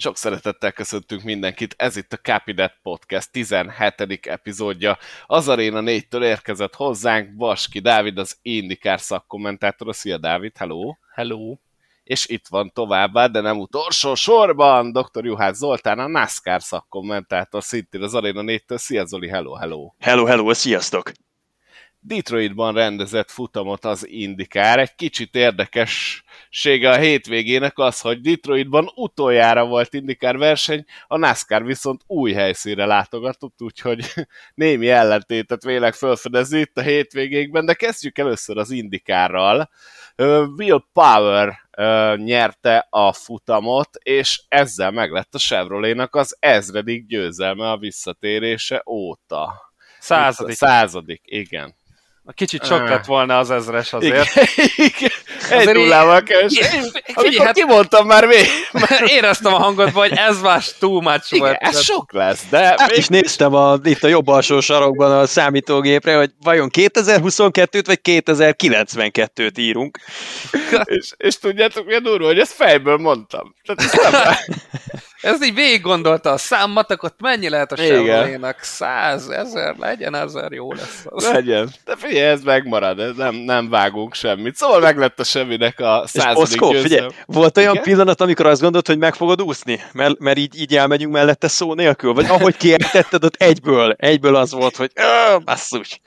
Sok szeretettel köszöntünk mindenkit, ez itt a Capinet Podcast 17. epizódja. Az Arena 4-től érkezett hozzánk Baski Dávid, az IndyCar szakkommentátor. Szia Dávid, hello! Hello! És itt van továbbá, de nem utolsó sorban, dr. Juhász Zoltán, a NASCAR szakkommentátor, szintén az Arena 4-től. Szia Zoli, hello, hello! Hello, hello, sziasztok! Detroitban rendezett futamot az IndyCar. Egy kicsit érdekessége a hétvégének az, hogy Detroitban utoljára volt IndyCar verseny, a NASCAR viszont új helyszínre látogatott, úgyhogy némi ellentétet vélek felfedezni itt a hétvégékben, de kezdjük először az IndyCarral. Will Power nyerte a futamot, és ezzel meglett a Chevrolet-nak az ezredik győzelme a visszatérése óta. Századik. Századik, igen. A kicsit sok lett volna az ezres azért. Igen, Egy nullával kevés. Amikor hát, kimondtam már még. Éreztem a hangodban, hogy ez már too much Igen, volt. ez sok lesz, de... Hát is néztem a, itt a jobb alsó sarokban a számítógépre, hogy vajon 2022-t vagy 2092-t írunk. és, és tudjátok, milyen durva, hogy ezt fejből mondtam. Tehát ez, nem... ez így végig gondolta a számmatakot, mennyi lehet a Chevrolet-nak? Száz, ezer, legyen ezer, jó lesz az. Legyen. De figyelj, ez megmarad, ez nem, nem vágunk semmit. Szóval meg lett a semminek a századik Oszkó, figyelj, volt olyan Igen? pillanat, amikor azt gondolt, hogy meg fogod úszni? Mert, mert így, így elmegyünk mellette szó nélkül? Vagy ahogy kiejtetted, ott egyből, egyből az volt, hogy basszus.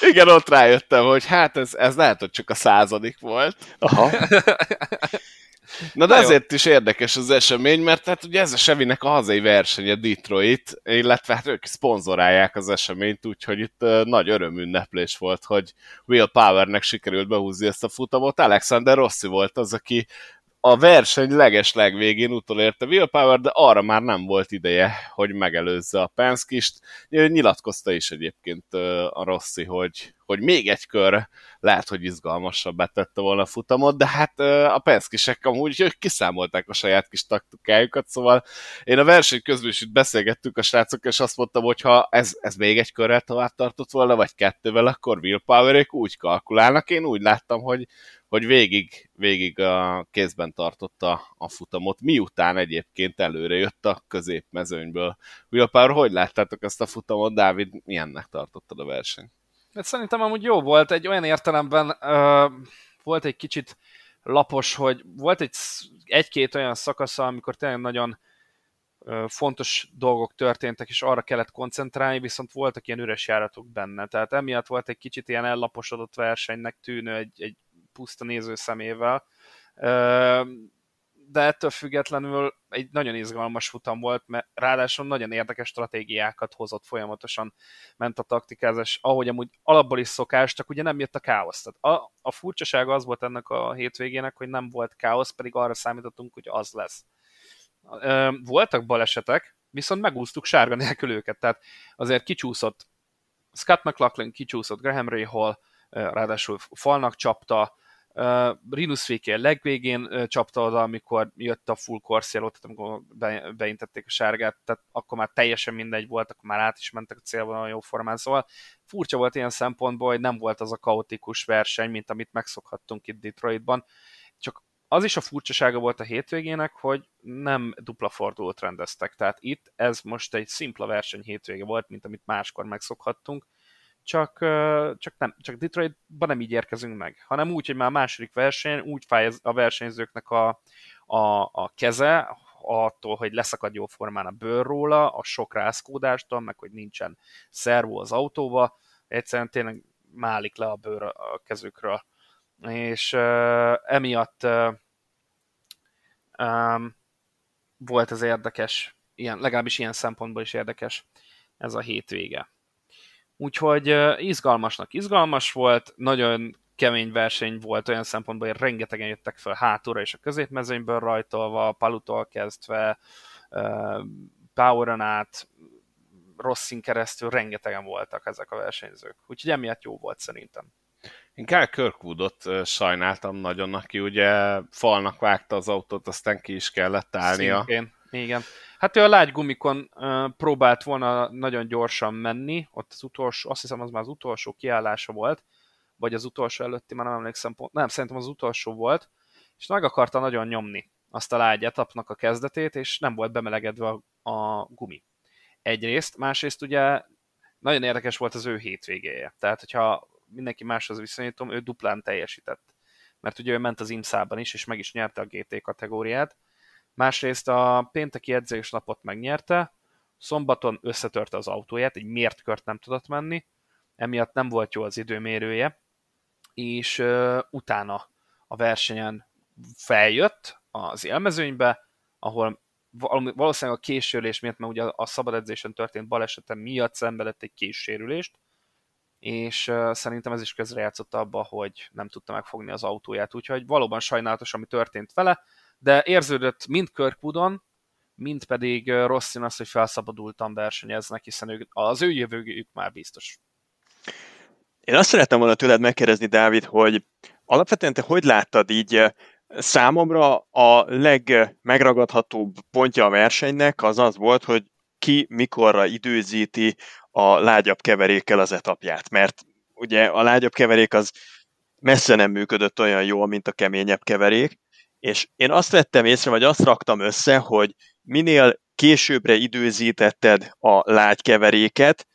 Igen, ott rájöttem, hogy hát ez, ez lehet, hogy csak a századik volt. Aha. Na de azért is érdekes az esemény, mert hát ugye ez a Sevinek a hazai versenye Detroit, illetve hát ők szponzorálják az eseményt, úgyhogy itt nagy örömünneplés volt, hogy Will Powernek sikerült behúzni ezt a futamot. Alexander Rossi volt az, aki a verseny leges legvégén utolérte Will Power, de arra már nem volt ideje, hogy megelőzze a Penskist. Nyilatkozta is egyébként a Rossi, hogy, hogy még egy kör lehet, hogy izgalmasabbá tette volna a futamot, de hát a Penskisek amúgy ők kiszámolták a saját kis taktikájukat, szóval én a verseny közben is itt beszélgettük a srácok, és azt mondtam, hogy ha ez, ez még egy körrel tovább tartott volna, vagy kettővel, akkor Will Powerék úgy kalkulálnak. Én úgy láttam, hogy, hogy végig, végig a kézben tartotta a futamot, miután egyébként előre jött a középmezőnyből. Will Power, hogy láttátok ezt a futamot? Dávid, milyennek tartottad a versenyt? Hát szerintem amúgy jó volt, egy olyan értelemben ö, volt egy kicsit lapos, hogy volt egy, egy-két olyan szakasza, amikor tényleg nagyon ö, fontos dolgok történtek, és arra kellett koncentrálni, viszont voltak ilyen üres járatok benne. Tehát emiatt volt egy kicsit ilyen ellaposodott versenynek tűnő egy, egy puszta néző szemével. Ö, de ettől függetlenül egy nagyon izgalmas futam volt, mert ráadásul nagyon érdekes stratégiákat hozott folyamatosan, ment a taktikázás, ahogy amúgy alapból is szokás, csak ugye nem jött a káosz. Tehát a, a furcsaság az volt ennek a hétvégének, hogy nem volt káosz, pedig arra számítottunk, hogy az lesz. Voltak balesetek, viszont megúsztuk sárga nélkül őket, tehát azért kicsúszott Scott McLaughlin, kicsúszott Graham Ray Hall, ráadásul falnak csapta, Uh, Rinus Féké legvégén uh, csapta oda, amikor jött a full corsier tehát amikor be, beintették a sárgát, tehát akkor már teljesen mindegy volt, akkor már át is mentek a célvonalon jó formán, szóval furcsa volt ilyen szempontból, hogy nem volt az a kaotikus verseny, mint amit megszokhattunk itt Detroitban, csak az is a furcsasága volt a hétvégének, hogy nem dupla fordulót rendeztek, tehát itt ez most egy szimpla verseny hétvége volt, mint amit máskor megszokhattunk, csak, csak, nem, csak Detroitban nem így érkezünk meg, hanem úgy, hogy már a második verseny úgy fáj a versenyzőknek a, a, a keze, attól, hogy leszakad jó formán a bőr róla, a sok rászkódástól, meg hogy nincsen szervó az autóba, egyszerűen tényleg málik le a bőr a kezükről. És uh, emiatt uh, um, volt ez érdekes, ilyen, legalábbis ilyen szempontból is érdekes ez a hétvége. Úgyhogy izgalmasnak izgalmas volt, nagyon kemény verseny volt olyan szempontból, hogy rengetegen jöttek fel hátulra és a középmezőnyből rajtolva, Palutól kezdve, Poweren át, Rossin keresztül rengetegen voltak ezek a versenyzők. Úgyhogy emiatt jó volt szerintem. Én Kyle Kirkwoodot sajnáltam nagyon, aki ugye falnak vágta az autót, aztán ki is kellett állnia. Szintén, igen. Hát ő a lágy gumikon próbált volna nagyon gyorsan menni, ott az utolsó, azt hiszem az már az utolsó kiállása volt, vagy az utolsó előtti, már nem emlékszem pont, nem, szerintem az utolsó volt, és meg akarta nagyon nyomni. azt a lágy etapnak a kezdetét, és nem volt bemelegedve a, a gumi. Egyrészt, másrészt ugye nagyon érdekes volt az ő hétvégéje. Tehát, hogyha mindenki máshoz viszonyítom, ő duplán teljesített. Mert ugye ő ment az IMSZ-ban is, és meg is nyerte a GT kategóriát. Másrészt a pénteki edzésnapot megnyerte, szombaton összetörte az autóját, egy mért kört nem tudott menni, emiatt nem volt jó az időmérője, és uh, utána a versenyen feljött az élmezőnybe, ahol valószínűleg a késsérülés miatt, mert ugye a szabad edzésen történt balesetem miatt szenvedett egy késsérülést, és szerintem ez is közrejátszott abba, hogy nem tudta megfogni az autóját, úgyhogy valóban sajnálatos, ami történt vele, de érződött mind Körkudon, mind pedig Rossin az, hogy felszabadultan versenyeznek, hiszen ők, az ő jövőjük már biztos. Én azt szerettem volna tőled megkérdezni, Dávid, hogy alapvetően te hogy láttad így számomra a legmegragadhatóbb pontja a versenynek az az volt, hogy ki mikorra időzíti a lágyabb keverékkel az etapját, mert ugye a lágyabb keverék az messze nem működött olyan jól, mint a keményebb keverék, és én azt vettem észre, vagy azt raktam össze, hogy minél későbbre időzítetted a lágykeveréket,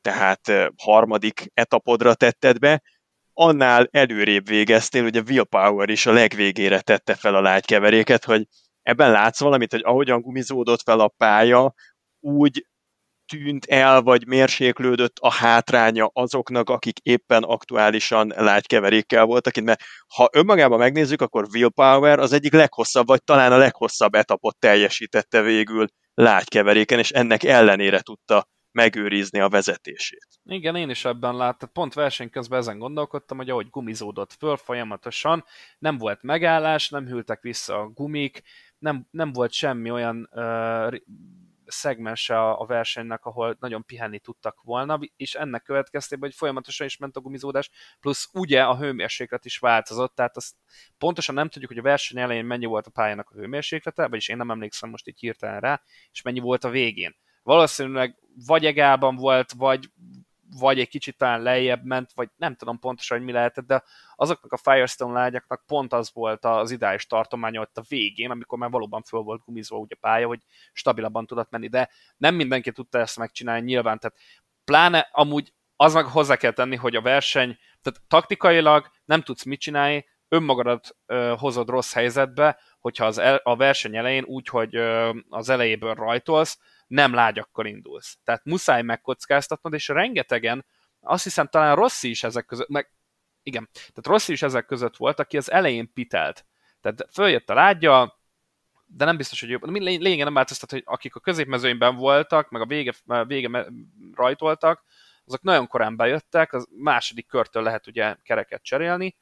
tehát harmadik etapodra tetted be, annál előrébb végeztél, ugye Willpower is a legvégére tette fel a lágykeveréket, hogy ebben látsz valamit, hogy ahogyan gumizódott fel a pálya, úgy tűnt el, vagy mérséklődött a hátránya azoknak, akik éppen aktuálisan lágykeverékkel voltak mert ha önmagában megnézzük, akkor Willpower az egyik leghosszabb, vagy talán a leghosszabb etapot teljesítette végül lágykeveréken, és ennek ellenére tudta megőrizni a vezetését. Igen, én is ebben láttam. Pont verseny közben ezen gondolkodtam, hogy ahogy gumizódott föl folyamatosan, nem volt megállás, nem hűltek vissza a gumik, nem, nem volt semmi olyan uh, szegmense a, a versenynek, ahol nagyon pihenni tudtak volna, és ennek következtében, hogy folyamatosan is ment a gumizódás, plusz ugye a hőmérséklet is változott, tehát azt pontosan nem tudjuk, hogy a verseny elején mennyi volt a pályának a hőmérséklete, vagyis én nem emlékszem most így hirtelen rá, és mennyi volt a végén. Valószínűleg vagy egálban volt, vagy, vagy egy kicsit talán lejjebb ment, vagy nem tudom pontosan, hogy mi lehetett, de azoknak a Firestone lágyaknak pont az volt az ideális tartománya ott a végén, amikor már valóban föl volt gumizva úgy a pálya, hogy stabilabban tudott menni, de nem mindenki tudta ezt megcsinálni nyilván, tehát pláne amúgy az meg hozzá kell tenni, hogy a verseny, tehát taktikailag nem tudsz mit csinálni, önmagadat ö, hozod rossz helyzetbe, hogyha az el, a verseny elején úgy, hogy ö, az elejéből rajtolsz, nem lágyakkal indulsz. Tehát muszáj megkockáztatnod, és rengetegen, azt hiszem talán Rossi is ezek között, meg igen, tehát Rossi is ezek között volt, aki az elején pitelt. Tehát följött a lágya, de nem biztos, hogy jobb. Lényegen nem változtat, hogy akik a középmezőnyben voltak, meg a vége, vége rajtoltak, azok nagyon korán bejöttek, az második körtől lehet ugye kereket cserélni,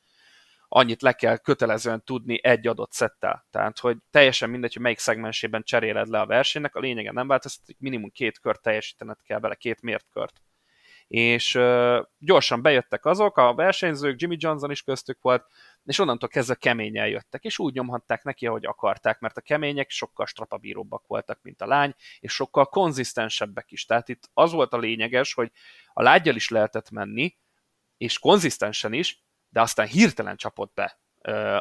annyit le kell kötelezően tudni egy adott szettel. Tehát, hogy teljesen mindegy, hogy melyik szegmensében cseréled le a versenynek, a lényegen nem változtat, minimum két kört teljesítened kell vele, két mért kört. És uh, gyorsan bejöttek azok, a versenyzők, Jimmy Johnson is köztük volt, és onnantól kezdve keményen jöttek, és úgy nyomhatták neki, ahogy akarták, mert a kemények sokkal strapabíróbbak voltak, mint a lány, és sokkal konzisztensebbek is. Tehát itt az volt a lényeges, hogy a lágyjal is lehetett menni, és konzisztensen is, de aztán hirtelen csapott be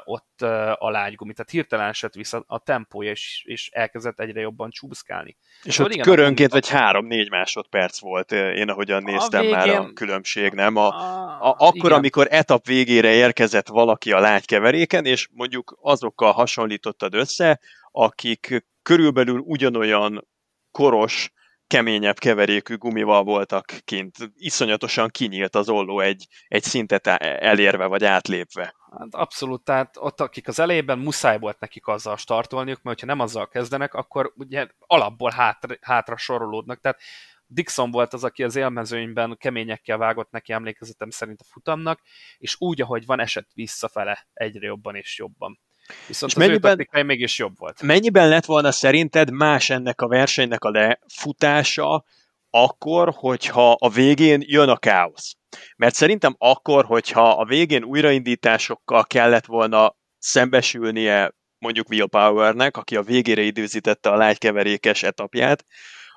ott a lágygumi, tehát hirtelen esett vissza a tempója, és, és elkezdett egyre jobban csúszkálni. És ott igen, körönként vagy három-négy másodperc volt, én ahogyan néztem a végén, már a különbség, nem? A, a, a, akkor, igen. amikor etap végére érkezett valaki a lágykeveréken, és mondjuk azokkal hasonlítottad össze, akik körülbelül ugyanolyan koros keményebb keverékű gumival voltak kint. Iszonyatosan kinyílt az olló egy, egy szintet elérve vagy átlépve. Hát abszolút, tehát ott akik az elejében muszáj volt nekik azzal startolniuk, mert ha nem azzal kezdenek, akkor ugye alapból hátra, hátra sorolódnak. Tehát Dixon volt az, aki az élmezőnyben keményekkel vágott neki emlékezetem szerint a futamnak, és úgy, ahogy van, esett visszafele egyre jobban és jobban. Viszont és az mennyiben, ő mégis jobb volt. Mennyiben lett volna szerinted más ennek a versenynek a lefutása, akkor, hogyha a végén jön a káosz? Mert szerintem akkor, hogyha a végén újraindításokkal kellett volna szembesülnie mondjuk Will Powernek, aki a végére időzítette a lágykeverékes etapját,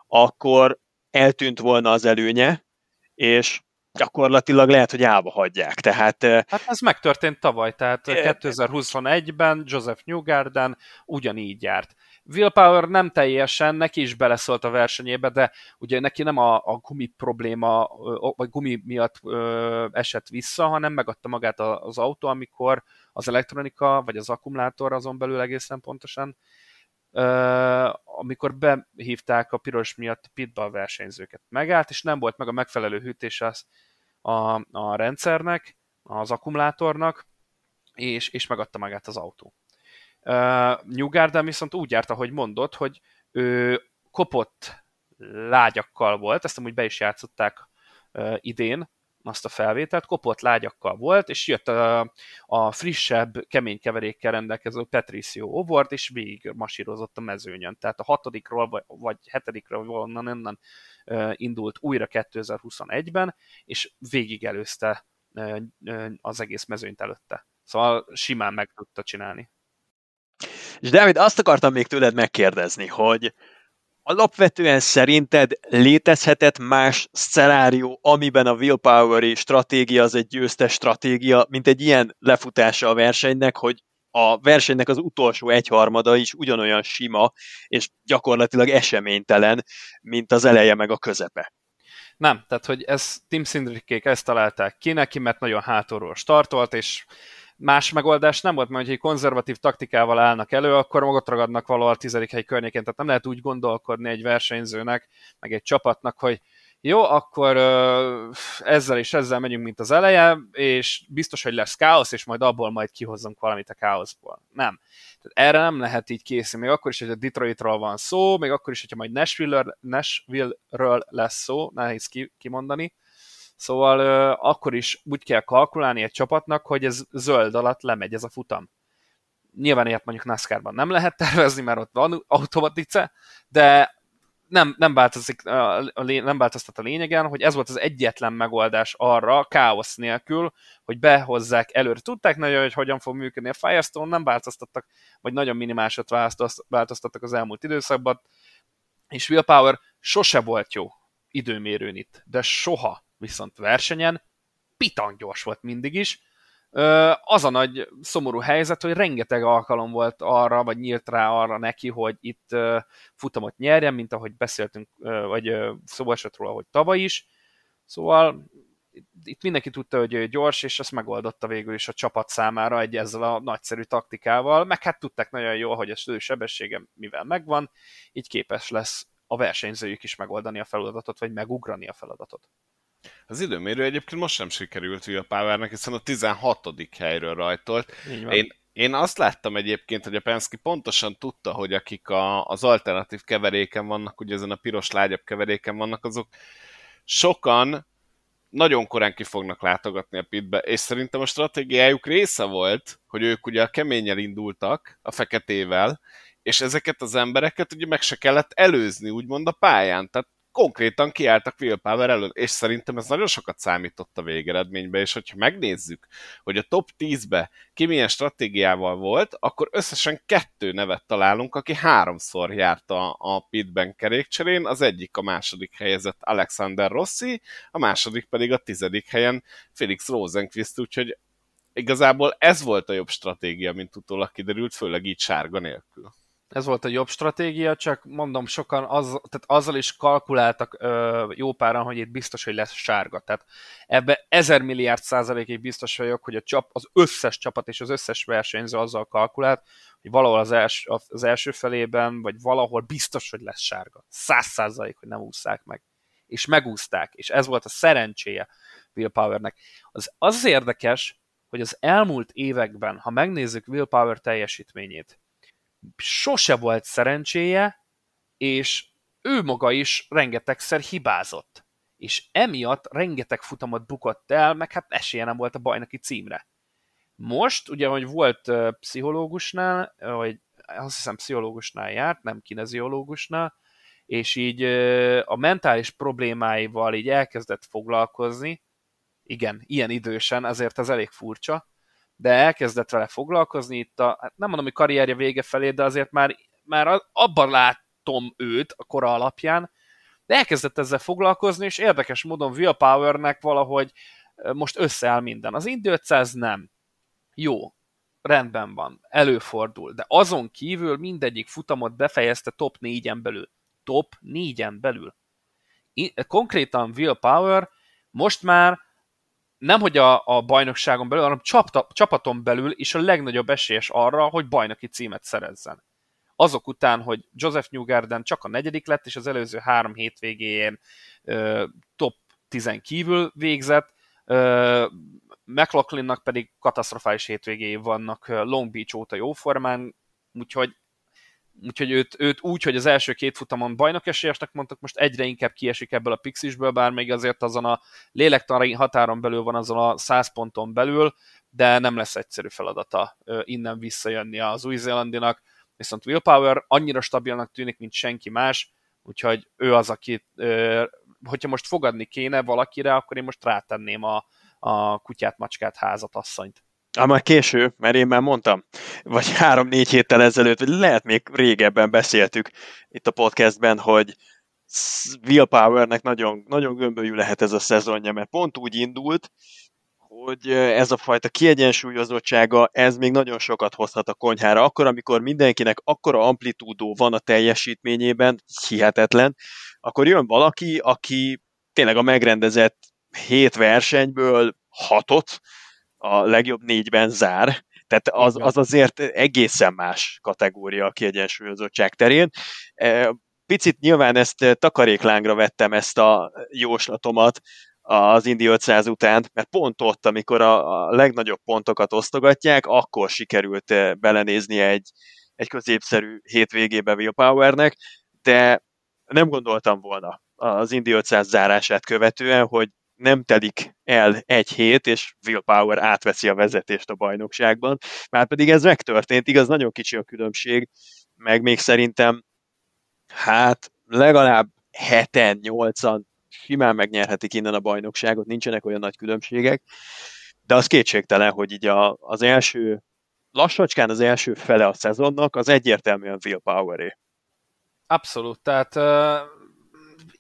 akkor eltűnt volna az előnye, és gyakorlatilag lehet, hogy állva hagyják. Tehát, hát ez megtörtént tavaly, tehát 2021-ben Joseph Newgarden ugyanígy járt. Willpower nem teljesen, neki is beleszólt a versenyébe, de ugye neki nem a, a gumi probléma, vagy gumi miatt ö, esett vissza, hanem megadta magát az autó, amikor az elektronika, vagy az akkumulátor azon belül egészen pontosan, amikor behívták a piros miatt pitba a versenyzőket. Megállt, és nem volt meg a megfelelő hűtés az, a, a rendszernek, az akkumulátornak, és, és megadta magát az autó. Uh, Newgarden viszont úgy járt, ahogy mondott, hogy ő kopott lágyakkal volt, ezt amúgy be is játszották uh, idén, azt a felvételt, kopott lágyakkal volt, és jött a, a frissebb, kemény keverékkel rendelkező Patricio Ovort, és végig masírozott a mezőnyön. Tehát a hatodikról, vagy, vagy hetedikről, vagy onnan innen indult újra 2021-ben, és végig előzte az egész mezőnyt előtte. Szóval simán meg tudta csinálni. És Dávid, azt akartam még tőled megkérdezni, hogy alapvetően szerinted létezhetett más szenárió, amiben a willpower stratégia az egy győztes stratégia, mint egy ilyen lefutása a versenynek, hogy a versenynek az utolsó egyharmada is ugyanolyan sima, és gyakorlatilag eseménytelen, mint az eleje meg a közepe. Nem, tehát hogy ez Tim Szindrikék ezt találták ki neki, mert nagyon hátulról startolt, és más megoldás nem volt, mert hogy egy konzervatív taktikával állnak elő, akkor magat ragadnak valahol a tizedik hely környékén, tehát nem lehet úgy gondolkodni egy versenyzőnek, meg egy csapatnak, hogy jó, akkor ezzel és ezzel megyünk, mint az eleje, és biztos, hogy lesz káosz, és majd abból majd kihozzunk valamit a káoszból. Nem. Tehát erre nem lehet így készülni, még akkor is, hogy a Detroitról van szó, még akkor is, hogyha majd Nashville-ről, Nashville lesz szó, nehéz kimondani, Szóval ö, akkor is úgy kell kalkulálni egy csapatnak, hogy ez zöld alatt lemegy ez a futam. Nyilván ilyet mondjuk NASCAR-ban nem lehet tervezni, mert ott van automatice, de nem, nem, változik, nem változtat a lényegen, hogy ez volt az egyetlen megoldás arra, káosz nélkül, hogy behozzák előre. Tudták nagyon, hogy hogyan fog működni a Firestone, nem változtattak, vagy nagyon minimásot változtattak az elmúlt időszakban, és Willpower sose volt jó időmérőn itt, de soha viszont versenyen pitang gyors volt mindig is. Az a nagy szomorú helyzet, hogy rengeteg alkalom volt arra, vagy nyílt rá arra neki, hogy itt futamot nyerjen, mint ahogy beszéltünk, vagy szó esett róla, hogy tavaly is. Szóval itt mindenki tudta, hogy gyors, és ezt megoldotta végül is a csapat számára egy ezzel a nagyszerű taktikával, meg hát tudták nagyon jól, hogy a sebessége mivel megvan, így képes lesz a versenyzőjük is megoldani a feladatot, vagy megugrani a feladatot. Az időmérő egyébként most sem sikerült Will Powernek, hiszen a 16. helyről rajtolt. Én, én azt láttam egyébként, hogy a Penske pontosan tudta, hogy akik a, az alternatív keveréken vannak, ugye ezen a piros lágyabb keveréken vannak, azok sokan nagyon korán ki fognak látogatni a pitbe, és szerintem a stratégiájuk része volt, hogy ők ugye a keménnyel indultak, a feketével, és ezeket az embereket ugye meg se kellett előzni, úgymond a pályán. Tehát konkrétan kiálltak Willpower előtt, és szerintem ez nagyon sokat számított a végeredménybe, és hogyha megnézzük, hogy a top 10-be ki milyen stratégiával volt, akkor összesen kettő nevet találunk, aki háromszor járt a, a pitben kerékcserén, az egyik a második helyezett Alexander Rossi, a második pedig a tizedik helyen Felix Rosenquist, úgyhogy igazából ez volt a jobb stratégia, mint utólag kiderült, főleg így sárga nélkül ez volt a jobb stratégia, csak mondom, sokan az, tehát azzal is kalkuláltak ö, jó páran, hogy itt biztos, hogy lesz sárga. Tehát ebbe ezer milliárd százalékig biztos vagyok, hogy a csap, az összes csapat és az összes versenyző azzal kalkulált, hogy valahol az, els, az első felében, vagy valahol biztos, hogy lesz sárga. Száz százalék, hogy nem ússzák meg. És megúzták, és ez volt a szerencséje Will Powernek. Az, az érdekes, hogy az elmúlt években, ha megnézzük Will Power teljesítményét, sose volt szerencséje, és ő maga is rengetegszer hibázott. És emiatt rengeteg futamot bukott el, meg hát esélye nem volt a bajnoki címre. Most, ugye, hogy volt pszichológusnál, vagy azt hiszem pszichológusnál járt, nem kineziológusnál, és így a mentális problémáival így elkezdett foglalkozni, igen, ilyen idősen, azért ez elég furcsa, de elkezdett vele foglalkozni itt a, hát nem mondom, hogy karrierje vége felé, de azért már, már abban látom őt a kora alapján, de elkezdett ezzel foglalkozni, és érdekes módon Will Powernek valahogy most összeáll minden. Az Indy 500 nem. Jó, rendben van, előfordul, de azon kívül mindegyik futamot befejezte top 4-en belül. Top 4-en belül. Konkrétan Will Power most már nem hogy a, a bajnokságon belül, hanem csapta, csapaton belül is a legnagyobb esélyes arra, hogy bajnoki címet szerezzen. Azok után, hogy Joseph Newgarden csak a negyedik lett, és az előző három hétvégéjén ö, top 10 kívül végzett, ö, McLaughlinnak pedig katasztrofális hétvégéi vannak Long Beach óta jóformán, úgyhogy úgyhogy őt, őt úgy, hogy az első két futamon bajnok esélyesnek mondtak, most egyre inkább kiesik ebből a pixisből, bár még azért azon a lélektan határon belül van azon a 100 ponton belül, de nem lesz egyszerű feladata innen visszajönni az új-zélandinak, viszont Willpower annyira stabilnak tűnik, mint senki más, úgyhogy ő az, aki, hogyha most fogadni kéne valakire, akkor én most rátenném a, a kutyát, macskát, házat, asszonyt. Ám már késő, mert én már mondtam, vagy három-négy héttel ezelőtt, vagy lehet még régebben beszéltük itt a podcastben, hogy Willpowernek nagyon, nagyon gömbölyű lehet ez a szezonja, mert pont úgy indult, hogy ez a fajta kiegyensúlyozottsága, ez még nagyon sokat hozhat a konyhára. Akkor, amikor mindenkinek akkora amplitúdó van a teljesítményében, hihetetlen, akkor jön valaki, aki tényleg a megrendezett hét versenyből hatot, a legjobb négyben zár, tehát az, az azért egészen más kategória a kiegyensúlyozottság terén. E, picit nyilván ezt takaréklángra vettem ezt a jóslatomat az Indi 500 után, mert pont ott, amikor a, a legnagyobb pontokat osztogatják, akkor sikerült e, belenézni egy, egy középszerű hétvégébe Will Powernek, de nem gondoltam volna az Indi 500 zárását követően, hogy nem telik el egy hét, és Will Power átveszi a vezetést a bajnokságban. Már pedig ez megtörtént, igaz, nagyon kicsi a különbség, meg még szerintem hát legalább heten, nyolcan simán megnyerhetik innen a bajnokságot, nincsenek olyan nagy különbségek, de az kétségtelen, hogy így a, az első, lassacskán az első fele a szezonnak, az egyértelműen Will Poweré. Abszolút, tehát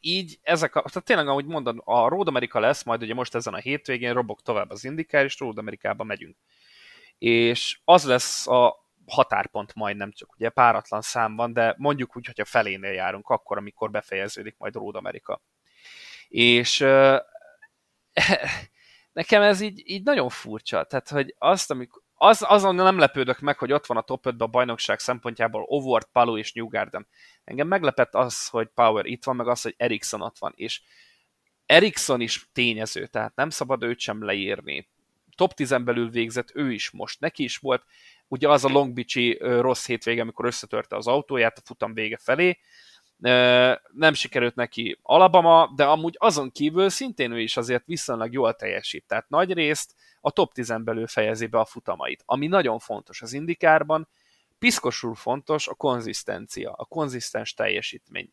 így ezek a, tehát tényleg, ahogy mondod, a Road America lesz, majd ugye most ezen a hétvégén robog tovább az Indikár, és Road Amerikába megyünk. És az lesz a határpont majdnem csak ugye páratlan számban, de mondjuk úgy, hogy a felénél járunk akkor, amikor befejeződik majd Road America. És nekem ez így, így nagyon furcsa, tehát hogy azt, amikor, az, azon nem lepődök meg, hogy ott van a top 5 a bajnokság szempontjából Ovort, Palu és Newgarden. Engem meglepett az, hogy Power itt van, meg az, hogy Ericsson ott van, és Ericsson is tényező, tehát nem szabad őt sem leírni. Top 10 belül végzett ő is most. Neki is volt ugye az a Long Beach-i rossz hétvége, amikor összetörte az autóját a futam vége felé, nem sikerült neki Alabama, de amúgy azon kívül szintén ő is azért viszonylag jól teljesít. Tehát nagy részt a top 10 belül fejezi be a futamait, ami nagyon fontos az indikárban, piszkosul fontos a konzisztencia, a konzisztens teljesítmény.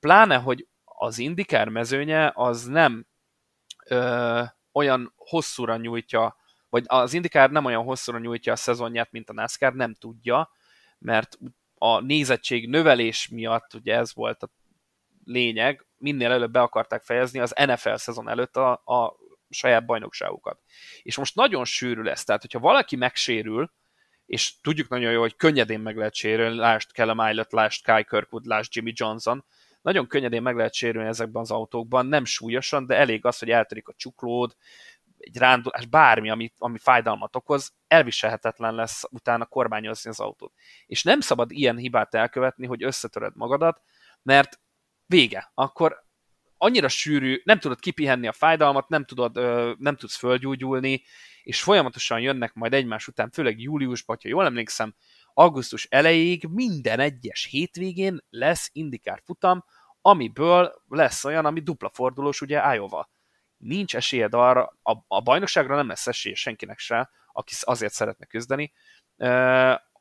Pláne, hogy az indikár mezőnye az nem ö, olyan hosszúra nyújtja, vagy az indikár nem olyan hosszúra nyújtja a szezonját, mint a NASCAR, nem tudja, mert a nézettség növelés miatt, ugye ez volt a lényeg, minél előbb be akarták fejezni az NFL szezon előtt a, a saját bajnokságukat. És most nagyon sűrű lesz, tehát hogyha valaki megsérül, és tudjuk nagyon jó, hogy könnyedén meg lehet sérülni, lásd Callum Eilert, lásd Kai Kirkwood, lásd Jimmy Johnson, nagyon könnyedén meg lehet sérülni ezekben az autókban, nem súlyosan, de elég az, hogy eltörik a csuklód, egy rándulás, bármi, ami, ami fájdalmat okoz, elviselhetetlen lesz utána kormányozni az autót. És nem szabad ilyen hibát elkövetni, hogy összetöröd magadat, mert vége. Akkor annyira sűrű, nem tudod kipihenni a fájdalmat, nem, tudod, nem tudsz földgyúgyulni, és folyamatosan jönnek majd egymás után, főleg júliusban, ha jól emlékszem, augusztus elejéig minden egyes hétvégén lesz indikár futam, amiből lesz olyan, ami dupla fordulós, ugye Iowa. Nincs esélyed arra, a, a bajnokságra nem lesz esélye senkinek se, aki azért szeretne küzdeni,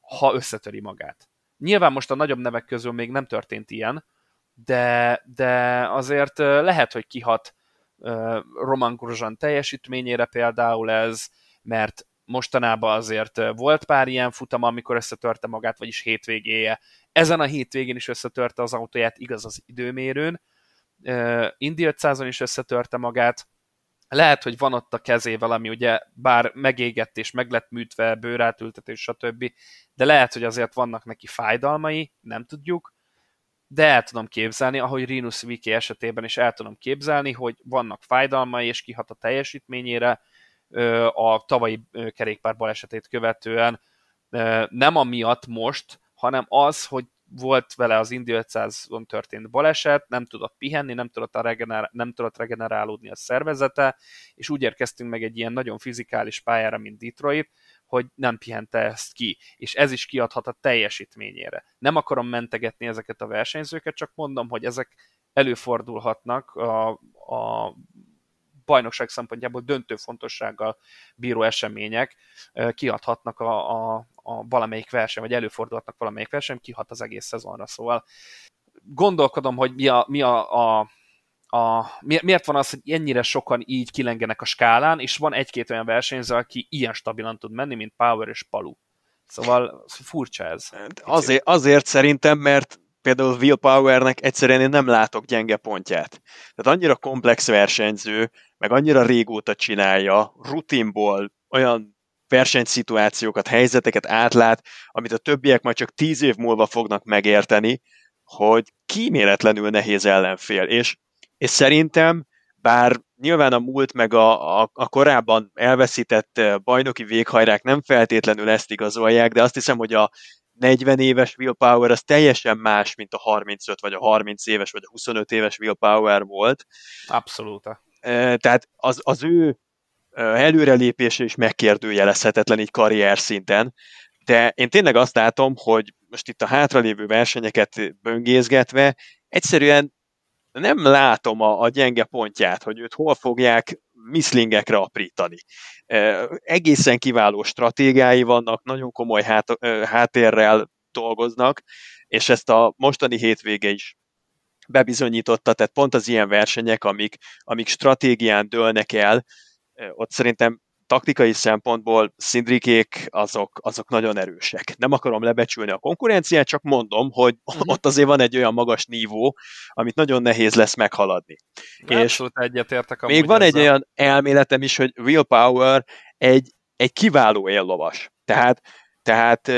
ha összetöri magát. Nyilván most a nagyobb nevek közül még nem történt ilyen, de, de azért lehet, hogy kihat Roman Grosjean teljesítményére például ez, mert mostanában azért volt pár ilyen futam, amikor összetörte magát, vagyis hétvégéje. Ezen a hétvégén is összetörte az autóját, igaz az időmérőn, Indi 500-on is összetörte magát, lehet, hogy van ott a kezével, ami ugye bár megégett és meg lett műtve, bőrátültetés, stb., de lehet, hogy azért vannak neki fájdalmai, nem tudjuk, de el tudom képzelni, ahogy Rinus Viki esetében is el tudom képzelni, hogy vannak fájdalmai, és kihat a teljesítményére a tavalyi kerékpár balesetét követően, nem amiatt most, hanem az, hogy volt vele az Indy 500-on történt baleset, nem tudott pihenni, nem tudott, a regener- nem tudott regenerálódni a szervezete, és úgy érkeztünk meg egy ilyen nagyon fizikális pályára, mint Detroit, hogy nem pihente ezt ki, és ez is kiadhat a teljesítményére. Nem akarom mentegetni ezeket a versenyzőket, csak mondom, hogy ezek előfordulhatnak a, a bajnokság szempontjából döntő fontossággal bíró események kiadhatnak a, a, a valamelyik verseny, vagy előfordulhatnak valamelyik verseny, kihat az egész szezonra. Szóval gondolkodom, hogy mi a, mi a, a a, miért van az, hogy ennyire sokan így kilengenek a skálán, és van egy-két olyan versenyző, aki ilyen stabilan tud menni, mint Power és Palu. Szóval furcsa ez. Hát azért, azért szerintem, mert például Will Powernek egyszerűen én nem látok gyenge pontját. Tehát annyira komplex versenyző, meg annyira régóta csinálja, rutinból olyan versenyszituációkat, helyzeteket átlát, amit a többiek majd csak tíz év múlva fognak megérteni, hogy kíméletlenül nehéz ellenfél. És, és szerintem, bár nyilván a múlt meg a, a, a korábban elveszített bajnoki véghajrák nem feltétlenül ezt igazolják, de azt hiszem, hogy a 40 éves willpower az teljesen más, mint a 35 vagy a 30 éves vagy a 25 éves willpower volt. Abszolút. Tehát az, az ő előrelépése is megkérdőjelezhetetlen így karrier szinten, de én tényleg azt látom, hogy most itt a hátralévő versenyeket böngészgetve egyszerűen nem látom a, a gyenge pontját, hogy őt hol fogják miszlingekre aprítani. Egészen kiváló stratégái vannak, nagyon komoly hát, háttérrel dolgoznak, és ezt a mostani hétvége is bebizonyította, tehát pont az ilyen versenyek, amik, amik stratégián dőlnek el, ott szerintem taktikai szempontból szindrikék azok, azok nagyon erősek. Nem akarom lebecsülni a konkurenciát, csak mondom, hogy uh-huh. ott azért van egy olyan magas nívó, amit nagyon nehéz lesz meghaladni. Abszolút és egyetértek Még van ezzel. egy olyan elméletem is, hogy Willpower egy, egy kiváló éllovas. Tehát, tehát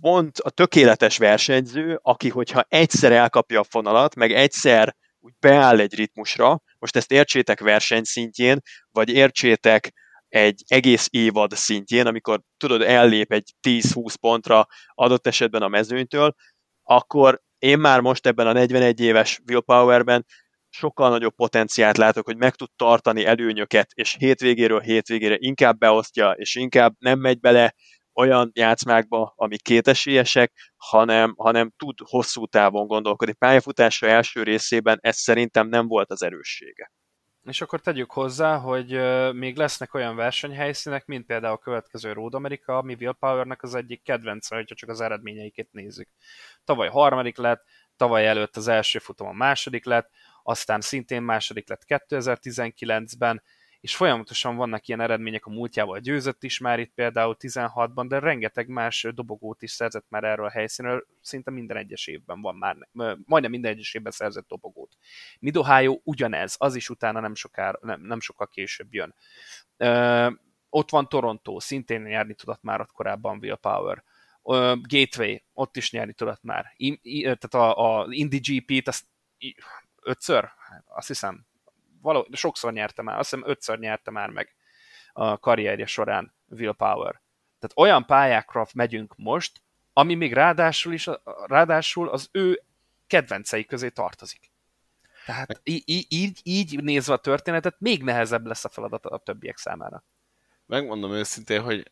pont a tökéletes versenyző, aki hogyha egyszer elkapja a fonalat, meg egyszer úgy beáll egy ritmusra, most ezt értsétek versenyszintjén, vagy értsétek egy egész évad szintjén, amikor tudod, ellép egy 10-20 pontra adott esetben a mezőnytől, akkor én már most ebben a 41 éves willpowerben sokkal nagyobb potenciált látok, hogy meg tud tartani előnyöket, és hétvégéről hétvégére inkább beosztja, és inkább nem megy bele olyan játszmákba, amik kétesélyesek, hanem, hanem tud hosszú távon gondolkodni. Pályafutása első részében ez szerintem nem volt az erőssége. És akkor tegyük hozzá, hogy még lesznek olyan versenyhelyszínek, mint például a következő Road America, ami Will Powernek az egyik kedvence, hogyha csak az eredményeiket nézzük. Tavaly harmadik lett, tavaly előtt az első futam a második lett, aztán szintén második lett 2019-ben, és folyamatosan vannak ilyen eredmények, a múltjával győzött is már itt például 16-ban, de rengeteg más dobogót is szerzett már erről a helyszínről, szinte minden egyes évben van már, majdnem minden egyes évben szerzett dobogót. Midohájó ugyanez, az is utána nem, sokára, nem, nem sokkal később jön. Ö, ott van Toronto, szintén nyerni tudott már ott korábban Will Power. Ö, Gateway, ott is nyerni tudott már. I, I, tehát a, Indy GP-t, azt ötször, azt hiszem, való, sokszor nyerte már, azt hiszem ötször nyerte már meg a karrierje során Will Power. Tehát olyan pályákra megyünk most, ami még ráadásul, is, ráadásul az ő kedvencei közé tartozik. Tehát így, így, így nézve a történetet, még nehezebb lesz a feladat a többiek számára. Megmondom őszintén, hogy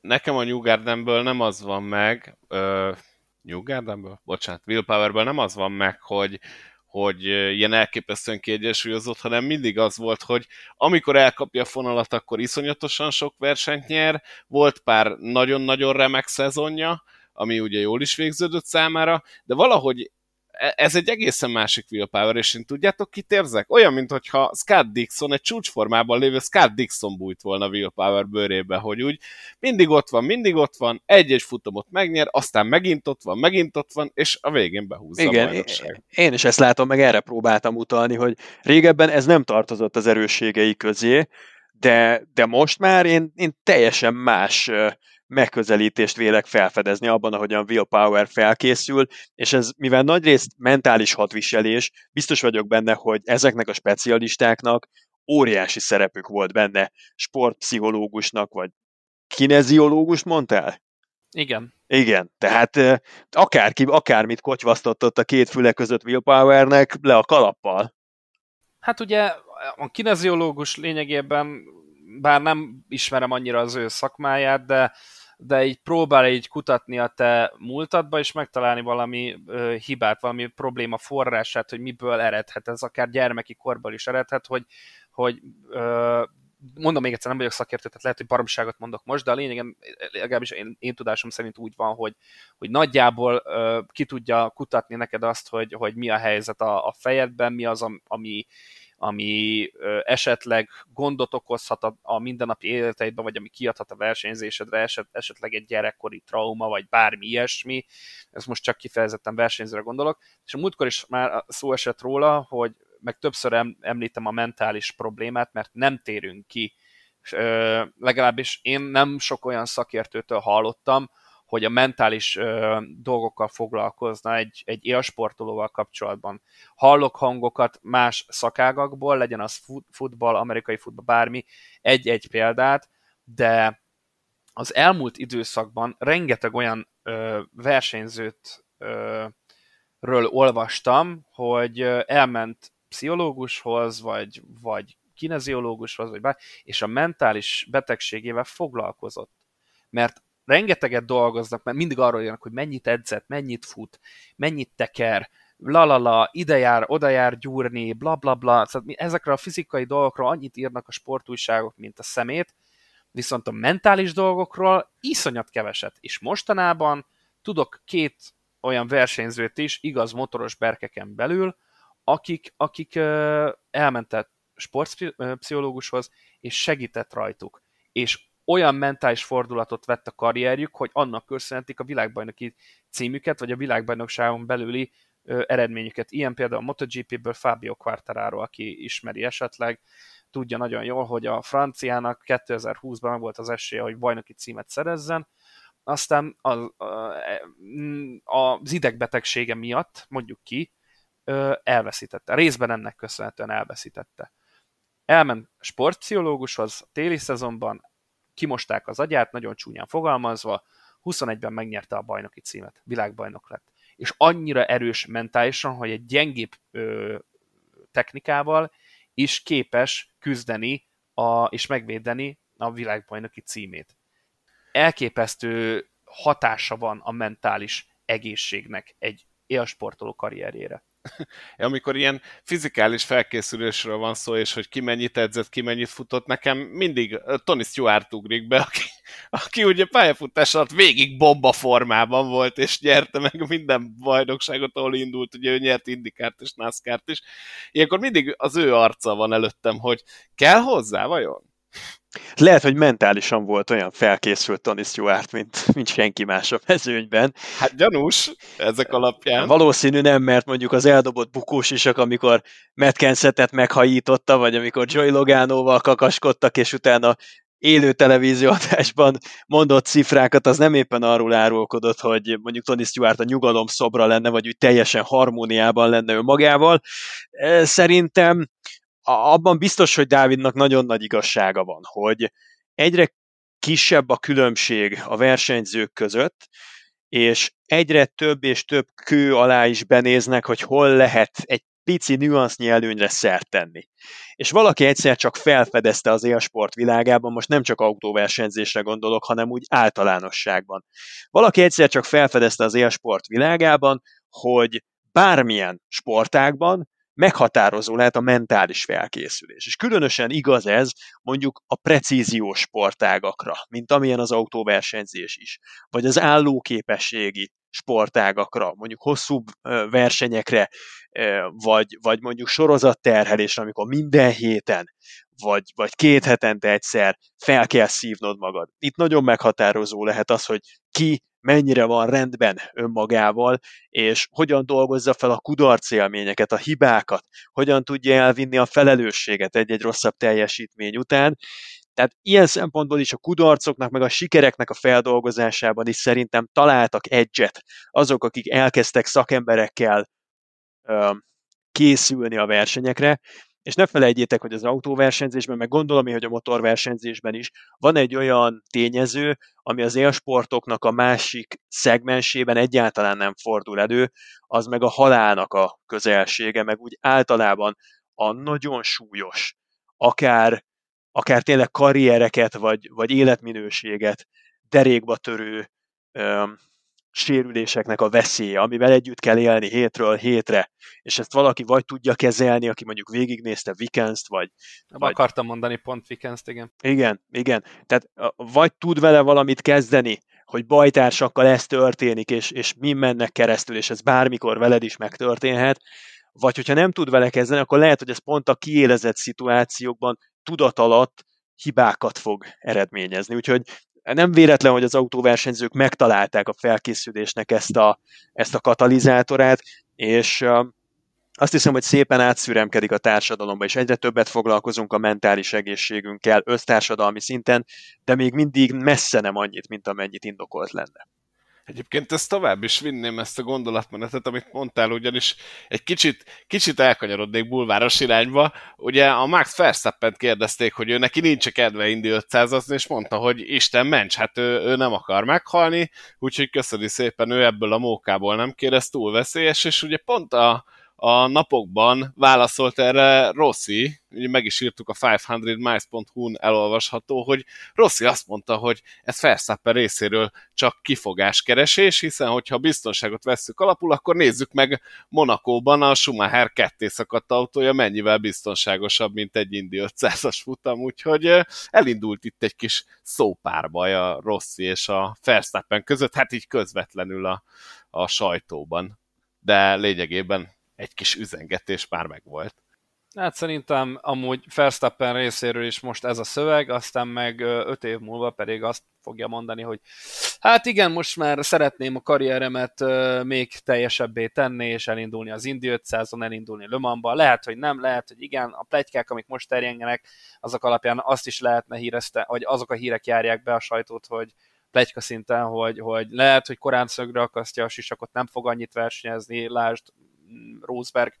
nekem a New Gardenből nem az van meg, uh, New Gardenből? Bocsánat, Willpowerből nem az van meg, hogy, hogy ilyen elképesztően kiegyensúlyozott, hanem mindig az volt, hogy amikor elkapja a fonalat, akkor iszonyatosan sok versenyt nyer, volt pár nagyon-nagyon remek szezonja, ami ugye jól is végződött számára, de valahogy ez egy egészen másik willpower, és én tudjátok, kit érzek? Olyan, mintha Scott Dixon, egy csúcsformában lévő Scott Dixon bújt volna willpower bőrébe, hogy úgy mindig ott van, mindig ott van, egy-egy futamot megnyer, aztán megint ott van, megint ott van, és a végén behúzza Igen, a bajnokság. Én is ezt látom, meg erre próbáltam utalni, hogy régebben ez nem tartozott az erősségei közé, de, de most már én, én teljesen más megközelítést vélek felfedezni abban, ahogyan Willpower felkészül, és ez mivel nagyrészt mentális hadviselés, biztos vagyok benne, hogy ezeknek a specialistáknak óriási szerepük volt benne, sportpszichológusnak, vagy kineziológust mondtál? Igen. Igen, tehát akárki, akármit kotyvasztott a két füle között Willpowernek, le a kalappal. Hát ugye a kineziológus lényegében, bár nem ismerem annyira az ő szakmáját, de de így próbál így kutatni a te múltadba, és megtalálni valami ö, hibát, valami probléma forrását, hogy miből eredhet. Ez akár gyermeki korból is eredhet, hogy, hogy ö, mondom még egyszer, nem vagyok szakértő, tehát lehet, hogy baromságot mondok most, de a lényegen, legalábbis én, én tudásom szerint úgy van, hogy, hogy nagyjából ö, ki tudja kutatni neked azt, hogy, hogy mi a helyzet a, a fejedben, mi az, ami, ami esetleg gondot okozhat a, mindennapi életeidben, vagy ami kiadhat a versenyzésedre, eset, esetleg egy gyerekkori trauma, vagy bármi ilyesmi. Ez most csak kifejezetten versenyzőre gondolok. És a múltkor is már szó esett róla, hogy meg többször említem a mentális problémát, mert nem térünk ki. legalábbis én nem sok olyan szakértőtől hallottam, hogy a mentális ö, dolgokkal foglalkozna egy, egy élsportolóval kapcsolatban. Hallok hangokat más szakágakból, legyen az futball, amerikai futball, bármi, egy-egy példát, de az elmúlt időszakban rengeteg olyan ö, versenyzőt ö, ről olvastam, hogy elment pszichológushoz, vagy, vagy kineziológushoz, vagy bár, és a mentális betegségével foglalkozott. Mert rengeteget dolgoznak, mert mindig arról jönnek, hogy mennyit edzett, mennyit fut, mennyit teker, lalala, ide jár, oda jár gyúrni, bla bla bla. Szóval ezekre a fizikai dolgokról annyit írnak a sportújságok, mint a szemét, viszont a mentális dolgokról iszonyat keveset. És mostanában tudok két olyan versenyzőt is, igaz motoros berkeken belül, akik, akik elmentek sportpszichológushoz, és segített rajtuk. És olyan mentális fordulatot vett a karrierjük, hogy annak köszönhetik a világbajnoki címüket, vagy a világbajnokságon belüli ö, eredményüket. Ilyen például a MotoGP-ből Fabio Quartararo, aki ismeri esetleg, tudja nagyon jól, hogy a franciának 2020-ban meg volt az esélye, hogy bajnoki címet szerezzen, aztán az, az idegbetegsége miatt, mondjuk ki, elveszítette. Részben ennek köszönhetően elveszítette. Elment sportpszichológushoz téli szezonban, kimosták az agyát, nagyon csúnyán fogalmazva, 21-ben megnyerte a bajnoki címet, világbajnok lett. És annyira erős mentálisan, hogy egy gyengébb ö, technikával is képes küzdeni a, és megvédeni a világbajnoki címét. Elképesztő hatása van a mentális egészségnek egy élsportoló karrierjére. amikor ilyen fizikális felkészülésről van szó, és hogy ki mennyit edzett, ki mennyit futott, nekem mindig Tony Stewart ugrik be, aki, aki ugye pályafutás alatt végig bomba formában volt, és nyerte meg minden bajnokságot, ahol indult, ugye ő nyert Indikárt és NASCAR-t is. Ilyenkor mindig az ő arca van előttem, hogy kell hozzá, vajon? Lehet, hogy mentálisan volt olyan felkészült Tony Stewart, mint, mint senki más a mezőnyben. Hát gyanús, ezek alapján. Valószínű nem, mert mondjuk az eldobott bukós isak, amikor Matt Kensetet meghajította, vagy amikor Joy Loganoval kakaskodtak, és utána élő televízióadásban mondott cifrákat, az nem éppen arról árulkodott, hogy mondjuk Tony Stewart a nyugalom szobra lenne, vagy úgy teljesen harmóniában lenne ő magával. Szerintem abban biztos, hogy Dávidnak nagyon nagy igazsága van, hogy egyre kisebb a különbség a versenyzők között, és egyre több és több kő alá is benéznek, hogy hol lehet egy pici nüansznyi előnyre szert tenni. És valaki egyszer csak felfedezte az élsport világában, most nem csak autóversenyzésre gondolok, hanem úgy általánosságban. Valaki egyszer csak felfedezte az élsport világában, hogy bármilyen sportágban meghatározó lehet a mentális felkészülés. És különösen igaz ez mondjuk a precíziós sportágakra, mint amilyen az autóversenyzés is, vagy az állóképességi sportágakra, mondjuk hosszú versenyekre, vagy, vagy mondjuk sorozatterhelésre, amikor minden héten, vagy, vagy két hetente egyszer fel kell szívnod magad. Itt nagyon meghatározó lehet az, hogy ki mennyire van rendben önmagával, és hogyan dolgozza fel a kudarc élményeket, a hibákat, hogyan tudja elvinni a felelősséget egy-egy rosszabb teljesítmény után. Tehát ilyen szempontból is a kudarcoknak, meg a sikereknek a feldolgozásában is szerintem találtak egyet azok, akik elkezdtek szakemberekkel ö, készülni a versenyekre, és ne felejtjétek, hogy az autóversenyzésben, meg gondolom hogy a motorversenyzésben is van egy olyan tényező, ami az élsportoknak a másik szegmensében egyáltalán nem fordul elő, az meg a halálnak a közelsége, meg úgy általában a nagyon súlyos, akár, akár tényleg karriereket, vagy, vagy életminőséget derékba törő sérüléseknek a veszélye, amivel együtt kell élni hétről hétre, és ezt valaki vagy tudja kezelni, aki mondjuk végignézte Vikenst, vagy... vagy... Akartam mondani pont Vikenst, igen. Igen, igen. Tehát vagy tud vele valamit kezdeni, hogy bajtársakkal ez történik, és, és mi mennek keresztül, és ez bármikor veled is megtörténhet, vagy hogyha nem tud vele kezdeni, akkor lehet, hogy ez pont a kiélezett szituációkban tudat alatt hibákat fog eredményezni. Úgyhogy nem véletlen, hogy az autóversenyzők megtalálták a felkészülésnek ezt a, ezt a katalizátorát, és azt hiszem, hogy szépen átszüremkedik a társadalomba, és egyre többet foglalkozunk a mentális egészségünkkel össztársadalmi szinten, de még mindig messze nem annyit, mint amennyit indokolt lenne. Egyébként ezt tovább is vinném ezt a gondolatmenetet, amit mondtál, ugyanis egy kicsit, kicsit elkanyarodnék bulváros irányba. Ugye a Max verstappen kérdezték, hogy ő neki nincs kedve Indi 500 és mondta, hogy Isten ments, hát ő, ő nem akar meghalni, úgyhogy köszöni szépen, ő ebből a mókából nem kérdez, túl veszélyes, és ugye pont a, a napokban válaszolt erre Rossi, ugye meg is írtuk a 500miles.hu-n elolvasható, hogy Rossi azt mondta, hogy ez Verstappen részéről csak kifogáskeresés, hiszen hogyha biztonságot vesszük alapul, akkor nézzük meg Monakóban a Schumacher ketté szakadt autója mennyivel biztonságosabb, mint egy Indy 500-as futam, úgyhogy elindult itt egy kis szópárbaj a Rossi és a Verstappen között, hát így közvetlenül a, a sajtóban. De lényegében egy kis üzengetés már megvolt. Hát szerintem amúgy Verstappen részéről is most ez a szöveg, aztán meg öt év múlva pedig azt fogja mondani, hogy hát igen, most már szeretném a karrieremet még teljesebbé tenni, és elindulni az Indy 500-on, elindulni Le Mansba. Lehet, hogy nem, lehet, hogy igen, a plegykák, amik most terjengenek, azok alapján azt is lehetne hírezte, hogy azok a hírek járják be a sajtót, hogy plegyka szinten, hogy, hogy lehet, hogy korán szögre akasztja a sisakot, nem fog annyit versenyezni, lásd Rosberg,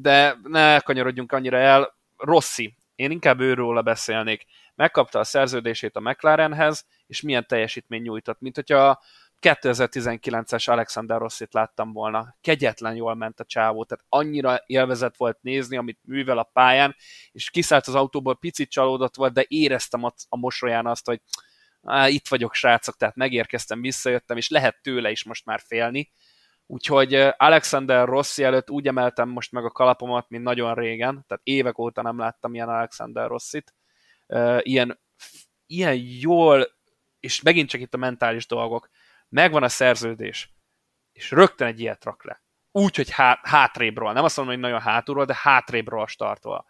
de ne kanyarodjunk annyira el. Rossi, én inkább őről beszélnék. Megkapta a szerződését a McLarenhez, és milyen teljesítmény nyújtott, mint hogyha 2019-es Alexander Rossit láttam volna. Kegyetlen jól ment a csávó, tehát annyira élvezett volt nézni, amit művel a pályán, és kiszállt az autóból, picit csalódott volt, de éreztem a, mosolyán azt, hogy itt vagyok srácok, tehát megérkeztem, visszajöttem, és lehet tőle is most már félni. Úgyhogy Alexander Rossi előtt úgy emeltem most meg a kalapomat, mint nagyon régen, tehát évek óta nem láttam ilyen Alexander Rossit. Ilyen, ilyen jól, és megint csak itt a mentális dolgok, megvan a szerződés, és rögtön egy ilyet rak le. Úgy, hogy hát, hátrébről, nem azt mondom, hogy nagyon hátulról, de hátrébről startol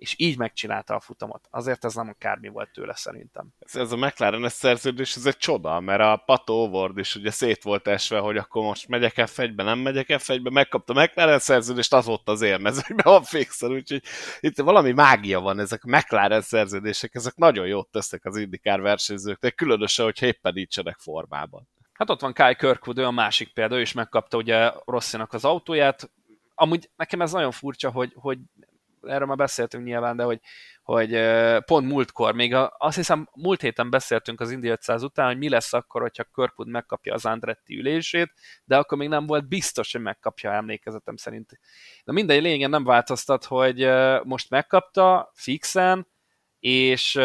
és így megcsinálta a futamot. Azért ez nem akármi volt tőle szerintem. Ez, ez a mclaren szerződés, ez egy csoda, mert a Pato Award is ugye szét volt esve, hogy akkor most megyek f nem megyek f megkapta a McLaren szerződést, az volt az élmezőnyben van fixen, úgyhogy itt valami mágia van, ezek a McLaren szerződések, ezek nagyon jót tesznek az indikár versenyzőknek, különösen, hogyha éppen nincsenek formában. Hát ott van Kai Kirkwood, ő a másik példa, ő is megkapta ugye Rosszinak az autóját. Amúgy nekem ez nagyon furcsa, hogy, hogy erről már beszéltünk nyilván, de hogy, hogy pont múltkor, még a, azt hiszem múlt héten beszéltünk az Indy 500 után, hogy mi lesz akkor, hogyha Kirkwood megkapja az Andretti ülését, de akkor még nem volt biztos, hogy megkapja emlékezetem szerint. De mindegy, lényegen nem változtat, hogy most megkapta fixen, és,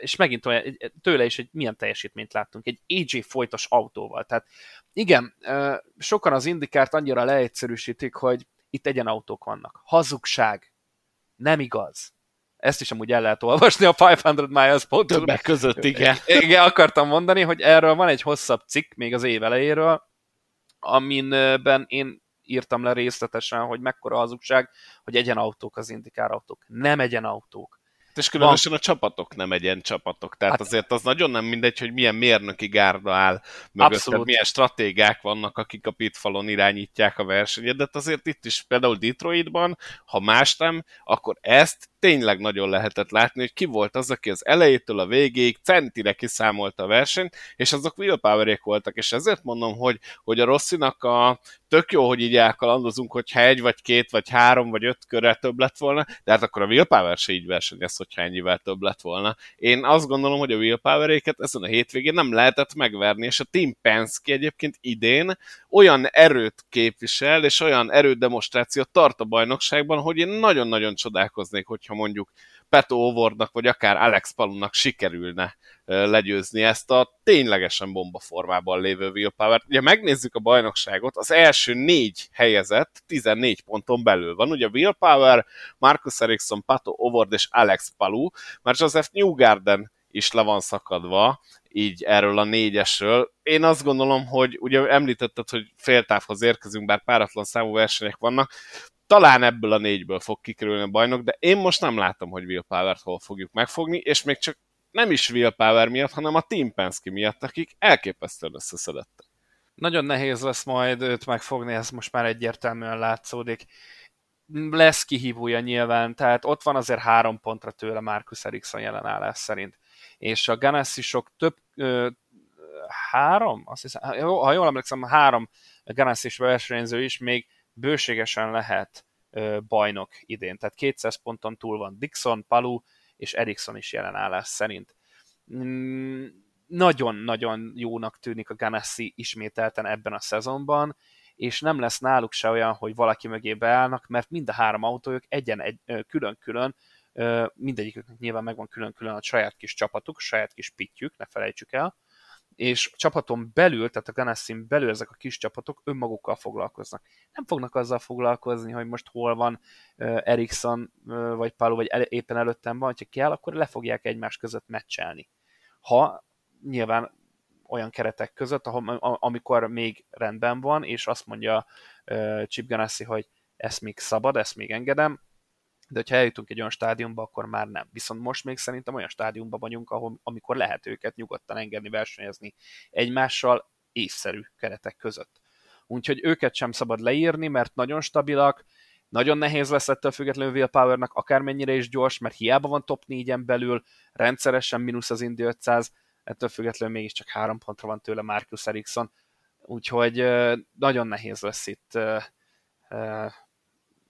és megint olyan, tőle is, hogy milyen teljesítményt láttunk, egy AJ folytos autóval. Tehát igen, sokan az indikárt annyira leegyszerűsítik, hogy itt egyenautók vannak. Hazugság, nem igaz. Ezt is amúgy el lehet olvasni a 500 miles Többek között, igen. igen, akartam mondani, hogy erről van egy hosszabb cikk, még az év elejéről, aminben én írtam le részletesen, hogy mekkora hazugság, hogy egyenautók az indikár autók. Nem egyenautók. És különösen van. a csapatok nem egyen csapatok. Tehát hát, azért az nagyon nem mindegy, hogy milyen mérnöki gárda áll mögött, milyen stratégák vannak, akik a pitfalon irányítják a versenyet, de azért itt is például Detroitban, ha más nem, akkor ezt tényleg nagyon lehetett látni, hogy ki volt az, aki az elejétől a végéig centire kiszámolta a versenyt, és azok willpowerék voltak, és ezért mondom, hogy, hogy a Rosszinak a tök jó, hogy így elkalandozunk, hogyha egy, vagy két, vagy három, vagy öt körrel több lett volna, de hát akkor a willpower se így versenyez, hogyha ennyivel több lett volna. Én azt gondolom, hogy a willpoweréket ezen a hétvégén nem lehetett megverni, és a Team Penske egyébként idén olyan erőt képvisel, és olyan erődemonstrációt tart a bajnokságban, hogy én nagyon-nagyon csodálkoznék, hogyha mondjuk Peto Ovordnak, vagy akár Alex Palunak sikerülne legyőzni ezt a ténylegesen bomba formában lévő willpower-t. Ugye megnézzük a bajnokságot, az első négy helyezett 14 ponton belül van. Ugye Willpower, Marcus Ericsson, Pato Ovord és Alex Palu, már Joseph Newgarden is le van szakadva, így erről a négyesről. Én azt gondolom, hogy ugye említetted, hogy féltávhoz érkezünk, bár páratlan számú versenyek vannak, talán ebből a négyből fog kikerülni a bajnok, de én most nem látom, hogy Will Power-t hol fogjuk megfogni, és még csak nem is Will Power miatt, hanem a Team Penske miatt, akik elképesztően összeszedettek. Nagyon nehéz lesz majd őt megfogni, ez most már egyértelműen látszódik. Lesz kihívója nyilván, tehát ott van azért három pontra tőle Marcus Ericsson jelenállás szerint. És a Ganassi-sok több, ö, három, azt hiszem, ha jól emlékszem, három Ganassi versenyző is még bőségesen lehet bajnok idén. Tehát 200 ponton túl van Dixon, Palu és Ericsson is jelenállás szerint. Mm, nagyon-nagyon jónak tűnik a Ganassi ismételten ebben a szezonban, és nem lesz náluk se olyan, hogy valaki mögé beállnak, mert mind a három autójuk egyen egy, külön-külön, mindegyiküknek nyilván megvan külön-külön a saját kis csapatuk, a saját kis pitjük, ne felejtsük el, és a csapaton belül, tehát a Ganassin belül ezek a kis csapatok önmagukkal foglalkoznak. Nem fognak azzal foglalkozni, hogy most hol van uh, Ericsson uh, vagy Palu, vagy el, éppen előttem van, ha kell, akkor le fogják egymás között meccselni. Ha nyilván olyan keretek között, ahol, amikor még rendben van, és azt mondja uh, Chip Ganassi, hogy ezt még szabad, ezt még engedem, de hogyha eljutunk egy olyan stádiumba, akkor már nem. Viszont most még szerintem olyan stádiumban vagyunk, ahol, amikor lehet őket nyugodtan engedni versenyezni egymással észszerű keretek között. Úgyhogy őket sem szabad leírni, mert nagyon stabilak, nagyon nehéz lesz ettől függetlenül Will Powernak, akármennyire is gyors, mert hiába van top 4-en belül, rendszeresen mínusz az Indy 500, ettől függetlenül mégiscsak három pontra van tőle Marcus Ericsson, úgyhogy nagyon nehéz lesz itt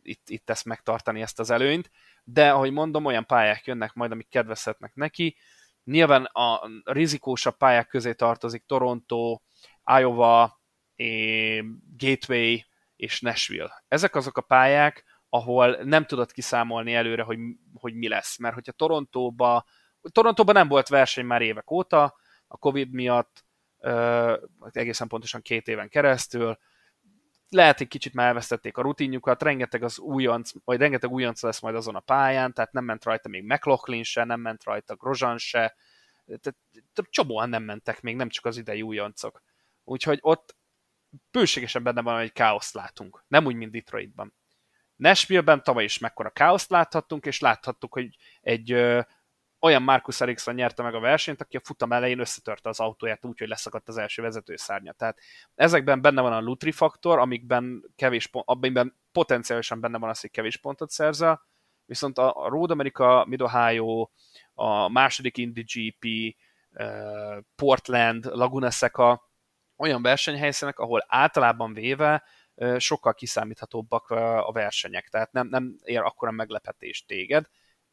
itt, itt ezt megtartani, ezt az előnyt, de ahogy mondom, olyan pályák jönnek majd, amik kedvezhetnek neki. Nyilván a rizikósabb pályák közé tartozik Toronto, Iowa, Gateway és Nashville. Ezek azok a pályák, ahol nem tudod kiszámolni előre, hogy, hogy mi lesz. Mert hogyha Torontóba, Torontóban nem volt verseny már évek óta, a Covid miatt, egészen pontosan két éven keresztül, lehet, hogy kicsit már elvesztették a rutinjukat, rengeteg az újonc, vagy rengeteg újonc lesz majd azon a pályán, tehát nem ment rajta még McLaughlin se, nem ment rajta Grosjean se, tehát csomóan nem mentek még, nem csak az idei újoncok. Úgyhogy ott bőségesen benne van, hogy káoszt látunk. Nem úgy, mint Detroitban. Nashville-ben tavaly is mekkora káoszt láthattunk, és láthattuk, hogy egy olyan Marcus Ericsson nyerte meg a versenyt, aki a futam elején összetörte az autóját úgy, hogy leszakadt az első vezetőszárnya. Tehát ezekben benne van a Lutri faktor, amikben kevés pont, abban potenciálisan benne van az, hogy kevés pontot szerzel, viszont a Road America, Mid-Ohio, a második Indy GP, Portland, Laguna Seca, olyan versenyhelyszínek, ahol általában véve sokkal kiszámíthatóbbak a versenyek, tehát nem, nem ér akkora meglepetést téged,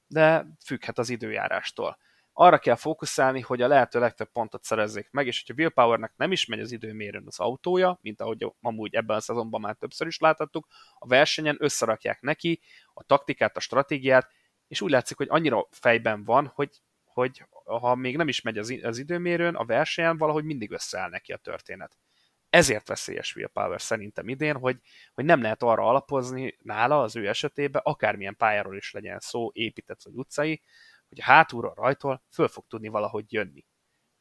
de függhet az időjárástól. Arra kell fókuszálni, hogy a lehető legtöbb pontot szerezzék meg, és hogyha Will Powernek nem is megy az időmérőn az autója, mint ahogy amúgy ebben a szezonban már többször is láthattuk, a versenyen összerakják neki a taktikát, a stratégiát, és úgy látszik, hogy annyira fejben van, hogy, hogy ha még nem is megy az, az időmérőn, a versenyen valahogy mindig összeáll neki a történet ezért veszélyes Will Power szerintem idén, hogy, hogy nem lehet arra alapozni nála az ő esetében, akármilyen pályáról is legyen szó, épített vagy utcai, hogy a hátulról rajtól föl fog tudni valahogy jönni.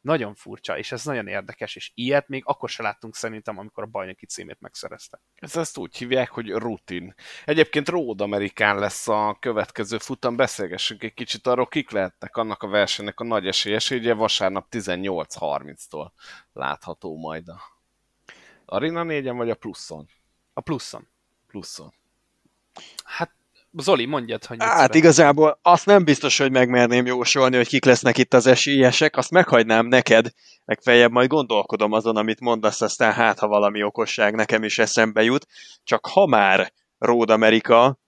Nagyon furcsa, és ez nagyon érdekes, és ilyet még akkor se láttunk szerintem, amikor a bajnoki címét megszerezte. Ez ezt úgy hívják, hogy rutin. Egyébként Road Amerikán lesz a következő futam, beszélgessünk egy kicsit arról, kik lehetnek annak a versenynek a nagy esélyes, ugye vasárnap 18.30-tól látható majd a Arena 4 vagy a pluszon? A pluszon. Pluszon. Hát Zoli, mondjad, hogy Hát szeret. igazából azt nem biztos, hogy megmerném jósolni, hogy kik lesznek itt az esélyesek, azt meghagynám neked, legfeljebb majd gondolkodom azon, amit mondasz, aztán hát, ha valami okosság nekem is eszembe jut. Csak ha már Road Amerika,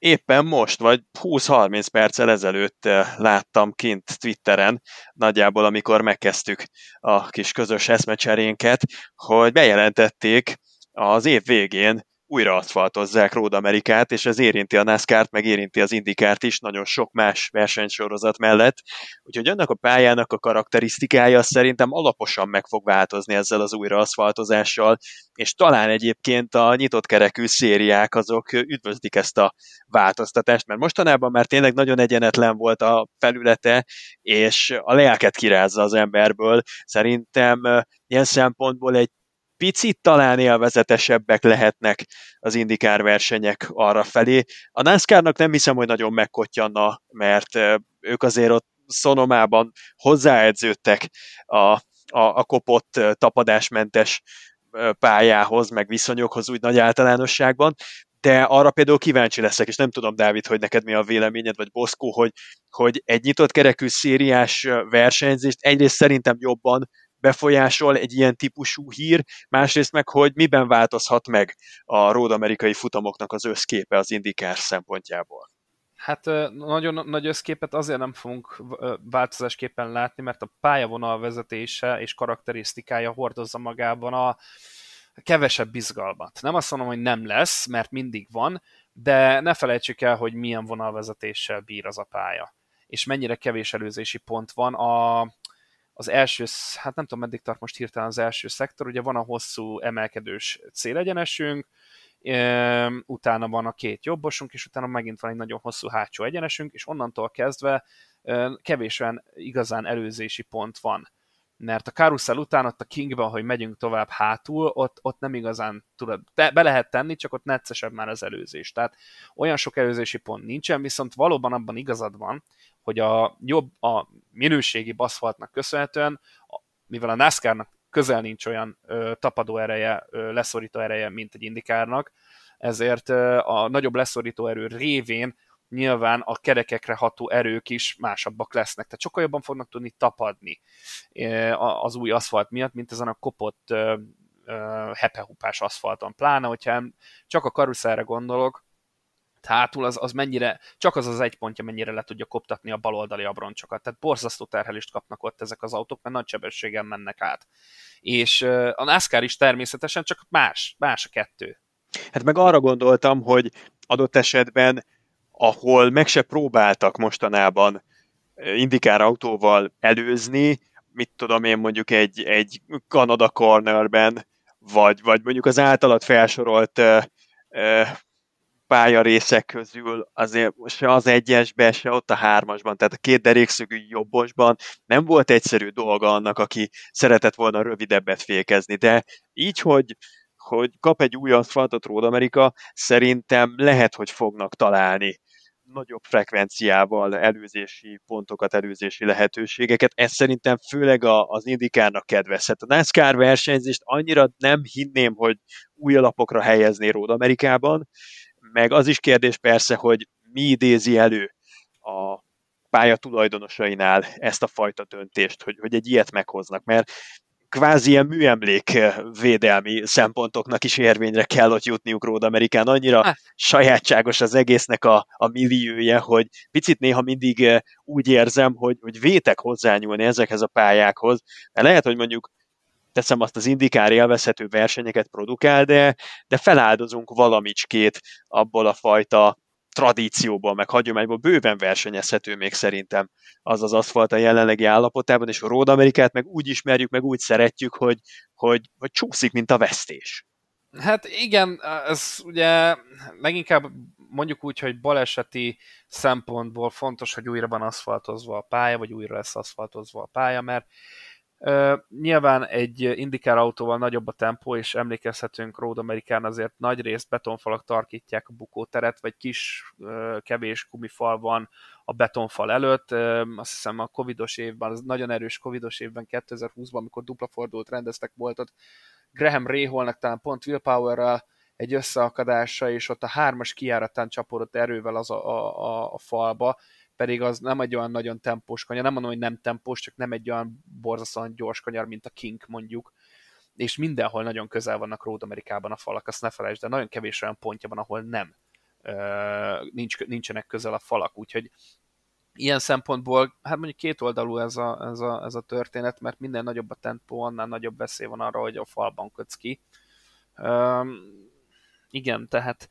éppen most, vagy 20-30 perccel ezelőtt eh, láttam kint Twitteren, nagyjából amikor megkezdtük a kis közös eszmecserénket, hogy bejelentették az év végén újra aszfaltozzák Road Amerikát, és ez érinti a NASCAR-t, meg érinti az Indikárt is, nagyon sok más versenysorozat mellett. Úgyhogy annak a pályának a karakterisztikája szerintem alaposan meg fog változni ezzel az újra aszfaltozással, és talán egyébként a nyitott kerekű szériák azok üdvözlik ezt a változtatást, mert mostanában már tényleg nagyon egyenetlen volt a felülete, és a lelket kirázza az emberből. Szerintem ilyen szempontból egy picit talán élvezetesebbek lehetnek az indikár versenyek arra felé. A NASCAR-nak nem hiszem, hogy nagyon megkotyanna, mert ők azért ott Szonomában hozzáedződtek a, a, a kopott, tapadásmentes pályához, meg viszonyokhoz úgy nagy általánosságban, de arra például kíváncsi leszek, és nem tudom, Dávid, hogy neked mi a véleményed, vagy Boszkó, hogy, hogy egy nyitott kerekű szériás versenyzést egyrészt szerintem jobban befolyásol egy ilyen típusú hír, másrészt meg, hogy miben változhat meg a Road amerikai futamoknak az összképe az indikár szempontjából. Hát nagyon nagy összképet azért nem fogunk változásképpen látni, mert a pályavonal vezetése és karakterisztikája hordozza magában a kevesebb izgalmat. Nem azt mondom, hogy nem lesz, mert mindig van, de ne felejtsük el, hogy milyen vonalvezetéssel bír az a pálya és mennyire kevés előzési pont van. A, az első, hát nem tudom meddig tart most hirtelen az első szektor, ugye van a hosszú emelkedős célegyenesünk, utána van a két jobbosunk, és utána megint van egy nagyon hosszú hátsó egyenesünk, és onnantól kezdve kevés olyan igazán előzési pont van. Mert a Carousel után ott a Kingben, hogy megyünk tovább hátul, ott, ott nem igazán tudod, be, be lehet tenni, csak ott neccesebb már az előzés. Tehát olyan sok előzési pont nincsen, viszont valóban abban igazad van, hogy a jobb, a minőségi baszfaltnak köszönhetően, mivel a NASCAR-nak közel nincs olyan ö, tapadó ereje, ö, leszorító ereje, mint egy indikárnak, ezért ö, a nagyobb leszorító erő révén nyilván a kerekekre ható erők is másabbak lesznek. Tehát sokkal jobban fognak tudni tapadni az új aszfalt miatt, mint ezen a kopott hepehupás aszfalton. Pláne, hogyha csak a karuszelre gondolok, hátul az, az mennyire, csak az az egy pontja mennyire le tudja koptatni a baloldali abroncsokat. Tehát borzasztó terhelést kapnak ott ezek az autók, mert nagy sebességgel mennek át. És a NASCAR is természetesen csak más, más a kettő. Hát meg arra gondoltam, hogy adott esetben, ahol meg se próbáltak mostanában indikár autóval előzni, mit tudom én mondjuk egy, egy Canada Cornerben, vagy, vagy mondjuk az általad felsorolt uh, pályarészek közül azért se az egyesben, se ott a hármasban, tehát a két derékszögű jobbosban nem volt egyszerű dolga annak, aki szeretett volna rövidebbet fékezni, de így, hogy, hogy kap egy új aszfaltot Road Amerika, szerintem lehet, hogy fognak találni nagyobb frekvenciával előzési pontokat, előzési lehetőségeket. Ez szerintem főleg a, az indikárnak kedvezhet. A NASCAR versenyzést annyira nem hinném, hogy új alapokra helyezné Road Amerikában, meg az is kérdés persze, hogy mi idézi elő a pálya tulajdonosainál ezt a fajta döntést, hogy, hogy egy ilyet meghoznak, mert kvázi ilyen műemlék védelmi szempontoknak is érvényre kell ott jutniuk Ród Amerikán. Annyira ah. sajátságos az egésznek a, a milliója, hogy picit néha mindig úgy érzem, hogy, hogy vétek hozzányúlni ezekhez a pályákhoz. Mert lehet, hogy mondjuk teszem azt az indikár élvezhető versenyeket produkál, de, de feláldozunk valamicskét abból a fajta tradícióból, meg hagyományból bőven versenyezhető még szerintem az az aszfalt a jelenlegi állapotában, és a Road Amerikát meg úgy ismerjük, meg úgy szeretjük, hogy, hogy, hogy csúszik, mint a vesztés. Hát igen, ez ugye leginkább mondjuk úgy, hogy baleseti szempontból fontos, hogy újra van aszfaltozva a pálya, vagy újra lesz aszfaltozva a pálya, mert Nyilván egy indikár autóval nagyobb a tempó, és emlékezhetünk Road Amerikán azért nagy részt betonfalak tarkítják a bukóteret, vagy kis uh, kevés gumifal van a betonfal előtt. Uh, azt hiszem a covidos évben, az nagyon erős covidos évben, 2020-ban, amikor dupla fordulót rendeztek volt ott, Graham Reholnak talán pont Willpower-rel egy összeakadása, és ott a hármas kiáratán csapódott erővel az a, a, a, a falba, pedig az nem egy olyan nagyon tempós kanyar, nem mondom, hogy nem tempós, csak nem egy olyan borzasztóan gyors kanyar, mint a King mondjuk, és mindenhol nagyon közel vannak Road Amerikában a falak, azt ne felejtsd, de nagyon kevés olyan pontja van, ahol nem nincs, nincsenek közel a falak, úgyhogy ilyen szempontból, hát mondjuk két oldalú ez a, ez, a, ez a történet, mert minden nagyobb a tempó, annál nagyobb veszély van arra, hogy a falban kötsz ki. Um, igen, tehát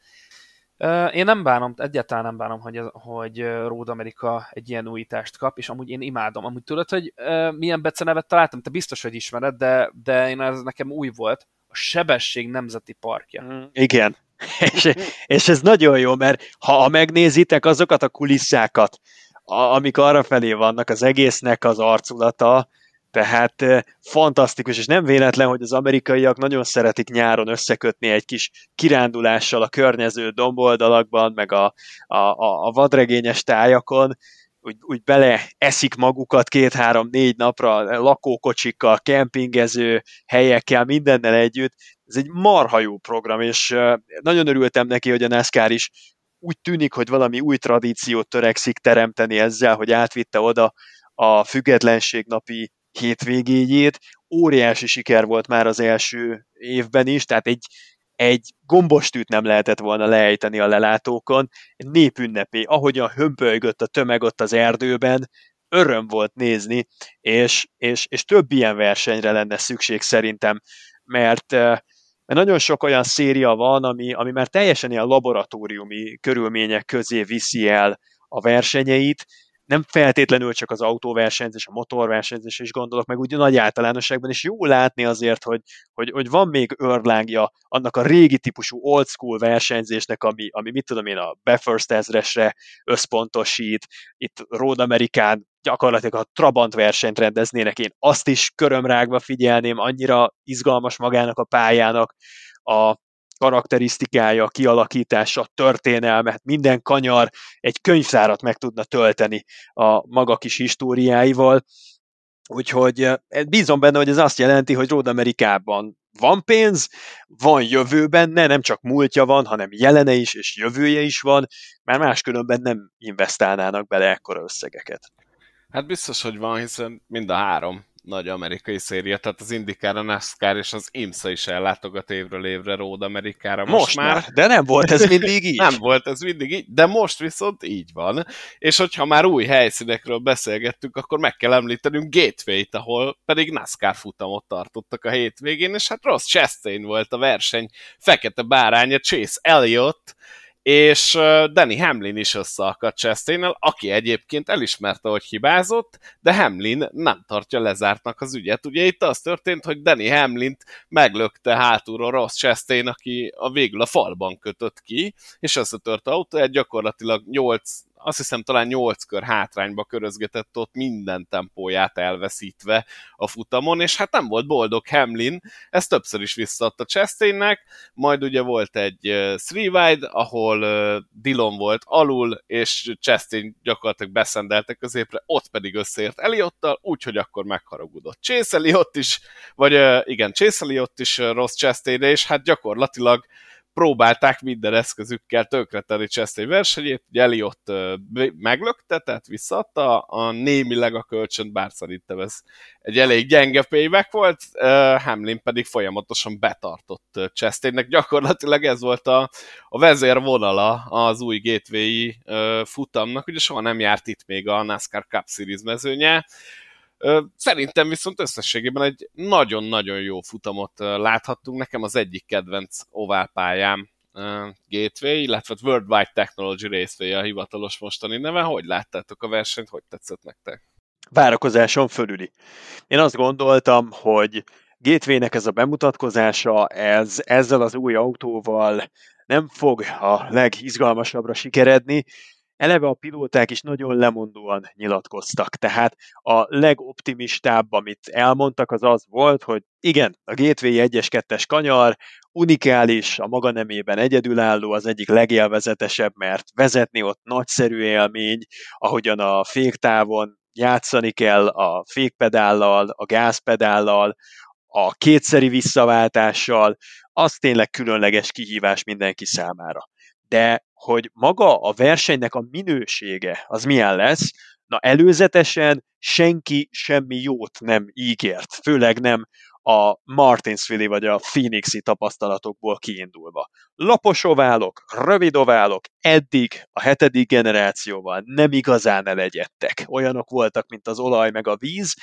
én nem bánom, egyáltalán nem bánom, hogy, hogy Road America egy ilyen újítást kap, és amúgy én imádom. Amúgy tudod, hogy milyen becenevet találtam? Te biztos, hogy ismered, de, de én ez nekem új volt. A Sebesség Nemzeti Parkja. Mm, igen. és, és ez nagyon jó, mert ha megnézitek azokat a kulisszákat, amik arra felé vannak, az egésznek az arculata, tehát fantasztikus, és nem véletlen, hogy az amerikaiak nagyon szeretik nyáron összekötni egy kis kirándulással a környező domboldalakban, meg a, a, a vadregényes tájakon, úgy, úgy bele eszik magukat két-három-négy napra lakókocsikkal, kempingező helyekkel, mindennel együtt. Ez egy marha jó program, és nagyon örültem neki, hogy a NASCAR is úgy tűnik, hogy valami új tradíciót törekszik teremteni ezzel, hogy átvitte oda a függetlenség napi hétvégéjét. Óriási siker volt már az első évben is, tehát egy, egy gombostűt nem lehetett volna leejteni a lelátókon. Népünnepé, ahogyan hömpölygött a tömeg ott az erdőben, öröm volt nézni, és, és, és több ilyen versenyre lenne szükség szerintem, mert eh, mert nagyon sok olyan széria van, ami, ami már teljesen ilyen laboratóriumi körülmények közé viszi el a versenyeit, nem feltétlenül csak az autóversenyzés, a motorversenyzés is gondolok, meg úgy nagy általánosságban, és jó látni azért, hogy, hogy, hogy van még örlángja annak a régi típusú old school versenyzésnek, ami, ami mit tudom én, a Befirst ezresre összpontosít, itt Road Amerikán gyakorlatilag a Trabant versenyt rendeznének, én azt is körömrágva figyelném, annyira izgalmas magának a pályának a, karakterisztikája, kialakítása, történelme, minden kanyar egy könyvszárat meg tudna tölteni a maga kis históriáival, úgyhogy eh, bízom benne, hogy ez azt jelenti, hogy Road Amerikában van pénz, van jövő benne, nem csak múltja van, hanem jelene is és jövője is van, mert máskülönben nem investálnának bele ekkora összegeket. Hát biztos, hogy van, hiszen mind a három nagy amerikai széria, tehát az IndyCar, a NASCAR és az IMSA is ellátogat évről évre Road Amerikára most, most már. De nem volt ez mindig így. nem volt ez mindig így, de most viszont így van. És hogyha már új helyszínekről beszélgettünk, akkor meg kell említenünk Gateway-t, ahol pedig NASCAR futamot tartottak a hétvégén, és hát Ross Chastain volt a verseny fekete báránya, Chase Elliott, és Danny Hamlin is összeakadt chastain aki egyébként elismerte, hogy hibázott, de Hamlin nem tartja lezártnak az ügyet. Ugye itt az történt, hogy Danny Hamlint meglökte hátulról Ross Chastain, aki a végül a falban kötött ki, és összetört autó, gyakorlatilag 8 azt hiszem talán 8 kör hátrányba körözgetett ott minden tempóját elveszítve a futamon, és hát nem volt boldog Hamlin, ez többször is visszaadta Chastainnek, majd ugye volt egy three wide, ahol Dillon volt alul, és Chastain gyakorlatilag beszendelte középre, ott pedig összeért Eliottal, úgyhogy akkor megharagudott Chase Eliott is, vagy igen, Chase Eliott is rossz chastain és hát gyakorlatilag próbálták minden eszközükkel tönkretenni Chastain versenyét, ugye Eliott meglökte, tehát visszaadta a némileg a kölcsön, bár szerintem ez egy elég gyenge payback volt, Hamlin pedig folyamatosan betartott Chastainnek, gyakorlatilag ez volt a, a vezérvonala az új gateway futamnak, ugye soha nem járt itt még a NASCAR Cup Series mezőnye, Szerintem viszont összességében egy nagyon-nagyon jó futamot láthattunk. Nekem az egyik kedvenc oválpályám Gateway, illetve Worldwide Technology Raceway a hivatalos mostani neve. Hogy láttátok a versenyt, hogy tetszett nektek? Várakozáson fölüli. Én azt gondoltam, hogy Gateway-nek ez a bemutatkozása, ez ezzel az új autóval nem fog a legizgalmasabbra sikeredni, eleve a pilóták is nagyon lemondóan nyilatkoztak, tehát a legoptimistább, amit elmondtak, az az volt, hogy igen, a Gateway 1-es 2-es kanyar unikális, a maga nemében egyedülálló, az egyik legélvezetesebb, mert vezetni ott nagyszerű élmény, ahogyan a féktávon játszani kell a fékpedállal, a gázpedállal, a kétszeri visszaváltással, az tényleg különleges kihívás mindenki számára. De hogy maga a versenynek a minősége az milyen lesz, na előzetesen senki semmi jót nem ígért, főleg nem a Martinsville vagy a Phoenixi tapasztalatokból kiindulva. Lapos oválok, rövid oválok, eddig a hetedik generációval nem igazán elegyedtek. Olyanok voltak, mint az olaj meg a víz,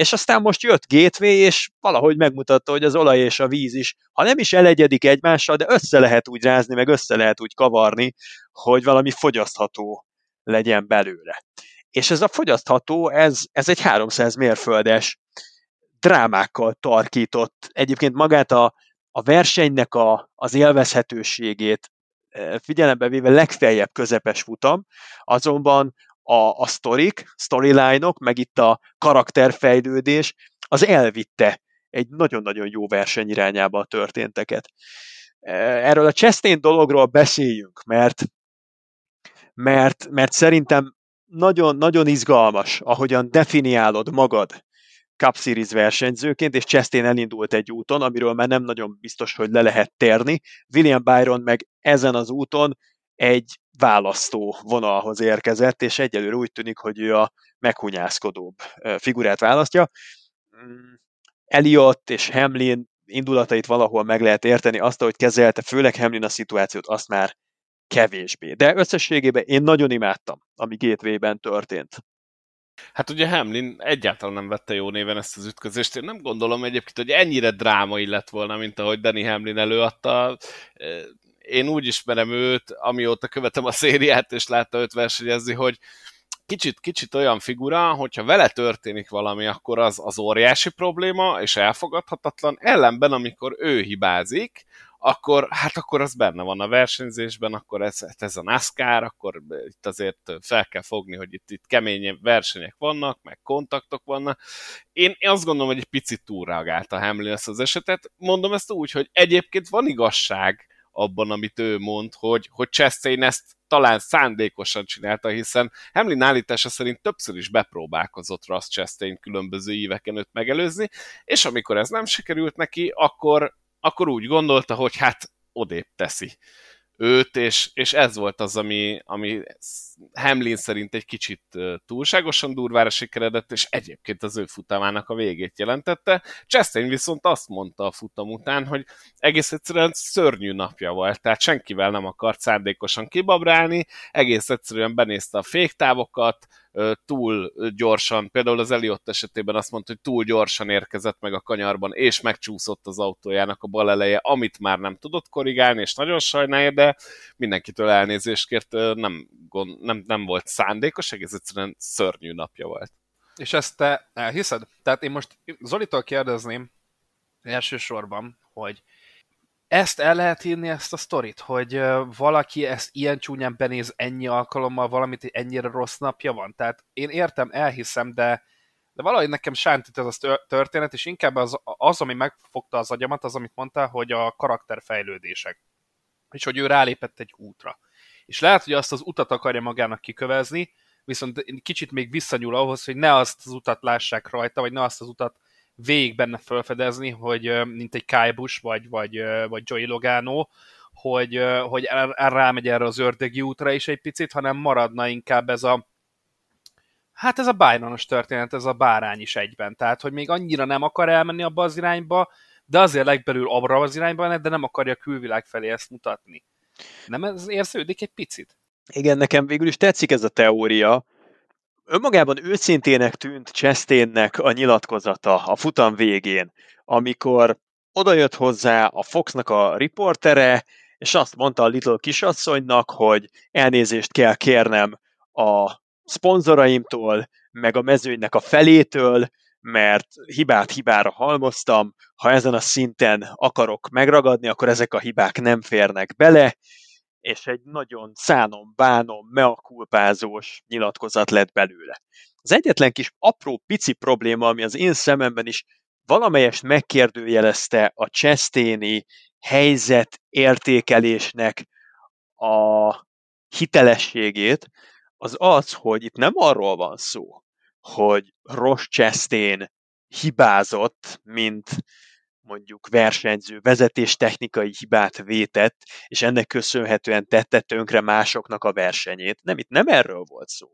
és aztán most jött Gateway, és valahogy megmutatta, hogy az olaj és a víz is, ha nem is elegyedik egymással, de össze lehet úgy rázni, meg össze lehet úgy kavarni, hogy valami fogyasztható legyen belőle. És ez a fogyasztható, ez, ez egy 300 mérföldes drámákkal tarkított. Egyébként magát a, a versenynek a, az élvezhetőségét eh, figyelembe véve legfeljebb közepes futam, azonban a, a sztorik, storyline-ok, meg itt a karakterfejlődés, az elvitte egy nagyon-nagyon jó verseny irányába a történteket. E, erről a Chastain dologról beszéljünk, mert, mert, mert szerintem nagyon, nagyon izgalmas, ahogyan definiálod magad Cup Series versenyzőként, és Chastain elindult egy úton, amiről már nem nagyon biztos, hogy le lehet térni. William Byron meg ezen az úton egy választó vonalhoz érkezett, és egyelőre úgy tűnik, hogy ő a meghunyászkodóbb figurát választja. Mm, Eliott és Hamlin indulatait valahol meg lehet érteni, azt, hogy kezelte főleg Hamlin a szituációt, azt már kevésbé. De összességében én nagyon imádtam, ami Gateway-ben történt. Hát ugye Hamlin egyáltalán nem vette jó néven ezt az ütközést. Én nem gondolom egyébként, hogy ennyire drámai lett volna, mint ahogy Danny Hamlin előadta én úgy ismerem őt, amióta követem a szériát, és látta őt versenyezni, hogy kicsit, kicsit olyan figura, hogyha vele történik valami, akkor az, az óriási probléma, és elfogadhatatlan. Ellenben, amikor ő hibázik, akkor, hát akkor az benne van a versenyzésben, akkor ez, ez a NASCAR, akkor itt azért fel kell fogni, hogy itt, itt kemény versenyek vannak, meg kontaktok vannak. Én, én azt gondolom, hogy egy picit túlreagált a Hamlin ezt az esetet. Mondom ezt úgy, hogy egyébként van igazság abban, amit ő mond, hogy, hogy Chastain ezt talán szándékosan csinálta, hiszen Hamlin állítása szerint többször is bepróbálkozott Ross Chastain különböző éveken őt megelőzni, és amikor ez nem sikerült neki, akkor, akkor úgy gondolta, hogy hát odébb teszi őt, és, és ez volt az, ami, ami Hamlin szerint egy kicsit túlságosan durvára sikeredett, és egyébként az ő futamának a végét jelentette. Chastain viszont azt mondta a futam után, hogy egész egyszerűen szörnyű napja volt, tehát senkivel nem akart szándékosan kibabrálni, egész egyszerűen benézte a féktávokat, túl gyorsan, például az Eliott esetében azt mondta, hogy túl gyorsan érkezett meg a kanyarban, és megcsúszott az autójának a bal eleje, amit már nem tudott korrigálni, és nagyon sajnálja, de mindenkitől elnézést kért, nem, nem, nem volt szándékos, egész egyszerűen szörnyű napja volt. És ezt te elhiszed? Tehát én most Zolitól kérdezném elsősorban, hogy ezt el lehet írni, ezt a sztorit, hogy valaki ezt ilyen csúnyán benéz ennyi alkalommal valamit, ennyire rossz napja van. Tehát én értem, elhiszem, de, de valahogy nekem sántít ez a történet, és inkább az, az, ami megfogta az agyamat, az, amit mondta, hogy a karakterfejlődések. És hogy ő rálépett egy útra. És lehet, hogy azt az utat akarja magának kikövezni, viszont kicsit még visszanyúl ahhoz, hogy ne azt az utat lássák rajta, vagy ne azt az utat végig benne felfedezni, hogy mint egy Kyle Busch, vagy, vagy, vagy Joey Logano, hogy, hogy rámegy erre az ördögi útra is egy picit, hanem maradna inkább ez a hát ez a Byronos történet, ez a bárány is egyben. Tehát, hogy még annyira nem akar elmenni abba az irányba, de azért legbelül abra az irányba, de nem akarja a külvilág felé ezt mutatni. Nem ez érződik egy picit? Igen, nekem végül is tetszik ez a teória, önmagában őszintének tűnt Chastainnek a nyilatkozata a futam végén, amikor odajött hozzá a Foxnak a riportere, és azt mondta a Little kisasszonynak, hogy elnézést kell kérnem a szponzoraimtól, meg a mezőnynek a felétől, mert hibát hibára halmoztam, ha ezen a szinten akarok megragadni, akkor ezek a hibák nem férnek bele, és egy nagyon szánom, bánom, meakulpázós nyilatkozat lett belőle. Az egyetlen kis apró pici probléma, ami az én szememben is valamelyest megkérdőjelezte a cseszténi helyzet értékelésnek a hitelességét, az az, hogy itt nem arról van szó, hogy Ross Chastain hibázott, mint mondjuk versenyző vezetés technikai hibát vétett, és ennek köszönhetően tette tönkre másoknak a versenyét. Nem, itt nem erről volt szó.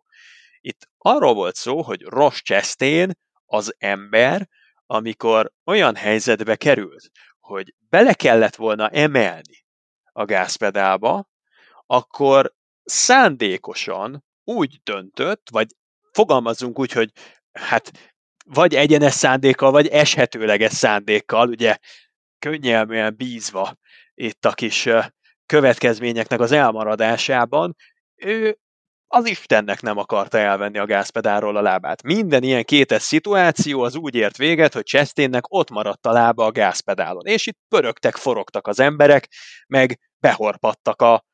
Itt arról volt szó, hogy Ross Chastain az ember, amikor olyan helyzetbe került, hogy bele kellett volna emelni a gázpedálba, akkor szándékosan úgy döntött, vagy fogalmazunk úgy, hogy hát vagy egyenes szándékkal, vagy eshetőleges szándékkal, ugye könnyelműen bízva itt a kis következményeknek az elmaradásában, ő az Istennek nem akarta elvenni a gázpedálról a lábát. Minden ilyen kétes szituáció az úgy ért véget, hogy Chastainnek ott maradt a lába a gázpedálon, és itt pörögtek, forogtak az emberek, meg behorpadtak a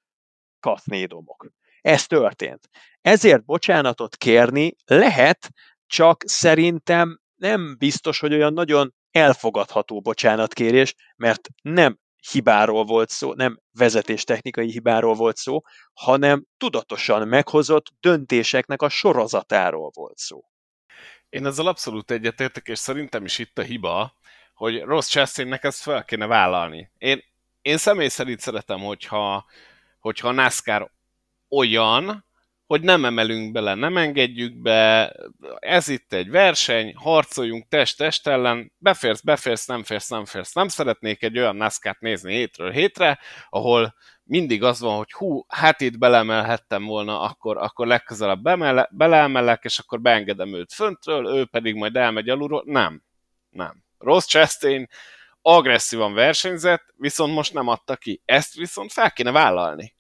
kasznédomok. Ez történt. Ezért bocsánatot kérni lehet, csak szerintem nem biztos, hogy olyan nagyon elfogadható bocsánatkérés, mert nem hibáról volt szó, nem vezetéstechnikai hibáról volt szó, hanem tudatosan meghozott döntéseknek a sorozatáról volt szó. Én ezzel abszolút egyetértek, és szerintem is itt a hiba, hogy rossz Chastainnek ezt fel kéne vállalni. Én, én személy szerint szeretem, hogyha, hogyha a NASCAR olyan, hogy nem emelünk bele, nem engedjük be, ez itt egy verseny, harcoljunk test-test ellen, beférsz, beférsz, nem férsz, nem férsz. Nem szeretnék egy olyan NASCAR-t nézni hétről hétre, ahol mindig az van, hogy hú, hát itt belemelhettem volna, akkor, akkor legközelebb bemele, beleemelek, és akkor beengedem őt föntről, ő pedig majd elmegy alulról. Nem, nem. Ross Chastain agresszívan versenyzett, viszont most nem adta ki. Ezt viszont fel kéne vállalni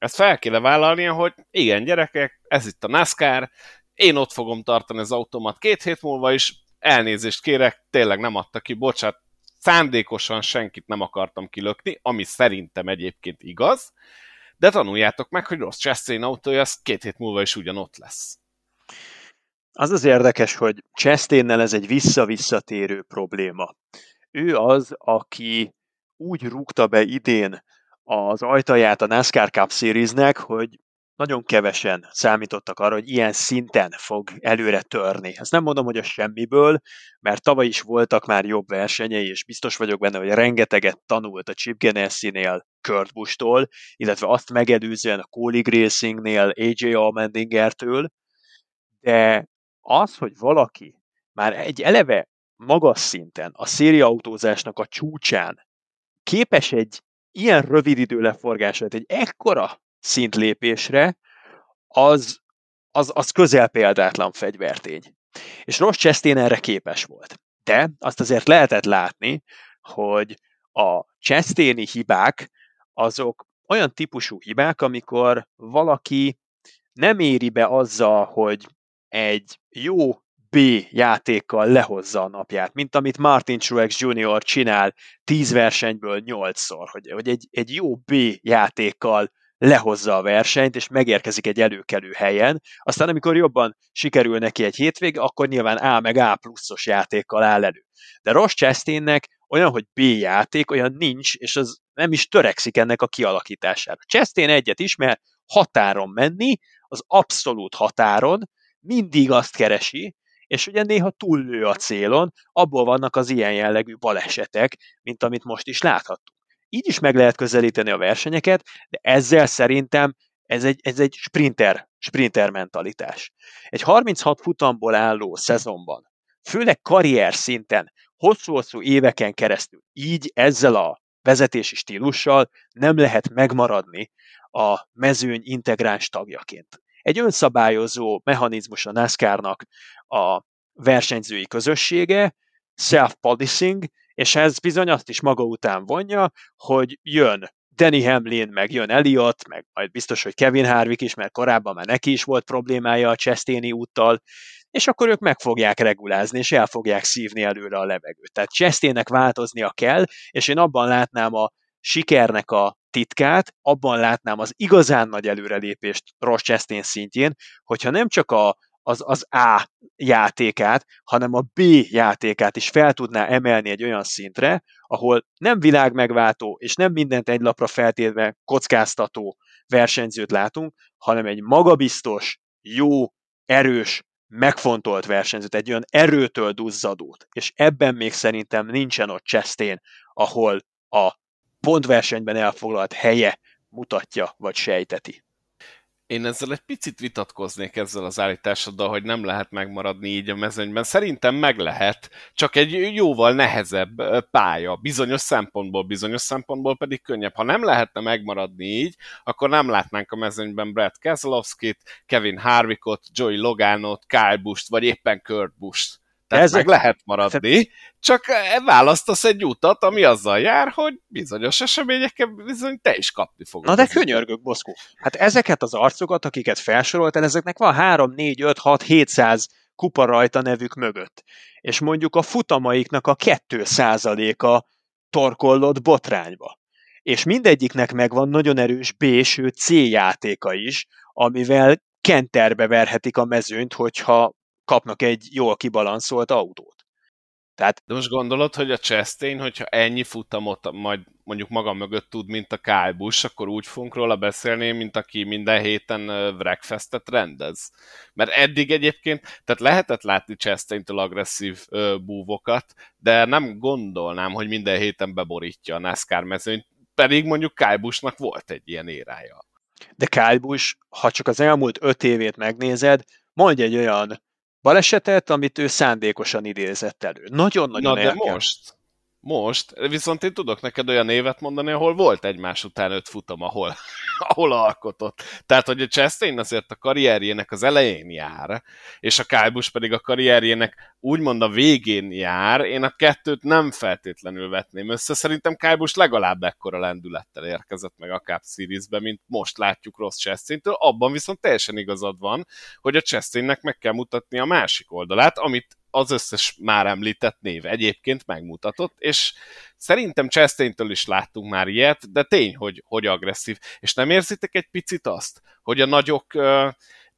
ezt fel kéne vállalnia, hogy igen, gyerekek, ez itt a NASCAR, én ott fogom tartani az automat két hét múlva is, elnézést kérek, tényleg nem adta ki, bocsát, szándékosan senkit nem akartam kilökni, ami szerintem egyébként igaz, de tanuljátok meg, hogy rossz Chastain autója, az két hét múlva is ugyanott lesz. Az az érdekes, hogy Chastainnel ez egy vissza-visszatérő probléma. Ő az, aki úgy rúgta be idén az ajtaját a NASCAR Cup Seriesnek, hogy nagyon kevesen számítottak arra, hogy ilyen szinten fog előre törni. Ezt nem mondom, hogy a semmiből, mert tavaly is voltak már jobb versenyei, és biztos vagyok benne, hogy rengeteget tanult a Chip Ganassi-nél Kurt Busch-tól, illetve azt megelőzően a Colleague Racing-nél AJ Allmendinger-től, de az, hogy valaki már egy eleve magas szinten, a szériaautózásnak a csúcsán képes egy ilyen rövid idő leforgását egy ekkora szintlépésre, az, az, az közel példátlan fegyvertény. És Ross Chastain erre képes volt. De azt azért lehetett látni, hogy a Chastaini hibák azok olyan típusú hibák, amikor valaki nem éri be azzal, hogy egy jó B játékkal lehozza a napját, mint amit Martin Truex Jr. csinál 10 versenyből 8-szor, hogy, hogy egy, egy jó B játékkal lehozza a versenyt, és megérkezik egy előkelő helyen, aztán amikor jobban sikerül neki egy hétvég, akkor nyilván A meg A pluszos játékkal áll elő. De Ross Chastainnek olyan, hogy B játék, olyan nincs, és az nem is törekszik ennek a kialakítására. Chastain egyet ismer, határon menni, az abszolút határon, mindig azt keresi, és ugye néha túllő a célon, abból vannak az ilyen jellegű balesetek, mint amit most is láthattunk. Így is meg lehet közelíteni a versenyeket, de ezzel szerintem ez egy, ez egy sprinter, sprinter mentalitás. Egy 36 futamból álló szezonban, főleg karrier szinten, hosszú-hosszú éveken keresztül, így ezzel a vezetési stílussal nem lehet megmaradni a mezőny integráns tagjaként egy önszabályozó mechanizmus a NASCAR-nak a versenyzői közössége, self-policing, és ez bizony azt is maga után vonja, hogy jön Danny Hamlin, meg jön Elliot, meg majd biztos, hogy Kevin Harvick is, mert korábban már neki is volt problémája a Chastain úttal, és akkor ők meg fogják regulázni, és el fogják szívni előre a levegőt. Tehát Chastainnek változnia kell, és én abban látnám a sikernek a titkát, abban látnám az igazán nagy előrelépést Ross Chastain szintjén, hogyha nem csak a, az, az A játékát, hanem a B játékát is fel tudná emelni egy olyan szintre, ahol nem világmegváltó, és nem mindent egy lapra feltétve kockáztató versenyzőt látunk, hanem egy magabiztos, jó, erős, megfontolt versenyzőt, egy olyan erőtől duzzadót, és ebben még szerintem nincsen ott Chastain, ahol a pontversenyben elfoglalt helye mutatja vagy sejteti. Én ezzel egy picit vitatkoznék ezzel az állításoddal, hogy nem lehet megmaradni így a mezőnyben. Szerintem meg lehet, csak egy jóval nehezebb pálya, bizonyos szempontból, bizonyos szempontból pedig könnyebb. Ha nem lehetne megmaradni így, akkor nem látnánk a mezőnyben Brad Keselowski-t, Kevin Harvickot, Joey Loganot, Kyle Busch-t, vagy éppen Kurt Busch-t. Tehát Ezek... meg lehet maradni, csak választasz egy utat, ami azzal jár, hogy bizonyos eseményekkel bizony te is kapni fogod. Na de könyörgök, Boszkó. Hát ezeket az arcokat, akiket felsoroltál, ezeknek van 3, 4, 5, 6, 700 kupa rajta nevük mögött. És mondjuk a futamaiknak a 2 a torkollott botrányba. És mindegyiknek megvan nagyon erős B, sőt C játéka is, amivel kenterbe verhetik a mezőnyt, hogyha kapnak egy jól kibalanszolt autót. Tehát... De most gondolod, hogy a Chastain, hogyha ennyi futamot majd mondjuk maga mögött tud, mint a Kyle Busch, akkor úgy fogunk róla beszélni, mint aki minden héten Wreckfestet rendez. Mert eddig egyébként, tehát lehetett látni Chastain-től agresszív ö, búvokat, de nem gondolnám, hogy minden héten beborítja a NASCAR mezőnyt, pedig mondjuk Kyle Busch-nak volt egy ilyen érája. De Kyle Busch, ha csak az elmúlt öt évét megnézed, mondj egy olyan balesetet, amit ő szándékosan idézett elő. Nagyon-nagyon Na de most, most, viszont én tudok neked olyan névet mondani, ahol volt egymás után öt futam, ahol, ahol alkotott. Tehát, hogy a Chastain azért a karrierjének az elején jár, és a Kyle pedig a karrierjének úgymond a végén jár, én a kettőt nem feltétlenül vetném össze. Szerintem Kyle legalább ekkora lendülettel érkezett meg a Cup Series-be, mint most látjuk Ross Chastain-től. Abban viszont teljesen igazad van, hogy a Chastainnek meg kell mutatni a másik oldalát, amit az összes már említett név egyébként megmutatott, és szerintem Chastain-től is láttunk már ilyet, de tény, hogy, hogy agresszív. És nem érzitek egy picit azt, hogy a nagyok,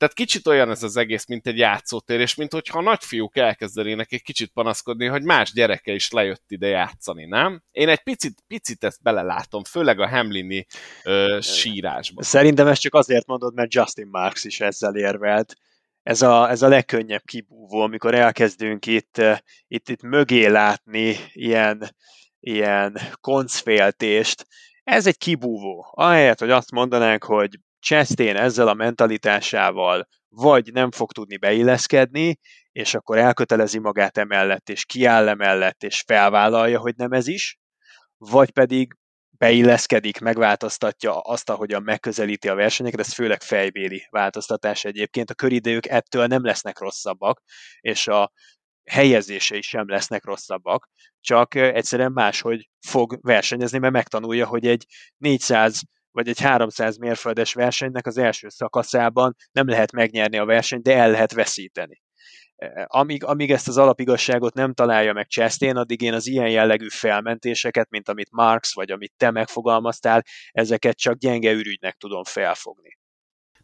tehát kicsit olyan ez az egész, mint egy játszótér, és mint hogyha a nagyfiúk elkezdenének egy kicsit panaszkodni, hogy más gyereke is lejött ide játszani, nem? Én egy picit, picit ezt belelátom, főleg a Hamlini ö, sírásban. Szerintem ezt csak azért mondod, mert Justin Marks is ezzel érvelt ez a, ez a legkönnyebb kibúvó, amikor elkezdünk itt, eh, itt, itt mögé látni ilyen, ilyen koncféltést. Ez egy kibúvó. Ahelyett, hogy azt mondanánk, hogy Chastain ezzel a mentalitásával vagy nem fog tudni beilleszkedni, és akkor elkötelezi magát emellett, és kiáll emellett, és felvállalja, hogy nem ez is, vagy pedig beilleszkedik, megváltoztatja azt, ahogyan megközelíti a versenyeket, ez főleg fejbéli változtatás egyébként. A köridők ettől nem lesznek rosszabbak, és a helyezései sem lesznek rosszabbak, csak egyszerűen máshogy fog versenyezni, mert megtanulja, hogy egy 400 vagy egy 300 mérföldes versenynek az első szakaszában nem lehet megnyerni a versenyt, de el lehet veszíteni amíg, amíg ezt az alapigasságot nem találja meg Chastain, addig én az ilyen jellegű felmentéseket, mint amit Marx, vagy amit te megfogalmaztál, ezeket csak gyenge ürügynek tudom felfogni.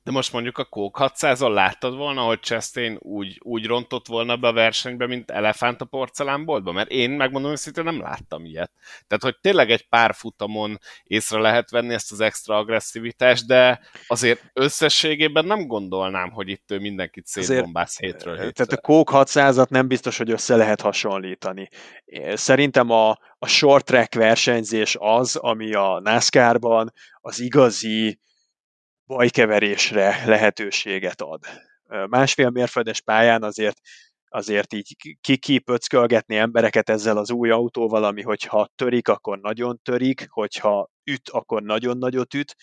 De most mondjuk a Coke 600-on láttad volna, hogy Chastain úgy, úgy rontott volna be a versenybe, mint elefánt a porcelánboltba? Mert én megmondom őszintén nem láttam ilyet. Tehát, hogy tényleg egy pár futamon észre lehet venni ezt az extra agresszivitást, de azért összességében nem gondolnám, hogy itt ő mindenkit szétbombász hétről hétre. Tehát a Coke 600-at nem biztos, hogy össze lehet hasonlítani. Szerintem a, a short track versenyzés az, ami a NASCAR-ban az igazi bajkeverésre lehetőséget ad. Másfél mérföldes pályán azért azért így kikipöckölgetni embereket ezzel az új autóval, ami hogyha törik, akkor nagyon törik, hogyha üt, akkor nagyon nagyot üt,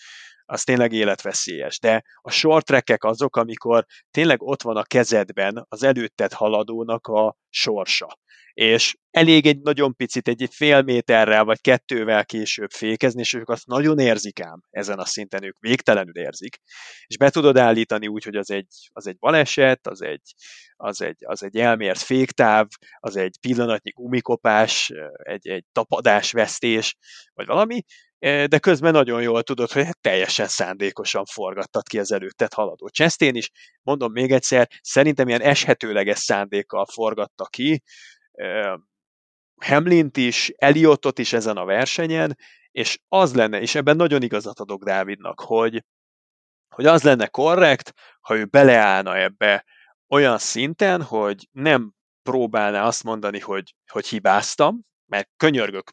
az tényleg életveszélyes. De a short azok, amikor tényleg ott van a kezedben az előtted haladónak a sorsa és elég egy nagyon picit, egy fél méterrel vagy kettővel később fékezni, és ők azt nagyon érzik ám ezen a szinten, ők végtelenül érzik, és be tudod állítani úgy, hogy az egy, az egy baleset, az egy, az, egy, az egy elmért féktáv, az egy pillanatnyi gumikopás, egy, egy tapadásvesztés, vagy valami, de közben nagyon jól tudod, hogy hát teljesen szándékosan forgattad ki az előttet haladó Chastain is. Mondom még egyszer, szerintem ilyen eshetőleges szándékkal forgatta ki, Hamlint is, Eliotot is ezen a versenyen, és az lenne, és ebben nagyon igazat adok Dávidnak, hogy, hogy az lenne korrekt, ha ő beleállna ebbe olyan szinten, hogy nem próbálná azt mondani, hogy, hogy hibáztam, mert könyörgök,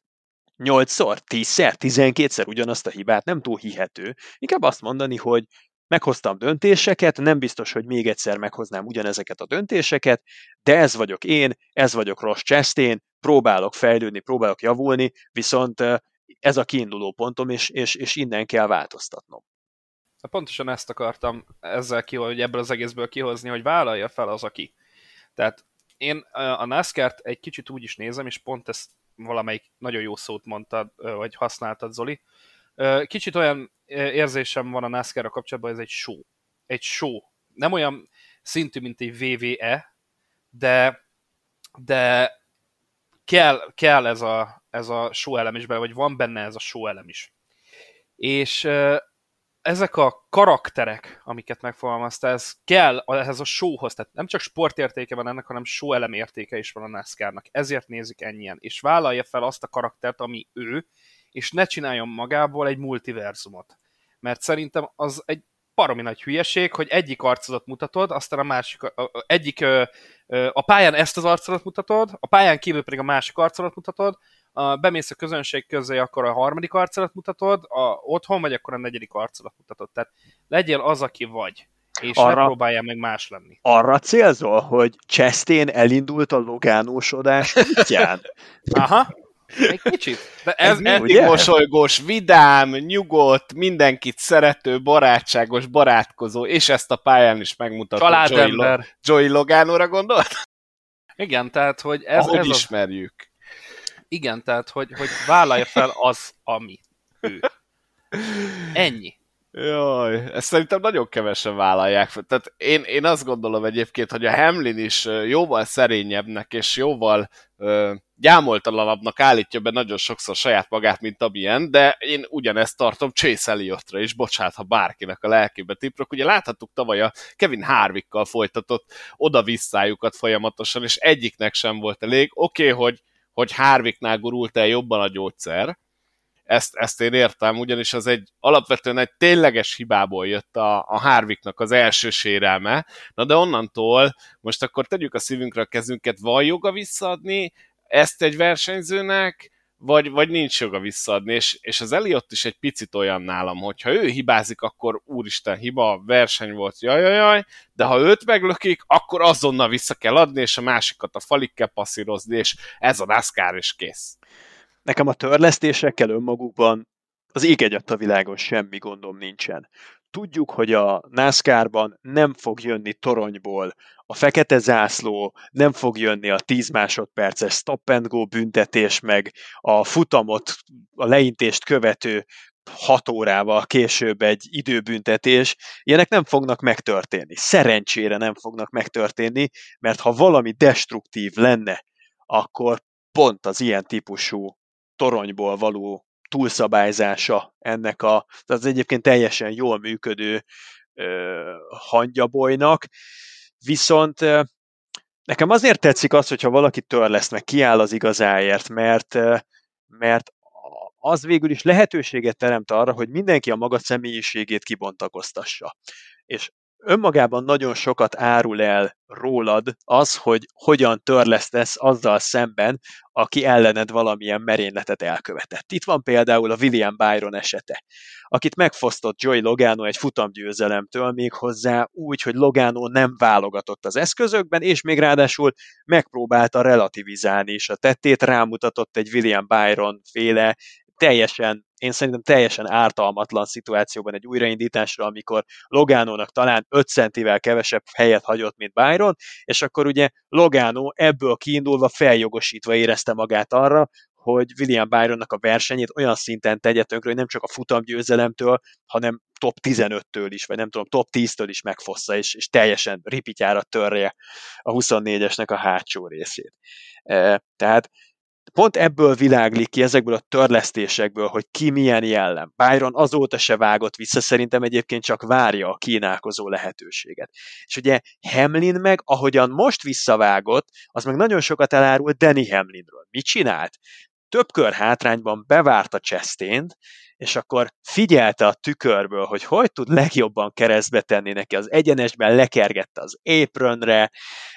8-szor, 10-szer, 12-szer ugyanazt a hibát, nem túl hihető. Inkább azt mondani, hogy meghoztam döntéseket, nem biztos, hogy még egyszer meghoznám ugyanezeket a döntéseket, de ez vagyok én, ez vagyok Ross Chastain, próbálok fejlődni, próbálok javulni, viszont ez a kiinduló pontom, és, és, és innen kell változtatnom. Pontosan ezt akartam ezzel ki, hogy ebből az egészből kihozni, hogy vállalja fel az, aki. Tehát én a NASCAR-t egy kicsit úgy is nézem, és pont ezt valamelyik nagyon jó szót mondtad, vagy használtad, Zoli. Kicsit olyan érzésem van a NASCAR-ra kapcsolatban, ez egy show. Egy show. Nem olyan szintű, mint egy VVE, de, de kell, kell ez, a, ez a show elem is vagy van benne ez a show elem is. És ezek a karakterek, amiket megfogalmazta, ez kell ehhez a showhoz, tehát nem csak sportértéke van ennek, hanem show elem értéke is van a NASCAR-nak. Ezért nézik ennyien, és vállalja fel azt a karaktert, ami ő, és ne csináljon magából egy multiverzumot. Mert szerintem az egy baromi nagy hülyeség, hogy egyik arcodat mutatod, aztán a másik, a, a, egyik ö, ö, a pályán ezt az arcodat mutatod, a pályán kívül pedig a másik arcodat mutatod, a, bemész a közönség közé, akkor a harmadik arcodat mutatod, a, otthon vagy akkor a negyedik arcodat mutatod. Tehát legyél az, aki vagy és arra, ne próbáljál meg más lenni. Arra célzol, hogy Chastain elindult a logánósodás útján? Aha, egy kicsit. De ez, ez ugye? mosolygós, vidám, nyugodt, mindenkit szerető, barátságos, barátkozó, és ezt a pályán is megmutatott Joey, Lo- Joey Logánóra gondolt? Igen, tehát, hogy ez... Ahogy ez ismerjük. Az... Igen, tehát, hogy, hogy vállalja fel az, ami ő. Ennyi. Jaj, ezt szerintem nagyon kevesen vállalják. Tehát én, én azt gondolom egyébként, hogy a Hamlin is jóval szerényebbnek és jóval ö, gyámoltalanabbnak állítja be nagyon sokszor saját magát, mint amilyen, de én ugyanezt tartom Chase Elliotra is, bocsánat, ha bárkinek a lelkébe tiprok. Ugye láthattuk tavaly a Kevin Harvickkal folytatott oda-visszájukat folyamatosan, és egyiknek sem volt elég. Oké, okay, hogy, hogy Harvicknál gurult el jobban a gyógyszer, ezt, ezt én értem, ugyanis az egy alapvetően egy tényleges hibából jött a, a Harvicknak az első sérelme, na de onnantól most akkor tegyük a szívünkre a kezünket, van joga visszaadni ezt egy versenyzőnek, vagy, vagy nincs joga visszaadni, és, és az Eliott is egy picit olyan nálam, hogyha ő hibázik, akkor úristen, hiba, verseny volt, jaj, de ha őt meglökik, akkor azonnal vissza kell adni, és a másikat a falig kell passzírozni, és ez a NASCAR is kész. Nekem a törlesztésekkel önmagukban az ég a világon semmi gondom nincsen. Tudjuk, hogy a NASCAR-ban nem fog jönni toronyból a fekete zászló, nem fog jönni a 10 másodperces stop and go büntetés, meg a futamot, a leintést követő 6 órával később egy időbüntetés, ilyenek nem fognak megtörténni. Szerencsére nem fognak megtörténni, mert ha valami destruktív lenne, akkor pont az ilyen típusú toronyból való túlszabályzása ennek a, az egyébként teljesen jól működő ö, hangyabolynak, viszont ö, nekem azért tetszik az, hogyha valaki törleszt, meg kiáll az igazáért, mert, ö, mert az végül is lehetőséget teremt arra, hogy mindenki a maga személyiségét kibontakoztassa. És önmagában nagyon sokat árul el rólad az, hogy hogyan törlesztesz azzal szemben, aki ellened valamilyen merényletet elkövetett. Itt van például a William Byron esete, akit megfosztott Joy Logano egy futamgyőzelemtől még hozzá úgy, hogy Logano nem válogatott az eszközökben, és még ráadásul megpróbálta relativizálni is a tettét, rámutatott egy William Byron féle teljesen, én szerintem teljesen ártalmatlan szituációban egy újraindításra, amikor Logánónak talán 5 centivel kevesebb helyet hagyott, mint Byron, és akkor ugye Logánó ebből kiindulva feljogosítva érezte magát arra, hogy William Byronnak a versenyét olyan szinten tegye tönkre, hogy nem csak a futamgyőzelemtől, hanem top 15-től is, vagy nem tudom, top 10-től is megfossza, és, és teljesen ripityára törje a 24-esnek a hátsó részét. E, tehát pont ebből világlik ki, ezekből a törlesztésekből, hogy ki milyen jellem. Byron azóta se vágott vissza, szerintem egyébként csak várja a kínálkozó lehetőséget. És ugye Hamlin meg, ahogyan most visszavágott, az meg nagyon sokat elárul Danny Hamlinről. Mit csinált? Több kör hátrányban bevárta Chastain-t, és akkor figyelte a tükörből, hogy hogy tud legjobban keresztbe tenni neki. Az egyenesben lekergette az apronre,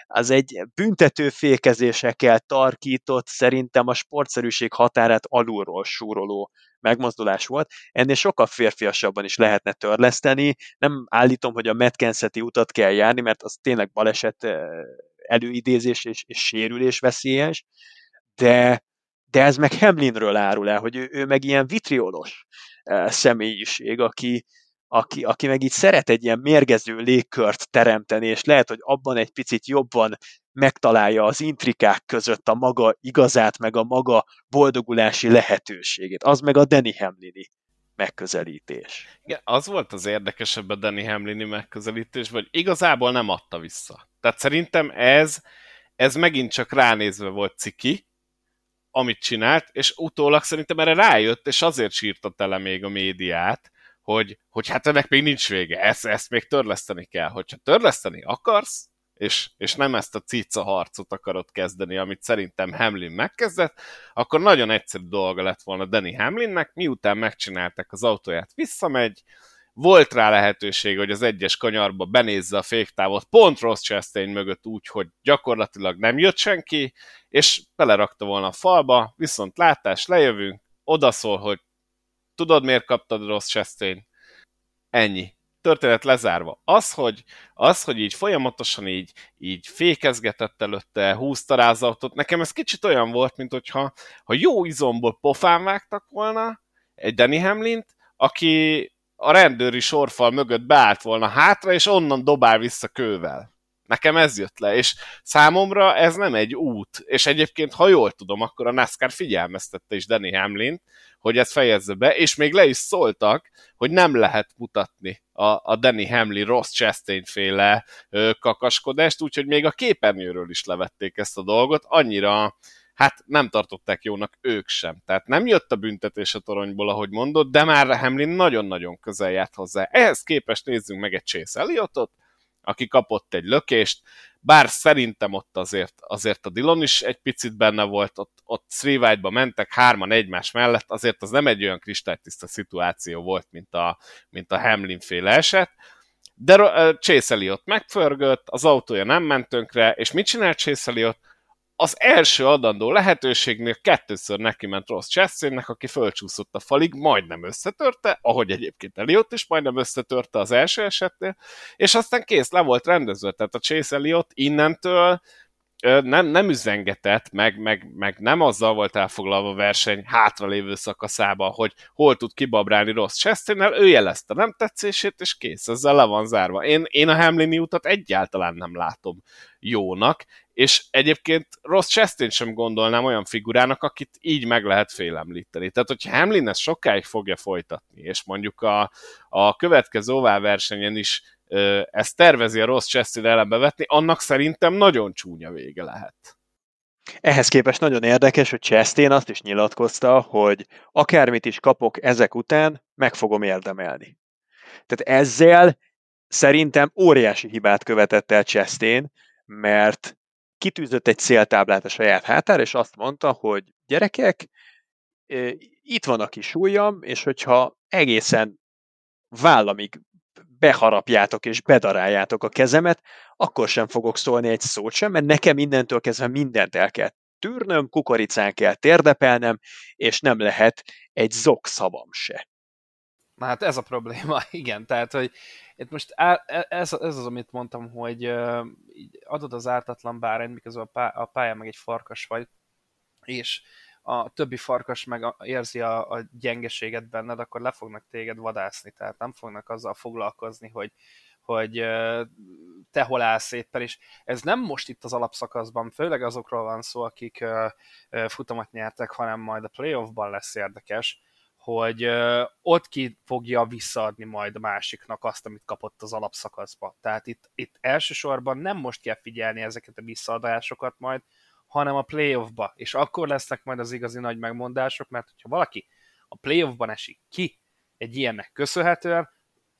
az egy büntető fékezésekkel tarkított, szerintem a sportszerűség határát alulról súroló megmozdulás volt. Ennél sokkal férfiasabban is lehetne törleszteni. Nem állítom, hogy a Metkenszeti utat kell járni, mert az tényleg baleset előidézés és, és sérülés veszélyes, de, de ez meg Hamlinről árul el, hogy ő, ő meg ilyen vitriolos személyiség, aki, aki, aki meg így szeret egy ilyen mérgező légkört teremteni, és lehet, hogy abban egy picit jobban megtalálja az intrikák között a maga igazát, meg a maga boldogulási lehetőségét. Az meg a Danny Hamlini megközelítés. Igen, az volt az érdekesebb a Danny Hamlini megközelítés, hogy igazából nem adta vissza. Tehát szerintem ez, ez megint csak ránézve volt ciki, amit csinált, és utólag szerintem erre rájött, és azért sírta tele még a médiát, hogy, hogy hát ennek még nincs vége, ezt, ezt még törleszteni kell. Hogyha törleszteni akarsz, és, és nem ezt a cica harcot akarod kezdeni, amit szerintem Hamlin megkezdett, akkor nagyon egyszerű dolga lett volna Danny Hamlinnek, miután megcsinálták az autóját, visszamegy, volt rá lehetőség, hogy az egyes kanyarba benézze a féktávot pont Ross Chastain mögött úgy, hogy gyakorlatilag nem jött senki, és belerakta volna a falba, viszont látás, lejövünk, odaszól, hogy tudod miért kaptad Ross Chastain? Ennyi. Történet lezárva. Az, hogy, az, hogy így folyamatosan így, így fékezgetett előtte, húzta rá nekem ez kicsit olyan volt, mint hogyha ha jó izomból pofán vágtak volna egy Danny Hamlint, aki a rendőri sorfal mögött beállt volna hátra, és onnan dobál vissza kővel. Nekem ez jött le, és számomra ez nem egy út, és egyébként, ha jól tudom, akkor a NASCAR figyelmeztette is Danny Hamlin, hogy ezt fejezze be, és még le is szóltak, hogy nem lehet mutatni a, a Danny Hamlin Ross Chastain féle ö, kakaskodást, úgyhogy még a képernyőről is levették ezt a dolgot, annyira hát nem tartották jónak ők sem. Tehát nem jött a büntetés a toronyból, ahogy mondott, de már Hamlin nagyon-nagyon közel járt hozzá. Ehhez képest nézzünk meg egy Chase Elliotot, aki kapott egy lökést, bár szerintem ott azért, azért a Dillon is egy picit benne volt, ott, ott three ba mentek hárman egymás mellett, azért az nem egy olyan kristálytiszta szituáció volt, mint a, mint a Hamlin féle eset, de Chase Elliot megförgött, az autója nem ment tönkre, és mit csinált Chase Elliot? Az első adandó lehetőségnél kettőször neki ment rossz Chastainnek, aki fölcsúszott a falig, majdnem összetörte, ahogy egyébként Eliott is majdnem összetörte az első esetnél, és aztán kész, le volt rendezve, tehát a Chase Eliott innentől nem, nem üzengetett, meg, meg, meg nem azzal volt elfoglalva a verseny hátralévő szakaszában, hogy hol tud kibabrálni rossz Chastainnel, ő jelezte nem tetszését, és kész, ezzel le van zárva. Én, én a Hamlini utat egyáltalán nem látom jónak, és egyébként Ross Chastain sem gondolnám olyan figurának, akit így meg lehet félemlíteni. Tehát, hogyha Hamlin ezt sokáig fogja folytatni, és mondjuk a, a következő ovál versenyen is ezt tervezi a Ross Chastain ellen bevetni, annak szerintem nagyon csúnya vége lehet. Ehhez képest nagyon érdekes, hogy Chastain azt is nyilatkozta, hogy akármit is kapok ezek után, meg fogom érdemelni. Tehát ezzel szerintem óriási hibát követett el Chastain, mert kitűzött egy céltáblát a saját hátára, és azt mondta, hogy gyerekek, itt van a kis ujjam, és hogyha egészen vállamig beharapjátok és bedaráljátok a kezemet, akkor sem fogok szólni egy szót sem, mert nekem innentől kezdve mindent el kell tűrnöm, kukoricán kell térdepelnem, és nem lehet egy zokszavam se. Na hát ez a probléma, igen, tehát, hogy itt most á, e, ez, ez az, amit mondtam, hogy adod az ártatlan bárányt, miközben a, pá, a pálya meg egy farkas vagy, és a többi farkas meg érzi a, a gyengeséget benned, akkor le fognak téged vadászni, tehát nem fognak azzal foglalkozni, hogy, hogy te hol állsz éppen, és ez nem most itt az alapszakaszban, főleg azokról van szó, akik futamat nyertek, hanem majd a playoffban lesz érdekes, hogy ott ki fogja visszaadni majd a másiknak azt, amit kapott az alapszakaszba. Tehát itt, itt elsősorban nem most kell figyelni ezeket a visszaadásokat majd, hanem a playoffba. És akkor lesznek majd az igazi nagy megmondások, mert hogyha valaki a playoffban esik ki egy ilyennek köszönhetően,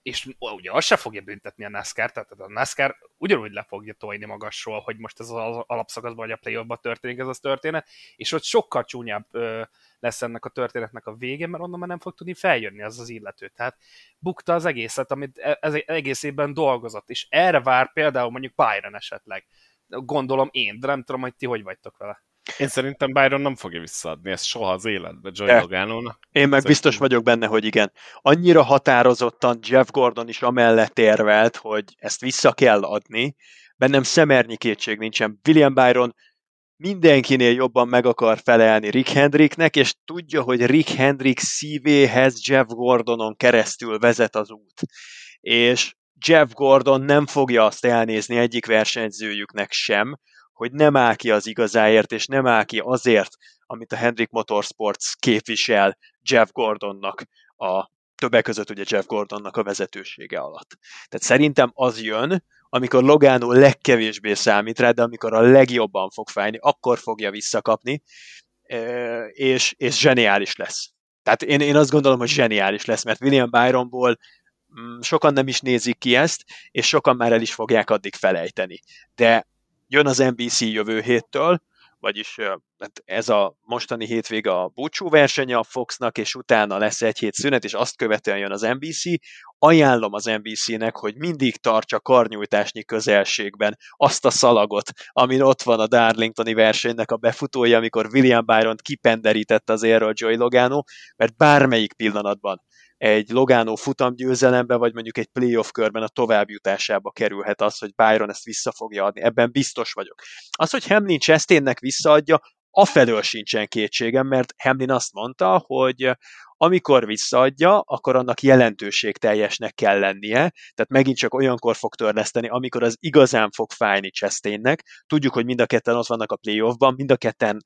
és ugye azt se fogja büntetni a NASCAR, tehát a NASCAR ugyanúgy le fogja tojni magasról, hogy most ez az alapszakaszban, vagy a playoffban történik ez a történet, és ott sokkal csúnyább ö, lesz ennek a történetnek a vége, mert onnan már nem fog tudni feljönni az az illető. Tehát bukta az egészet, amit e, ez egész évben dolgozott, és erre vár például mondjuk Byron esetleg. Gondolom én, de nem tudom, hogy ti hogy vagytok vele. Én szerintem Byron nem fogja visszaadni ezt soha az életbe Joy De. Logano-nak. Én meg szerintem... biztos vagyok benne, hogy igen. Annyira határozottan Jeff Gordon is amellett érvelt, hogy ezt vissza kell adni. Bennem szemernyi kétség nincsen. William Byron mindenkinél jobban meg akar felelni Rick Hendricknek, és tudja, hogy Rick Hendrick szívéhez Jeff Gordonon keresztül vezet az út. És Jeff Gordon nem fogja azt elnézni egyik versenyzőjüknek sem, hogy nem áll ki az igazáért, és nem áll ki azért, amit a Hendrick Motorsports képvisel Jeff Gordonnak a többek között ugye Jeff Gordonnak a vezetősége alatt. Tehát szerintem az jön, amikor Logano legkevésbé számít rá, de amikor a legjobban fog fájni, akkor fogja visszakapni, és, és zseniális lesz. Tehát én, én azt gondolom, hogy zseniális lesz, mert William Byronból sokan nem is nézik ki ezt, és sokan már el is fogják addig felejteni. De jön az NBC jövő héttől, vagyis hát ez a mostani hétvége a búcsú versenye a Foxnak, és utána lesz egy hét szünet, és azt követően jön az NBC. Ajánlom az NBC-nek, hogy mindig tartsa karnyújtásnyi közelségben azt a szalagot, amin ott van a Darlingtoni versenynek a befutója, amikor William Byron kipenderített az érről Joy Logano, mert bármelyik pillanatban egy Logano futamgyőzelembe, vagy mondjuk egy playoff körben a továbbjutásába kerülhet az, hogy Byron ezt vissza fogja adni. Ebben biztos vagyok. Az, hogy Hamlin Chastainnek visszaadja, afelől sincsen kétségem, mert Hamlin azt mondta, hogy amikor visszaadja, akkor annak jelentőség teljesnek kell lennie, tehát megint csak olyankor fog törleszteni, amikor az igazán fog fájni Chastainnek. Tudjuk, hogy mind a ketten ott vannak a playoffban, mind a ketten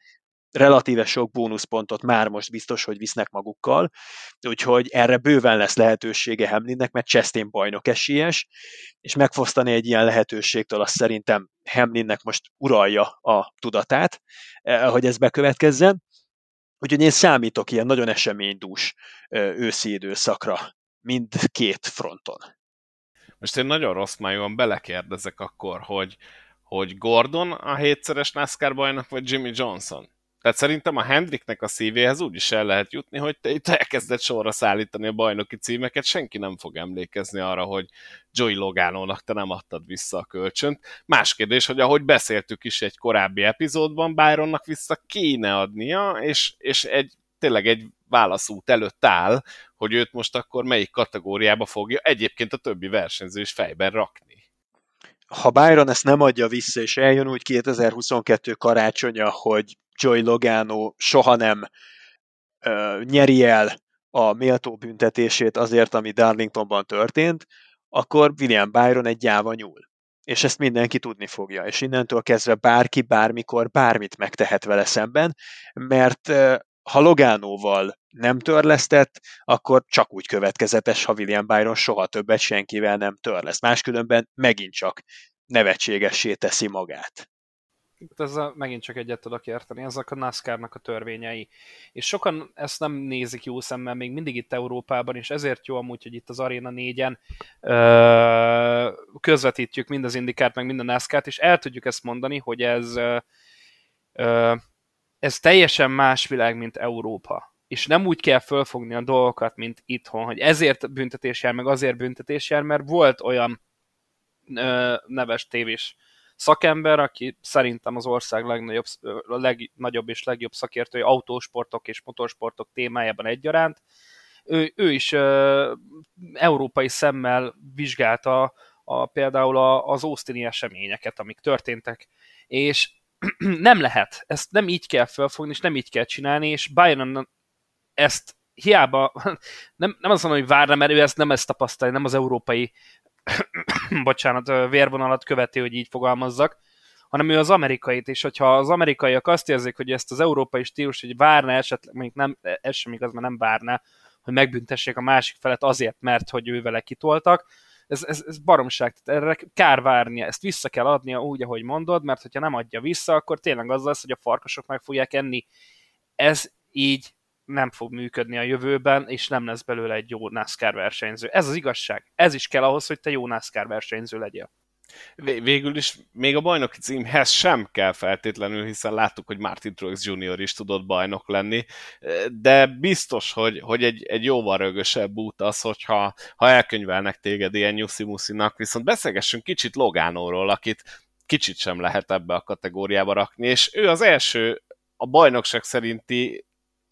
relatíve sok bónuszpontot már most biztos, hogy visznek magukkal, úgyhogy erre bőven lesz lehetősége Hamlinnek, mert Chastain bajnok esélyes, és megfosztani egy ilyen lehetőségtől azt szerintem Hamlinnek most uralja a tudatát, eh, hogy ez bekövetkezzen. Úgyhogy én számítok ilyen nagyon eseménydús őszi időszakra, mind két fronton. Most én nagyon rossz májúan belekérdezek akkor, hogy, hogy Gordon a hétszeres NASCAR bajnok, vagy Jimmy Johnson? Tehát szerintem a Hendricknek a szívéhez úgy is el lehet jutni, hogy te itt elkezded sorra szállítani a bajnoki címeket, senki nem fog emlékezni arra, hogy Joey Logánónak te nem adtad vissza a kölcsönt. Más kérdés, hogy ahogy beszéltük is egy korábbi epizódban, Byronnak vissza kéne adnia, és, és egy, tényleg egy válaszút előtt áll, hogy őt most akkor melyik kategóriába fogja egyébként a többi versenyző is fejben rakni ha Byron ezt nem adja vissza, és eljön úgy 2022 karácsonya, hogy Joy Logano soha nem ö, nyeri el a méltó büntetését azért, ami Darlingtonban történt, akkor William Byron egy gyáva nyúl. És ezt mindenki tudni fogja. És innentől kezdve bárki bármikor bármit megtehet vele szemben, mert ha Logánóval nem törlesztett, akkor csak úgy következetes, ha William Byron soha többet senkivel nem törleszt. Máskülönben megint csak nevetségessé teszi magát itt ezzel megint csak egyet tudok érteni, ezek a NASCAR-nak a törvényei. És sokan ezt nem nézik jó szemmel még mindig itt Európában, és ezért jó amúgy, hogy itt az Arena 4-en ö, közvetítjük mind az Indikárt, meg mind a NASCAR-t, és el tudjuk ezt mondani, hogy ez, ö, ez teljesen más világ, mint Európa. És nem úgy kell fölfogni a dolgokat, mint itthon, hogy ezért büntetés jár, meg azért büntetés jár, mert volt olyan ö, neves tévés szakember, aki szerintem az ország legnagyobb, legnagyobb és legjobb szakértője autósportok és motorsportok témájában egyaránt. Ő, ő is ö, európai szemmel vizsgálta a, például a, az Austini eseményeket, amik történtek, és nem lehet, ezt nem így kell felfogni, és nem így kell csinálni, és Byron ezt hiába, nem, nem azt mondom, hogy várna, mert ő ezt nem ezt tapasztalja, nem az európai bocsánat, vérvonalat követi, hogy így fogalmazzak, hanem ő az amerikait, és hogyha az amerikaiak azt érzik, hogy ezt az európai stílus, hogy várna esetleg, mondjuk nem, ez sem igaz, mert nem várná, hogy megbüntessék a másik felet azért, mert hogy ő vele kitoltak, ez, ez, ez baromság, tehát erre kár várnia, ezt vissza kell adnia úgy, ahogy mondod, mert hogyha nem adja vissza, akkor tényleg az lesz, hogy a farkasok meg fogják enni. Ez így nem fog működni a jövőben, és nem lesz belőle egy jó NASCAR versenyző. Ez az igazság. Ez is kell ahhoz, hogy te jó NASCAR versenyző legyél. Végül is még a bajnoki címhez sem kell feltétlenül, hiszen láttuk, hogy Martin Truex Jr. is tudott bajnok lenni, de biztos, hogy, hogy egy, egy jóval rögösebb út az, hogyha ha elkönyvelnek téged ilyen nyuszi viszont beszélgessünk kicsit Logánóról, akit kicsit sem lehet ebbe a kategóriába rakni, és ő az első a bajnokság szerinti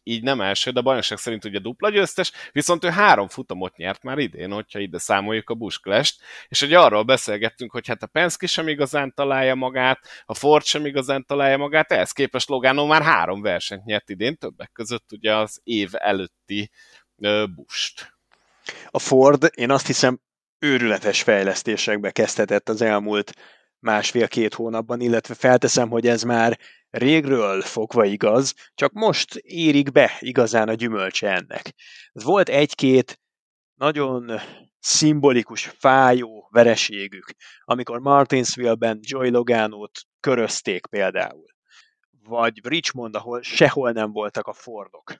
így nem első, de a bajnokság szerint ugye dupla győztes, viszont ő három futamot nyert már idén, hogyha ide számoljuk a Busklest, és hogy arról beszélgettünk, hogy hát a Penske sem igazán találja magát, a Ford sem igazán találja magát, ehhez képest Logano már három versenyt nyert idén, többek között ugye az év előtti Bust. A Ford, én azt hiszem, őrületes fejlesztésekbe kezdhetett az elmúlt másfél-két hónapban, illetve felteszem, hogy ez már régről fogva igaz, csak most érik be igazán a gyümölcse ennek. Volt egy-két nagyon szimbolikus, fájó vereségük, amikor Martinsville-ben Joy Logánót körözték például, vagy Richmond, ahol sehol nem voltak a Fordok.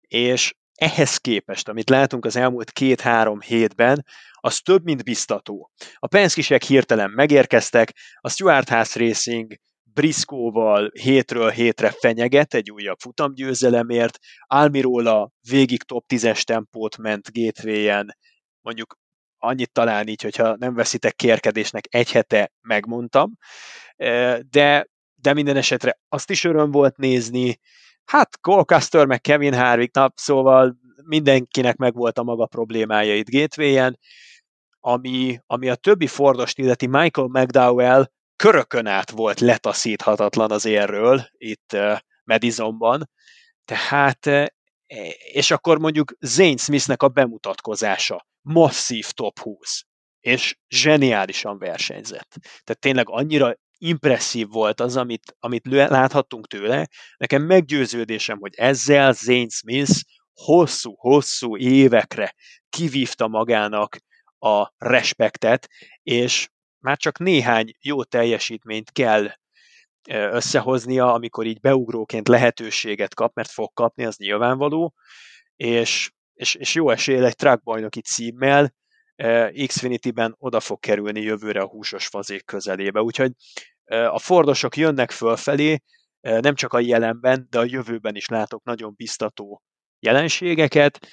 És ehhez képest, amit látunk az elmúlt két-három hétben, az több, mint biztató. A Penskisek hirtelen megérkeztek, a Stuart House Racing Briskóval hétről hétre fenyeget egy újabb futamgyőzelemért, Almirola végig top 10-es tempót ment gateway mondjuk annyit talán így, hogyha nem veszitek kérkedésnek, egy hete megmondtam, de, de minden esetre azt is öröm volt nézni, hát Cole Custer meg Kevin Harvick nap, szóval mindenkinek megvolt a maga problémája itt gateway ami, ami a többi Fordost illeti Michael McDowell körökön át volt letaszíthatatlan az érről itt Madisonban, tehát uh, és akkor mondjuk Zane Smithnek a bemutatkozása, masszív top 20, és zseniálisan versenyzett. Tehát tényleg annyira impresszív volt az, amit, amit láthattunk tőle. Nekem meggyőződésem, hogy ezzel Zane Smith hosszú-hosszú évekre kivívta magának a respektet, és már csak néhány jó teljesítményt kell összehoznia, amikor így beugróként lehetőséget kap, mert fog kapni, az nyilvánvaló, és, és, és jó esél egy track bajnoki címmel, Xfinity-ben oda fog kerülni jövőre a húsos fazék közelébe. Úgyhogy a Fordosok jönnek fölfelé, nem csak a jelenben, de a jövőben is látok nagyon biztató jelenségeket,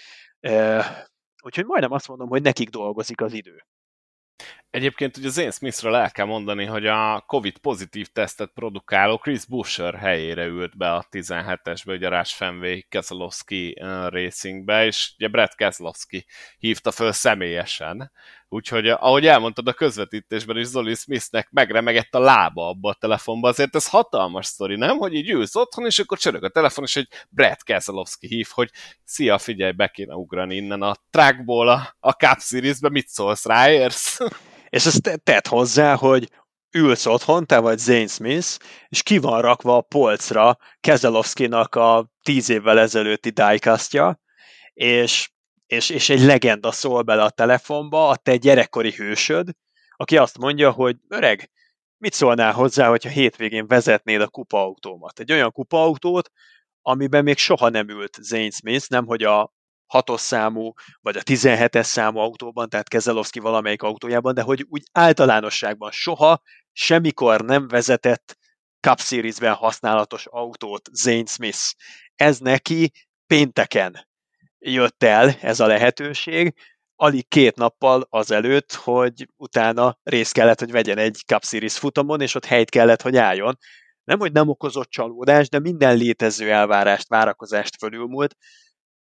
úgyhogy majdnem azt mondom, hogy nekik dolgozik az idő. Egyébként ugye Zane Smithről el kell mondani, hogy a Covid pozitív tesztet produkáló Chris Busher helyére ült be a 17-esbe, ugye a Rush Fenway Keselowski Racingbe, és ugye Brett Keselowski hívta föl személyesen. Úgyhogy ahogy elmondtad a közvetítésben is, Zoli Smithnek megremegett a lába abba a telefonba, azért ez hatalmas sztori, nem? Hogy így ülsz otthon, és akkor csörög a telefon, és egy Brett Keselowski hív, hogy szia, figyelj, be kéne ugrani innen a trackból a, a Cup Series-be, mit szólsz, ráérsz? És ezt tett hozzá, hogy ülsz otthon, te vagy Zane Smith, és ki van rakva a polcra Kezelowski-nak a tíz évvel ezelőtti diecastja, és, és, és egy legenda szól bele a telefonba, a te gyerekkori hősöd, aki azt mondja, hogy öreg, mit szólnál hozzá, hogyha hétvégén vezetnéd a kupaautómat? Egy olyan kupaautót, amiben még soha nem ült Zane Smith, nem hogy a hatos számú, vagy a 17-es számú autóban, tehát Kezelowski valamelyik autójában, de hogy úgy általánosságban soha, semmikor nem vezetett Cup Series-ben használatos autót Zane Smith. Ez neki pénteken jött el ez a lehetőség, alig két nappal azelőtt, hogy utána részt kellett, hogy vegyen egy Cup Series futamon, és ott helyt kellett, hogy álljon. Nem, hogy nem okozott csalódást, de minden létező elvárást, várakozást fölülmúlt,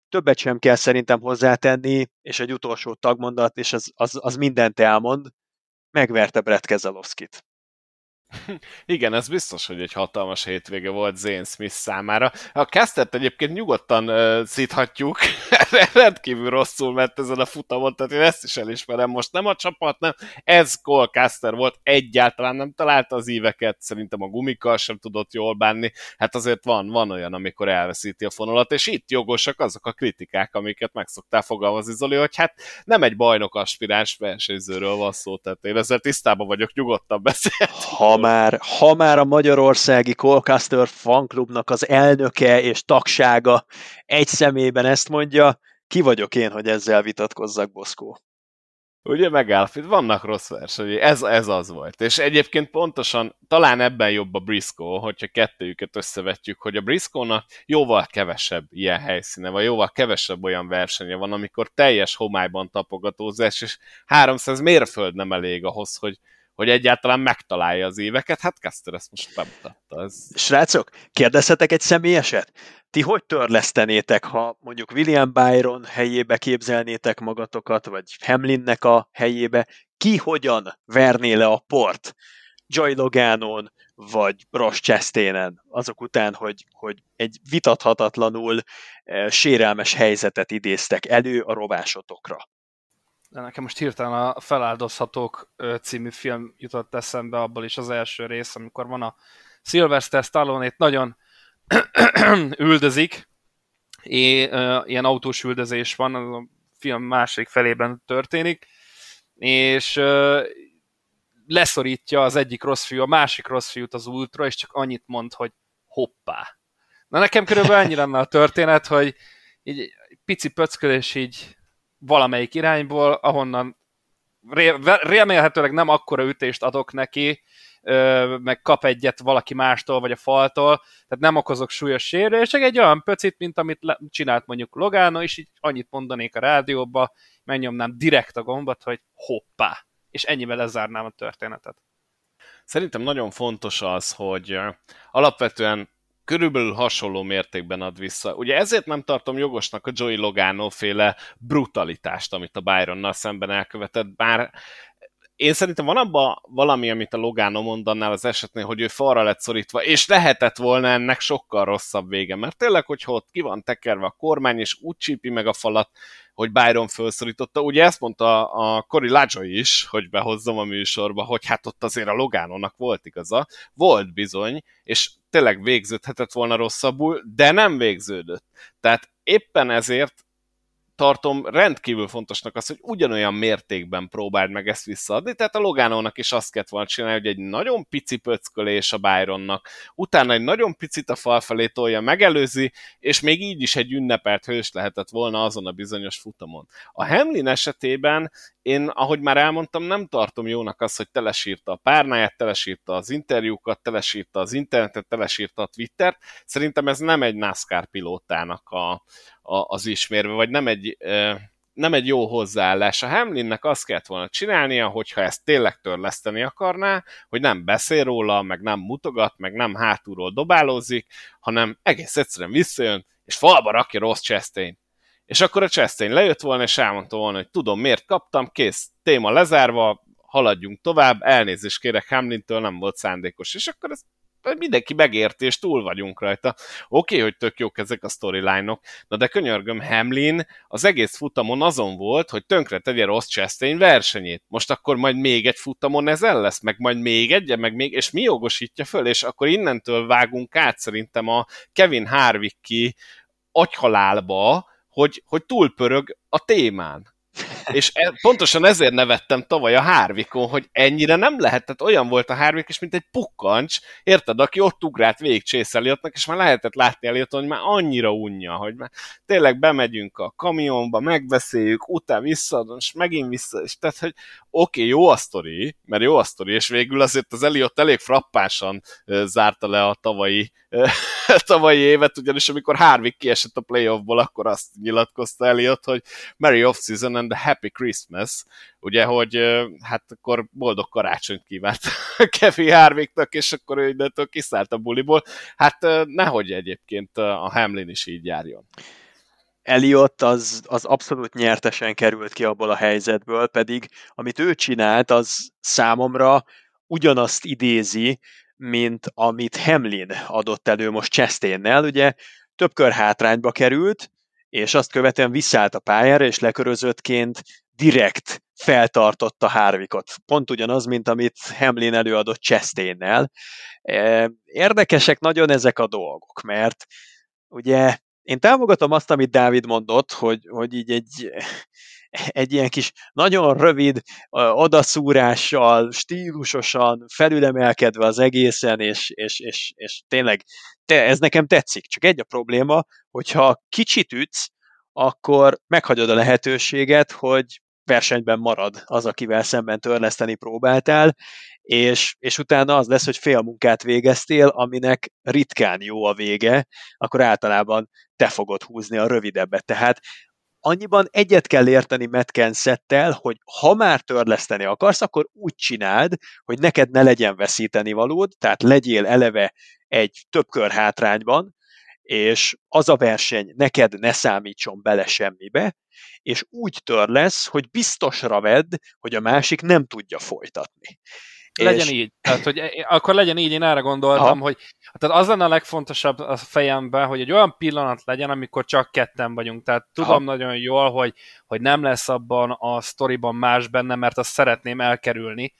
többet sem kell szerintem hozzátenni, és egy utolsó tagmondat, és az, az, az mindent elmond, megverte Brett Kezelowskit. Igen, ez biztos, hogy egy hatalmas hétvége volt Zane Smith számára. A Castert egyébként nyugodtan uh, szíthatjuk, rendkívül rosszul ment ezen a futamon, tehát én ezt is elismerem. Most nem a csapat, nem, ez Cole Caster volt, egyáltalán nem találta az íveket, szerintem a gumikkal sem tudott jól bánni. Hát azért van, van olyan, amikor elveszíti a fonalat, és itt jogosak azok a kritikák, amiket meg szoktál fogalmazni, Zoli, hogy hát nem egy bajnok aspiráns versenyzőről van szó, tehát én ezzel tisztában vagyok, nyugodtan beszélni. Ha már, ha már a magyarországi Colcaster fanklubnak az elnöke és tagsága egy szemében ezt mondja, ki vagyok én, hogy ezzel vitatkozzak, Boszkó? Ugye megállapít, vannak rossz versenyei, ez, ez az volt. És egyébként pontosan talán ebben jobb a Briscoe, hogyha kettőjüket összevetjük, hogy a Briscoe-nak jóval kevesebb ilyen helyszíne, vagy jóval kevesebb olyan versenye van, amikor teljes homályban tapogatózás, és 300 mérföld nem elég ahhoz, hogy, hogy egyáltalán megtalálja az éveket, hát Kester ezt most bemutatta. Ez... Srácok, kérdezhetek egy személyeset? Ti hogy törlesztenétek, ha mondjuk William Byron helyébe képzelnétek magatokat, vagy Hamlinnek a helyébe, ki hogyan verné le a port? Joy Loganon, vagy Ross Chastainen, azok után, hogy, hogy egy vitathatatlanul e, sérelmes helyzetet idéztek elő a rovásotokra. De nekem most hirtelen a Feláldozhatók című film jutott eszembe, abból is az első rész, amikor van a Sylvester stallone nagyon üldözik, és ilyen autós üldözés van, a film másik felében történik, és leszorítja az egyik rossz fiú, a másik rossz fiút az ultra, és csak annyit mond, hogy hoppá. Na nekem körülbelül ennyi lenne a történet, hogy így pici pöckölés így valamelyik irányból, ahonnan remélhetőleg nem akkora ütést adok neki, meg kap egyet valaki mástól, vagy a faltól, tehát nem okozok súlyos sérülést, csak egy olyan pöcit, mint amit csinált mondjuk Logano, és így annyit mondanék a rádióba, megnyomnám direkt a gombot, hogy hoppá, és ennyivel lezárnám a történetet. Szerintem nagyon fontos az, hogy alapvetően körülbelül hasonló mértékben ad vissza. Ugye ezért nem tartom jogosnak a Joey Logano féle brutalitást, amit a Byronnal szemben elkövetett, bár én szerintem van abban valami, amit a Logano mond annál az esetnél, hogy ő falra lett szorítva, és lehetett volna ennek sokkal rosszabb vége, mert tényleg, hogyha ott ki van tekerve a kormány, és úgy csípi meg a falat, hogy Byron felszorította. Ugye ezt mondta a Cory Lajo is, hogy behozzam a műsorba, hogy hát ott azért a Logánónak volt igaza. Volt bizony, és tényleg végződhetett volna rosszabbul, de nem végződött. Tehát éppen ezért tartom rendkívül fontosnak az, hogy ugyanolyan mértékben próbáld meg ezt visszaadni, tehát a Logánónak is azt kellett volna csinálni, hogy egy nagyon pici pöckölés a Byronnak, utána egy nagyon picit a fal felé tolja, megelőzi, és még így is egy ünnepelt hős lehetett volna azon a bizonyos futamon. A Hamlin esetében én, ahogy már elmondtam, nem tartom jónak azt, hogy telesírta a párnáját, telesírta az interjúkat, telesírta az internetet, telesírta a Twittert. Szerintem ez nem egy NASCAR pilótának a, a, az ismérve, vagy nem egy, nem egy jó hozzáállás. A Hamlinnek azt kellett volna csinálnia, hogyha ezt tényleg törleszteni akarná, hogy nem beszél róla, meg nem mutogat, meg nem hátulról dobálózik, hanem egész egyszerűen visszajön, és falba rakja rossz Chastain és akkor a Chastain lejött volna, és elmondta volna, hogy tudom, miért kaptam, kész, téma lezárva, haladjunk tovább, elnézést kérek Hamlintől, nem volt szándékos. És akkor ez mindenki megérti, és túl vagyunk rajta. Oké, okay, hogy tök jók ezek a storyline-ok, na de könyörgöm, Hamlin az egész futamon azon volt, hogy tönkre tegye rossz Chastain versenyét. Most akkor majd még egy futamon ez el lesz, meg majd még egy, meg még, és mi jogosítja föl, és akkor innentől vágunk át szerintem a Kevin Harvicki agyhalálba, hogy, hogy túlpörög a témán. És e, pontosan ezért nevettem tavaly a Hárvikon, hogy ennyire nem lehetett, olyan volt a Hárvik, és mint egy pukkancs, érted, aki ott ugrált végig Chase Elliottnak, és már lehetett látni Ellioton, hogy már annyira unja, hogy már tényleg bemegyünk a kamionba, megbeszéljük, utána vissza, és megint vissza, és tehát, hogy oké, okay, jó a sztori, mert jó a sztori, és végül azért az Elliot elég frappásan zárta le a tavalyi, tavalyi évet, ugyanis amikor Harvick kiesett a playoffból, akkor azt nyilatkozta Elliot, hogy Merry Off-Season and a Happy Christmas, ugye, hogy hát akkor boldog karácsonyt kívánt Kevin Harvicknak, és akkor ő innentől kiszállt a buliból. Hát nehogy egyébként a Hamlin is így járjon. Elliot az, az abszolút nyertesen került ki abból a helyzetből, pedig amit ő csinált, az számomra ugyanazt idézi, mint amit Hamlin adott elő most Chastain-nel, ugye több kör hátrányba került, és azt követően visszállt a pályára, és lekörözöttként direkt feltartotta Harvikot. Pont ugyanaz, mint amit Hamlin előadott Chastain-nel. E, érdekesek nagyon ezek a dolgok, mert ugye én támogatom azt, amit Dávid mondott, hogy, hogy így egy, egy ilyen kis nagyon rövid odaszúrással, stílusosan, felülemelkedve az egészen, és, és, és, és tényleg te, ez nekem tetszik. Csak egy a probléma, hogyha kicsit ütsz, akkor meghagyod a lehetőséget, hogy versenyben marad az, akivel szemben törleszteni próbáltál, és, és utána az lesz, hogy fél munkát végeztél, aminek ritkán jó a vége, akkor általában te fogod húzni a rövidebbet. Tehát annyiban egyet kell érteni Matt Kenszettel, hogy ha már törleszteni akarsz, akkor úgy csináld, hogy neked ne legyen veszíteni valód, tehát legyél eleve egy több kör hátrányban, és az a verseny neked ne számítson bele semmibe, és úgy tör lesz, hogy biztosra vedd, hogy a másik nem tudja folytatni. Legyen és... így. Tehát, hogy e, akkor legyen így, én erre gondoltam, ha. hogy tehát az lenne a legfontosabb a fejemben, hogy egy olyan pillanat legyen, amikor csak ketten vagyunk. Tehát tudom ha. nagyon jól, hogy, hogy nem lesz abban a sztoriban más benne, mert azt szeretném elkerülni.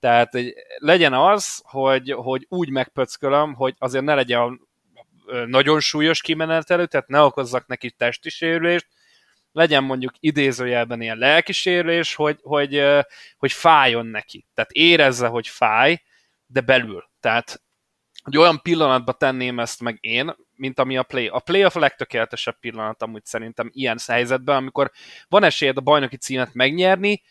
Tehát legyen az, hogy, hogy úgy megpöckölöm, hogy azért ne legyen nagyon súlyos kimenetelő, tehát ne okozzak neki testi sérülést, legyen mondjuk idézőjelben ilyen lelkisérülés, hogy, hogy, hogy fájjon neki. Tehát érezze, hogy fáj, de belül. Tehát hogy olyan pillanatban tenném ezt meg én, mint ami a play. A play a legtökéletesebb pillanat amúgy szerintem ilyen helyzetben, amikor van esélyed a bajnoki címet megnyerni,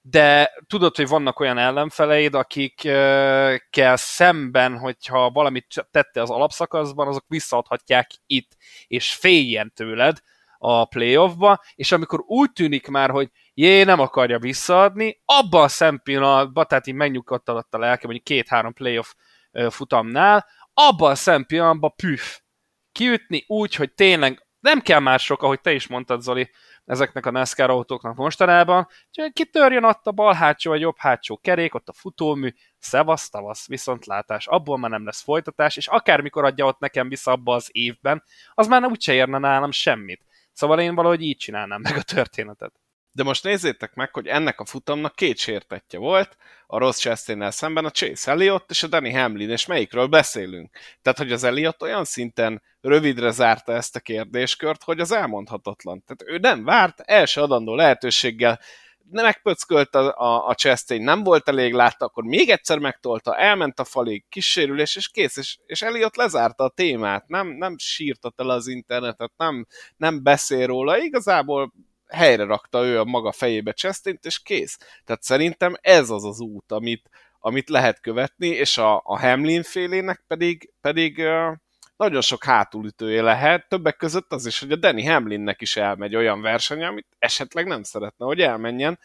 de tudod, hogy vannak olyan ellenfeleid, akikkel szemben, hogyha valamit tette az alapszakaszban, azok visszaadhatják itt, és féljen tőled a playoffba, és amikor úgy tűnik már, hogy jé, nem akarja visszaadni, abban a szempillanatban, tehát így megnyugodtatott a lelke, mondjuk két-három playoff futamnál, abban a szempillanatban püf, kiütni úgy, hogy tényleg nem kell már sok, ahogy te is mondtad, Zoli, ezeknek a NASCAR autóknak mostanában, hogy kitörjön ott a bal hátsó vagy jobb hátsó kerék, ott a futómű, szevasz, tavasz, viszontlátás, abból már nem lesz folytatás, és akármikor adja ott nekem vissza abba az évben, az már úgyse érne nálam semmit. Szóval én valahogy így csinálnám meg a történetet. De most nézzétek meg, hogy ennek a futamnak két sértetje volt, a Ross chastain szemben a Chase Elliott és a Danny Hamlin, és melyikről beszélünk? Tehát, hogy az Elliott olyan szinten rövidre zárta ezt a kérdéskört, hogy az elmondhatatlan. Tehát ő nem várt, első adandó lehetőséggel megpöckölt a, a, a Chastain, nem volt elég, látta, akkor még egyszer megtolta, elment a falig, kísérülés, és kész, és, és Elliot lezárta a témát, nem, nem sírtat el az internetet, nem, nem beszél róla, igazából helyre rakta ő a maga fejébe Chastain-t, és kész. Tehát szerintem ez az az út, amit, amit lehet követni, és a, a Hamlin félének pedig, pedig uh, nagyon sok hátulütője lehet, többek között az is, hogy a Danny Hamlinnek is elmegy olyan verseny, amit esetleg nem szeretne, hogy elmenjen.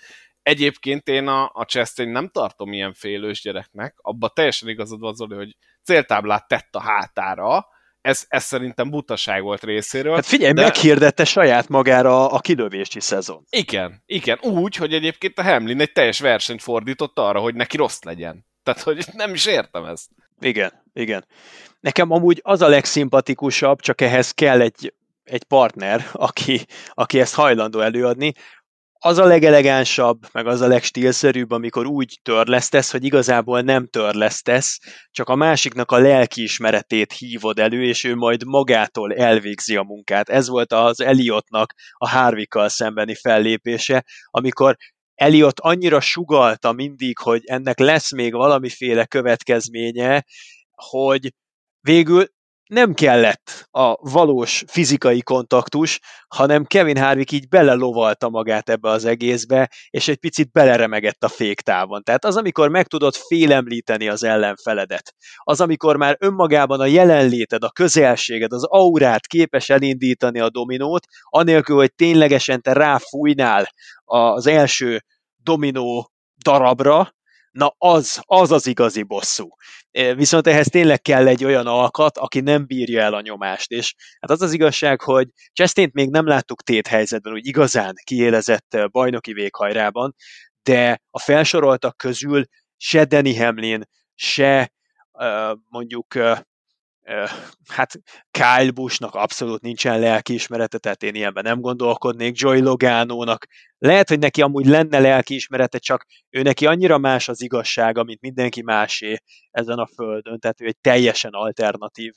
Egyébként én a, a Chastain nem tartom ilyen félős gyereknek, abba teljesen igazad van, Zoli, hogy céltáblát tett a hátára, ez, ez szerintem butaság volt részéről. Hát figyelj, de... meghirdette saját magára a kilövési szezon. Igen, igen, úgy, hogy egyébként a Hamlin egy teljes versenyt fordított arra, hogy neki rossz legyen. Tehát, hogy nem is értem ezt. Igen, igen. Nekem amúgy az a legszimpatikusabb, csak ehhez kell egy, egy partner, aki, aki ezt hajlandó előadni, az a legelegánsabb, meg az a legstílszerűbb, amikor úgy törlesztesz, hogy igazából nem törlesztesz, csak a másiknak a lelkiismeretét hívod elő, és ő majd magától elvégzi a munkát. Ez volt az Eliotnak a Harvikkal szembeni fellépése, amikor Eliot annyira sugalta mindig, hogy ennek lesz még valamiféle következménye, hogy végül nem kellett a valós fizikai kontaktus, hanem Kevin Harvick így belelovalta magát ebbe az egészbe, és egy picit beleremegett a féktávon. Tehát az, amikor meg tudod félemlíteni az ellenfeledet, az, amikor már önmagában a jelenléted, a közelséged, az aurát képes elindítani a dominót, anélkül, hogy ténylegesen te ráfújnál az első dominó darabra, na az, az az igazi bosszú. Viszont ehhez tényleg kell egy olyan alkat, aki nem bírja el a nyomást, és hát az az igazság, hogy chastain még nem láttuk téthelyzetben, úgy igazán kiélezett bajnoki véghajrában, de a felsoroltak közül se Danny Hamlin, se mondjuk hát Kyle Buschnak abszolút nincsen lelkiismerete, tehát én ilyenben nem gondolkodnék, Joy Logánónak lehet, hogy neki amúgy lenne lelkiismerete, csak ő neki annyira más az igazsága, mint mindenki másé ezen a földön, tehát ő egy teljesen alternatív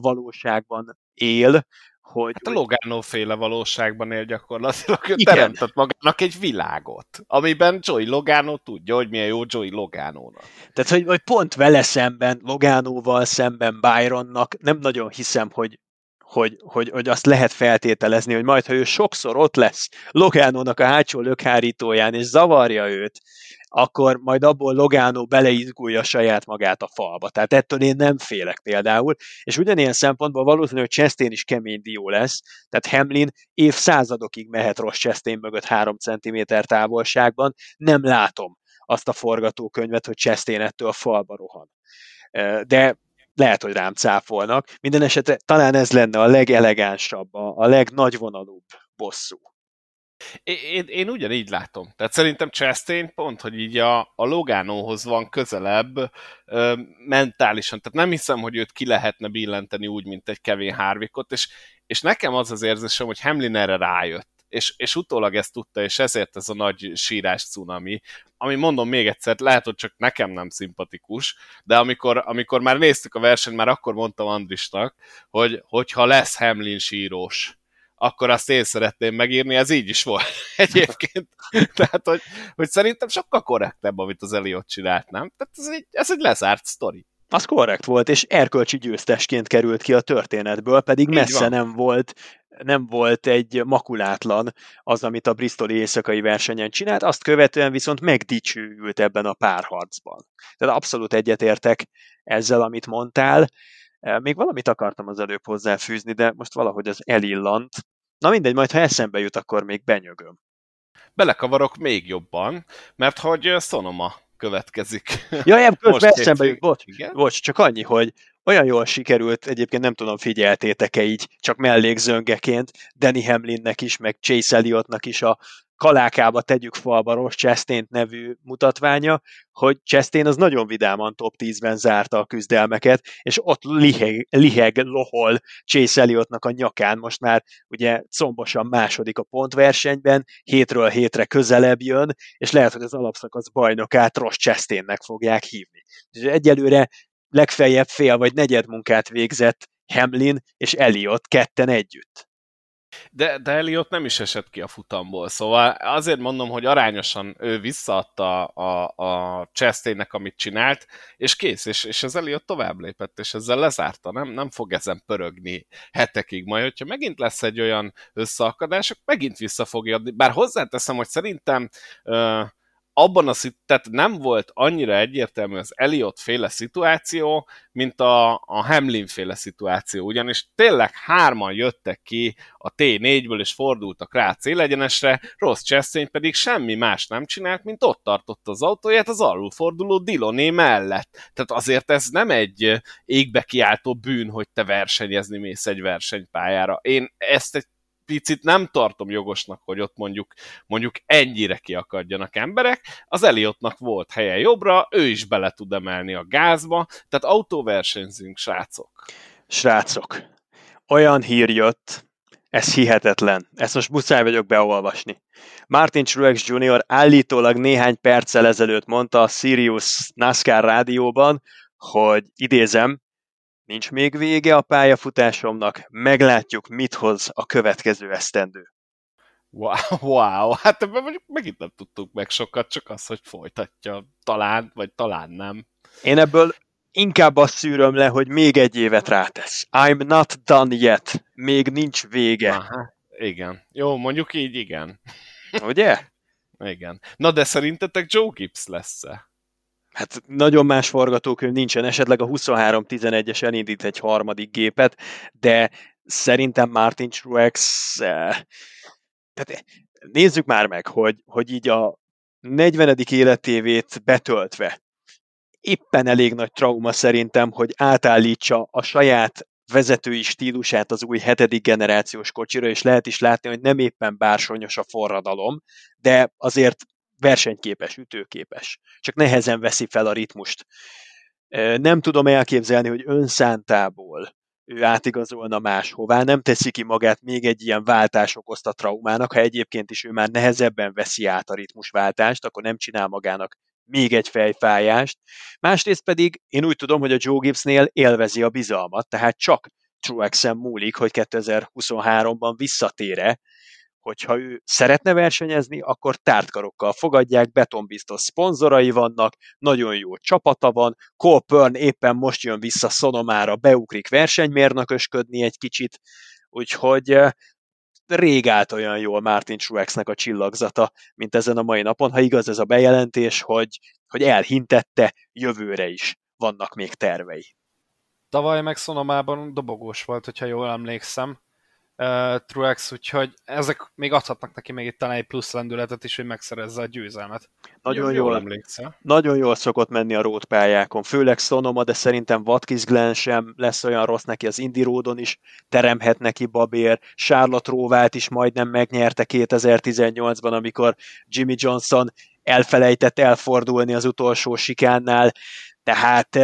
valóságban él, hogy... Hát a Logano féle valóságban él gyakorlatilag, ő teremtett magának egy világot, amiben Joey Logano tudja, hogy milyen jó Joey Logano-nak. Tehát, hogy, hogy pont vele szemben, Logánóval szemben Byronnak nem nagyon hiszem, hogy hogy, hogy, hogy azt lehet feltételezni, hogy majd, ha ő sokszor ott lesz Logánónak a hátsó lökhárítóján, és zavarja őt, akkor majd abból Logano beleizgulja saját magát a falba. Tehát ettől én nem félek például, és ugyanilyen szempontból valószínű, hogy Chastain is kemény dió lesz, tehát Hamlin évszázadokig mehet rossz Chastain mögött 3 cm távolságban, nem látom azt a forgatókönyvet, hogy Chastain ettől a falba rohan. De lehet, hogy rám cáfolnak. Minden esetre talán ez lenne a legelegánsabb, a, legnagyvonalúbb bosszú. Én, én ugyanígy látom. Tehát szerintem Chastain pont, hogy így a, a Logánóhoz van közelebb ö, mentálisan. Tehát nem hiszem, hogy őt ki lehetne billenteni úgy, mint egy Kevin Harvickot, és, és nekem az az érzésem, hogy Hamlin erre rájött. És, és utólag ezt tudta, és ezért ez a nagy sírás cunami, ami mondom még egyszer, lehet, hogy csak nekem nem szimpatikus, de amikor, amikor már néztük a versenyt, már akkor mondtam Andrisnak, hogy hogyha lesz Hamlin sírós, akkor azt én szeretném megírni, ez így is volt egyébként. Tehát, hogy, hogy szerintem sokkal korrektebb, amit az Eliott csinált, nem? Tehát ez egy, ez egy lezárt sztori. Az korrekt volt, és erkölcsi győztesként került ki a történetből, pedig így messze van. nem volt nem volt egy makulátlan az, amit a Bristoli éjszakai versenyen csinált, azt követően viszont megdicsőült ebben a párharcban. Tehát abszolút egyetértek ezzel, amit mondtál. Még valamit akartam az előbb hozzáfűzni, de most valahogy az elillant. Na mindegy, majd ha eszembe jut, akkor még benyögöm. Belekavarok még jobban, mert hogy Sonoma következik. Ja, nem, közben eszembe jut, bocs, bocs, csak annyi, hogy olyan jól sikerült, egyébként nem tudom, figyeltétek-e így, csak mellékzöngeként, Danny Hamlinnek is, meg Chase Elliottnak is a kalákába tegyük falba Ross Chastain nevű mutatványa, hogy Chastain az nagyon vidáman top 10-ben zárta a küzdelmeket, és ott liheg, liheg lohol Chase Elliottnak a nyakán, most már ugye combosan második a pontversenyben, hétről hétre közelebb jön, és lehet, hogy az alapszakasz bajnokát Ross Chastainnek fogják hívni. És egyelőre legfeljebb fél vagy negyed munkát végzett Hamlin és Elliot ketten együtt. De, de Elliot nem is esett ki a futamból, szóval azért mondom, hogy arányosan ő visszaadta a, a, a Chastainnek, amit csinált, és kész, és, és az Elliot tovább lépett, és ezzel lezárta, nem, nem fog ezen pörögni hetekig, majd hogyha megint lesz egy olyan összeakadás, akkor megint vissza fogja adni, bár hozzáteszem, hogy szerintem uh, abban a tehát nem volt annyira egyértelmű az Elliot féle szituáció, mint a, a Hamlin féle szituáció, ugyanis tényleg hárman jöttek ki a T4-ből és fordultak rá a célegyenesre, Ross Chastain pedig semmi más nem csinált, mint ott tartotta az autóját az alulforduló Diloné mellett. Tehát azért ez nem egy égbe kiáltó bűn, hogy te versenyezni mész egy versenypályára. Én ezt egy picit nem tartom jogosnak, hogy ott mondjuk, mondjuk ennyire kiakadjanak emberek. Az Eliotnak volt helye jobbra, ő is bele tud emelni a gázba, tehát autóversenyzünk, srácok. Srácok, olyan hír jött, ez hihetetlen. Ezt most muszáj vagyok beolvasni. Martin Truex Jr. állítólag néhány perccel ezelőtt mondta a Sirius NASCAR rádióban, hogy idézem, Nincs még vége a pályafutásomnak, meglátjuk, mit hoz a következő esztendő. Wow, wow, hát ebben mondjuk megint nem tudtuk meg sokat, csak az, hogy folytatja, talán, vagy talán nem. Én ebből inkább azt szűröm le, hogy még egy évet rátesz. I'm not done yet. Még nincs vége. Aha, igen. Jó, mondjuk így igen. Ugye? igen. Na de szerintetek Joe Gibbs lesz-e? Hát nagyon más forgatókönyv nincsen, esetleg a 23-11-es elindít egy harmadik gépet, de szerintem Martin Truex, eh, tehát nézzük már meg, hogy, hogy így a 40. életévét betöltve éppen elég nagy trauma szerintem, hogy átállítsa a saját vezetői stílusát az új hetedik generációs kocsira, és lehet is látni, hogy nem éppen bársonyos a forradalom, de azért versenyképes, ütőképes, csak nehezen veszi fel a ritmust. Nem tudom elképzelni, hogy önszántából ő átigazolna máshová, nem teszi ki magát még egy ilyen váltás okozta traumának, ha egyébként is ő már nehezebben veszi át a ritmusváltást, akkor nem csinál magának még egy fejfájást. Másrészt pedig én úgy tudom, hogy a Joe Gibbsnél élvezi a bizalmat, tehát csak Truexen múlik, hogy 2023-ban visszatére, hogyha ő szeretne versenyezni, akkor tártkarokkal fogadják, betonbiztos szponzorai vannak, nagyon jó csapata van, Cole Pern éppen most jön vissza Szonomára, beugrik versenymérnökösködni egy kicsit, úgyhogy eh, rég állt olyan jól Martin Truexnek a csillagzata, mint ezen a mai napon, ha igaz ez a bejelentés, hogy, hogy elhintette, jövőre is vannak még tervei. Tavaly meg Szonomában dobogós volt, hogyha jól emlékszem, uh, Truex, úgyhogy ezek még adhatnak neki még itt talán egy plusz lendületet is, hogy megszerezze a győzelmet. Nagyon jól, jól emlékszel. Nagyon jól szokott menni a road pályákon, főleg Sonoma, de szerintem Watkins Glen sem lesz olyan rossz neki, az Indy Roadon is teremhet neki babér, Charlotte Rovát is majdnem megnyerte 2018-ban, amikor Jimmy Johnson elfelejtett elfordulni az utolsó sikánnál, tehát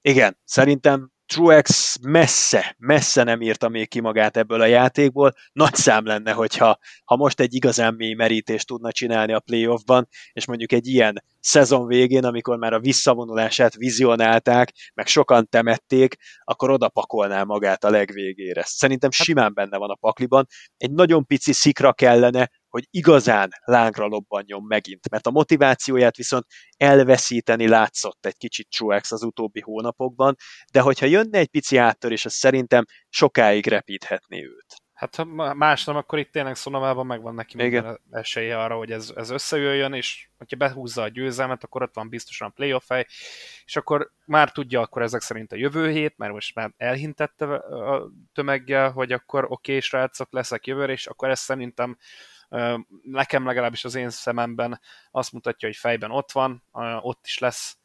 igen, szerintem Truex messze, messze nem írta még ki magát ebből a játékból. Nagy szám lenne, hogyha ha most egy igazán mély merítést tudna csinálni a playoffban, és mondjuk egy ilyen szezon végén, amikor már a visszavonulását vizionálták, meg sokan temették, akkor oda pakolná magát a legvégére. Szerintem hát- simán benne van a pakliban. Egy nagyon pici szikra kellene, hogy igazán lángra lobbanjon megint, mert a motivációját viszont elveszíteni látszott egy kicsit Truex az utóbbi hónapokban, de hogyha jönne egy pici áttörés, az szerintem sokáig repíthetné őt. Hát ha más nem, akkor itt tényleg Szonomában megvan neki minden esélye arra, hogy ez, ez összejöjjön, és hogyha behúzza a győzelmet, akkor ott van biztosan a playoff hely, és akkor már tudja akkor ezek szerint a jövő hét, mert most már elhintette a tömeggel, hogy akkor oké, okay, srácok, leszek jövőre, és akkor ez szerintem nekem legalábbis az én szememben azt mutatja, hogy fejben ott van, ott is lesz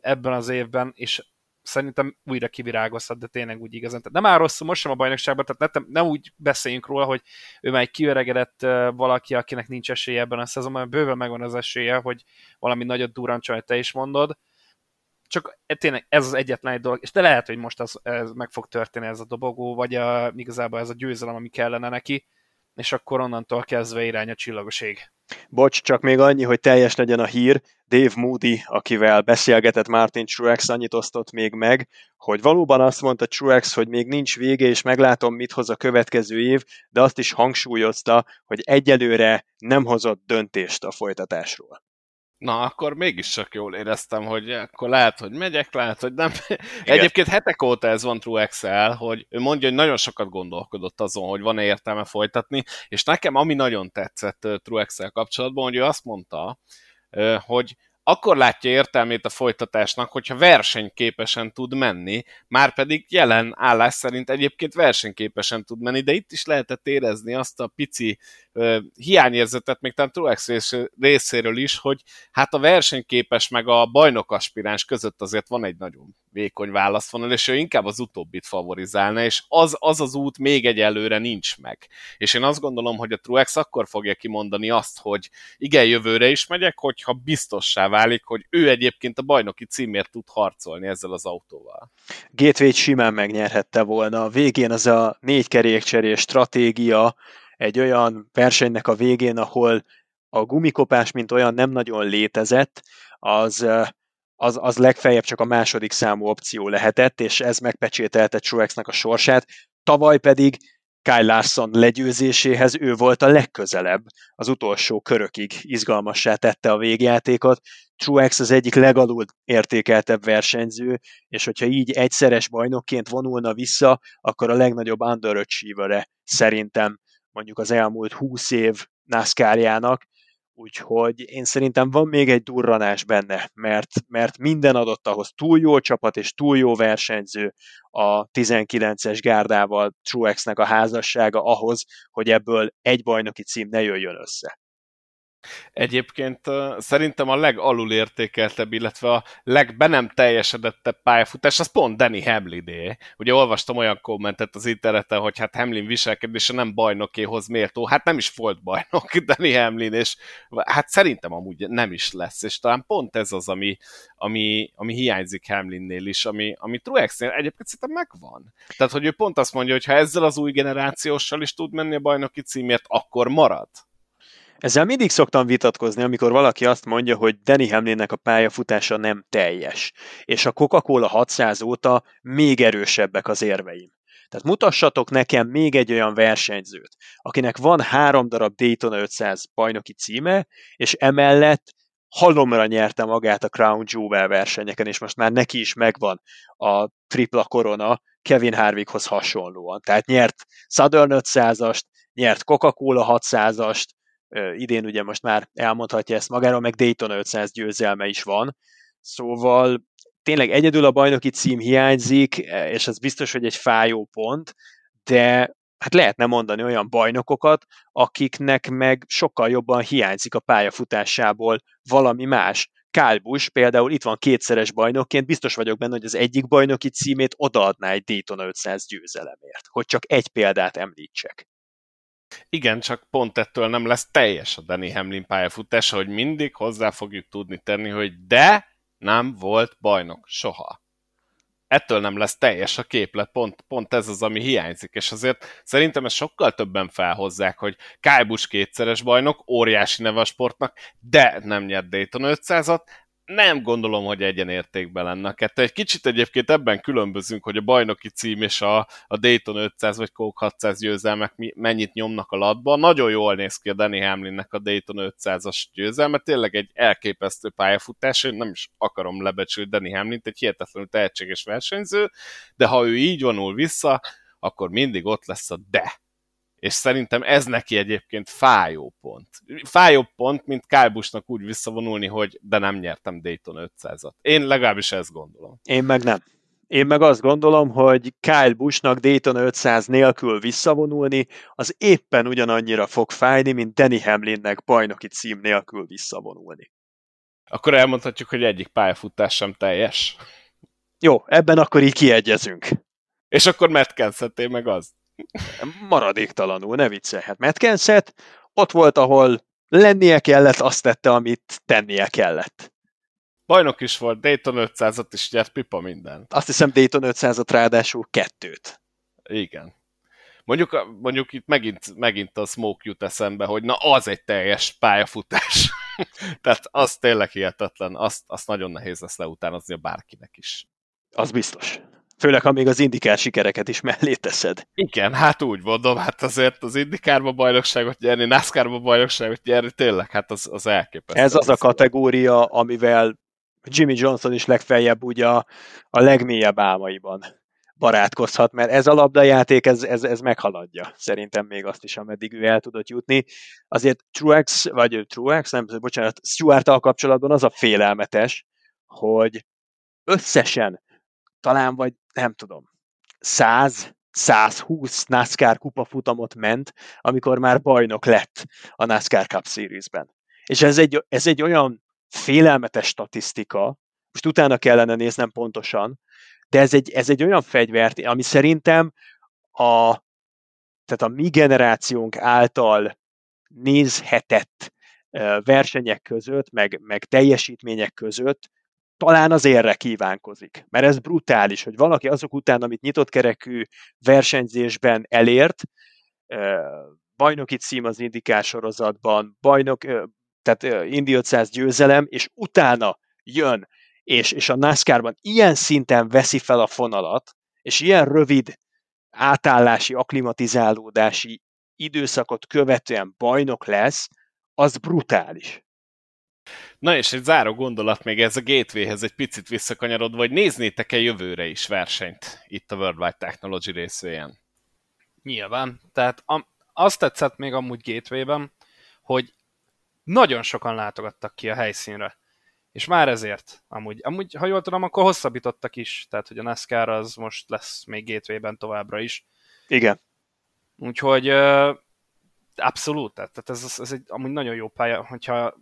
ebben az évben, és szerintem újra kivirágozhat, de tényleg úgy igazán. Tehát nem áll rosszul most sem a bajnokságban, tehát nem, nem úgy beszéljünk róla, hogy ő már egy kiöregedett valaki, akinek nincs esélye ebben a szezonban, bőven megvan az esélye, hogy valami nagyot durrancsa, hogy te is mondod, csak e, tényleg ez az egyetlen egy dolog, és de lehet, hogy most az, ez meg fog történni ez a dobogó, vagy a, igazából ez a győzelem, ami kellene neki, és akkor onnantól kezdve irány a csillagoség. Bocs, csak még annyi, hogy teljes legyen a hír, Dave Moody, akivel beszélgetett Martin Truex, annyit osztott még meg, hogy valóban azt mondta Truex, hogy még nincs vége, és meglátom, mit hoz a következő év, de azt is hangsúlyozta, hogy egyelőre nem hozott döntést a folytatásról. Na, akkor mégis csak jól éreztem, hogy akkor lehet, hogy megyek, lehet, hogy nem. Igen. Egyébként hetek óta ez van True Excel, hogy ő mondja, hogy nagyon sokat gondolkodott azon, hogy van-e értelme folytatni, és nekem ami nagyon tetszett True Excel kapcsolatban, hogy ő azt mondta, hogy akkor látja értelmét a folytatásnak, hogyha versenyképesen tud menni, már pedig jelen állás szerint egyébként versenyképesen tud menni, de itt is lehetett érezni azt a pici uh, hiányérzetet, még talán Truex részéről is, hogy hát a versenyképes meg a bajnok aspiráns között azért van egy nagyon vékony válaszvonal, és ő inkább az utóbbit favorizálna, és az, az az út még egyelőre nincs meg. És én azt gondolom, hogy a Truex akkor fogja kimondani azt, hogy igen, jövőre is megyek, hogyha biztossá válik, hogy ő egyébként a bajnoki címért tud harcolni ezzel az autóval. gateway simán megnyerhette volna. A végén az a négy kerékcserés stratégia egy olyan versenynek a végén, ahol a gumikopás, mint olyan nem nagyon létezett, az az, az legfeljebb csak a második számú opció lehetett, és ez megpecsételte Truexnek a sorsát. Tavaly pedig Kyle Larson legyőzéséhez ő volt a legközelebb, az utolsó körökig izgalmassá tette a végjátékot. Truex az egyik legalul értékeltebb versenyző, és hogyha így egyszeres bajnokként vonulna vissza, akkor a legnagyobb underachiever szerintem mondjuk az elmúlt 20 év NASCAR-jának, Úgyhogy én szerintem van még egy durranás benne, mert, mert minden adott ahhoz túl jó csapat és túl jó versenyző a 19-es gárdával Truexnek a házassága ahhoz, hogy ebből egy bajnoki cím ne jöjjön össze. Egyébként szerintem a legalul értékeltebb, illetve a legbe nem teljesedettebb pályafutás, az pont Danny Hamliné. Ugye olvastam olyan kommentet az interneten, hogy hát Hamlin viselkedése nem bajnokéhoz méltó. Hát nem is volt bajnok Danny Hamlin, és hát szerintem amúgy nem is lesz, és talán pont ez az, ami, ami, ami hiányzik Hamlinnél is, ami, ami Truexnél egyébként szerintem megvan. Tehát, hogy ő pont azt mondja, hogy ha ezzel az új generációssal is tud menni a bajnoki címért, akkor marad. Ezzel mindig szoktam vitatkozni, amikor valaki azt mondja, hogy Danny Hamlinnek a pályafutása nem teljes, és a Coca-Cola 600 óta még erősebbek az érveim. Tehát mutassatok nekem még egy olyan versenyzőt, akinek van három darab Daytona 500 bajnoki címe, és emellett halomra nyerte magát a Crown Jewel versenyeken, és most már neki is megvan a tripla korona Kevin Harvickhoz hasonlóan. Tehát nyert Southern 500-ast, nyert Coca-Cola 600-ast, idén ugye most már elmondhatja ezt magáról, meg Dayton 500 győzelme is van, szóval tényleg egyedül a bajnoki cím hiányzik, e, és ez biztos, hogy egy fájó pont, de hát lehetne mondani olyan bajnokokat, akiknek meg sokkal jobban hiányzik a pályafutásából valami más. Kyle Busch például itt van kétszeres bajnokként, biztos vagyok benne, hogy az egyik bajnoki címét odaadná egy Dayton 500 győzelemért, hogy csak egy példát említsek. Igen, csak pont ettől nem lesz teljes a Danny Hamlin pályafutása, hogy mindig hozzá fogjuk tudni tenni, hogy de nem volt bajnok soha. Ettől nem lesz teljes a képlet, pont, pont ez az, ami hiányzik, és azért szerintem ezt sokkal többen felhozzák, hogy Kyle kétszeres bajnok, óriási neve a sportnak, de nem nyert Dayton 500-at, nem gondolom, hogy egyenértékben lenne a kettő. Egy kicsit egyébként ebben különbözünk, hogy a bajnoki cím és a, a Dayton 500 vagy Coke 600 győzelmek mennyit nyomnak a latba. Nagyon jól néz ki a Danny Hamlinnek a Dayton 500-as győzelme, tényleg egy elképesztő pályafutás, én nem is akarom lebecsülni Danny Hamlint, egy hihetetlenül tehetséges versenyző, de ha ő így vonul vissza, akkor mindig ott lesz a de és szerintem ez neki egyébként fájó pont. Fájó pont, mint Kálbusnak úgy visszavonulni, hogy de nem nyertem Dayton 500-at. Én legalábbis ezt gondolom. Én meg nem. Én meg azt gondolom, hogy Kyle Buschnak Dayton 500 nélkül visszavonulni, az éppen ugyanannyira fog fájni, mint Danny Hamlinnek bajnoki cím nélkül visszavonulni. Akkor elmondhatjuk, hogy egyik pályafutás sem teljes. Jó, ebben akkor így kiegyezünk. És akkor Matt meg az maradéktalanul, ne viccelhet. Metkenszet ott volt, ahol lennie kellett, azt tette, amit tennie kellett. Bajnok is volt, Dayton 500-at is nyert, pipa minden. Azt hiszem Dayton 500-at ráadásul kettőt. Igen. Mondjuk, mondjuk itt megint, megint a Smoke jut eszembe, hogy na az egy teljes pályafutás. Tehát az tényleg hihetetlen, azt, azt nagyon nehéz lesz leutánozni a bárkinek is. Az biztos. Főleg, ha még az indikár sikereket is mellé teszed. Igen, hát úgy mondom, hát azért az indikárba bajnokságot nyerni, NASCAR-ba bajnokságot nyerni, tényleg, hát az, az elképesztő. Ez az a kategória, amivel Jimmy Johnson is legfeljebb ugye a, a legmélyebb álmaiban barátkozhat, mert ez a labdajáték, ez, ez, ez meghaladja szerintem még azt is, ameddig ő el tudott jutni. Azért Truex, vagy Truex, nem, bocsánat, stuart kapcsolatban az a félelmetes, hogy összesen talán vagy nem tudom, 100, 120 NASCAR kupa futamot ment, amikor már bajnok lett a NASCAR Cup Series-ben. És ez egy, ez egy olyan félelmetes statisztika, most utána kellene néznem pontosan, de ez egy, ez egy olyan fegyvert, ami szerintem a, tehát a mi generációnk által nézhetett versenyek között, meg, meg teljesítmények között talán az érre kívánkozik. Mert ez brutális, hogy valaki azok után, amit nyitott kerekű versenyzésben elért, bajnoki cím az indikás sorozatban, bajnok, tehát Indi 500 győzelem, és utána jön, és, és a NASCAR-ban ilyen szinten veszi fel a fonalat, és ilyen rövid átállási, aklimatizálódási időszakot követően bajnok lesz, az brutális. Na és egy záró gondolat még ez a gatewayhez egy picit visszakanyarodva, hogy néznétek-e jövőre is versenyt itt a Worldwide Technology részvéjen? Nyilván. Tehát am, azt tetszett még amúgy gateway hogy nagyon sokan látogattak ki a helyszínre. És már ezért, amúgy, amúgy, ha jól tudom, akkor hosszabbítottak is, tehát hogy a NASCAR az most lesz még gateway továbbra is. Igen. Úgyhogy Abszolút, tehát ez, ez egy amúgy nagyon jó pálya, hogyha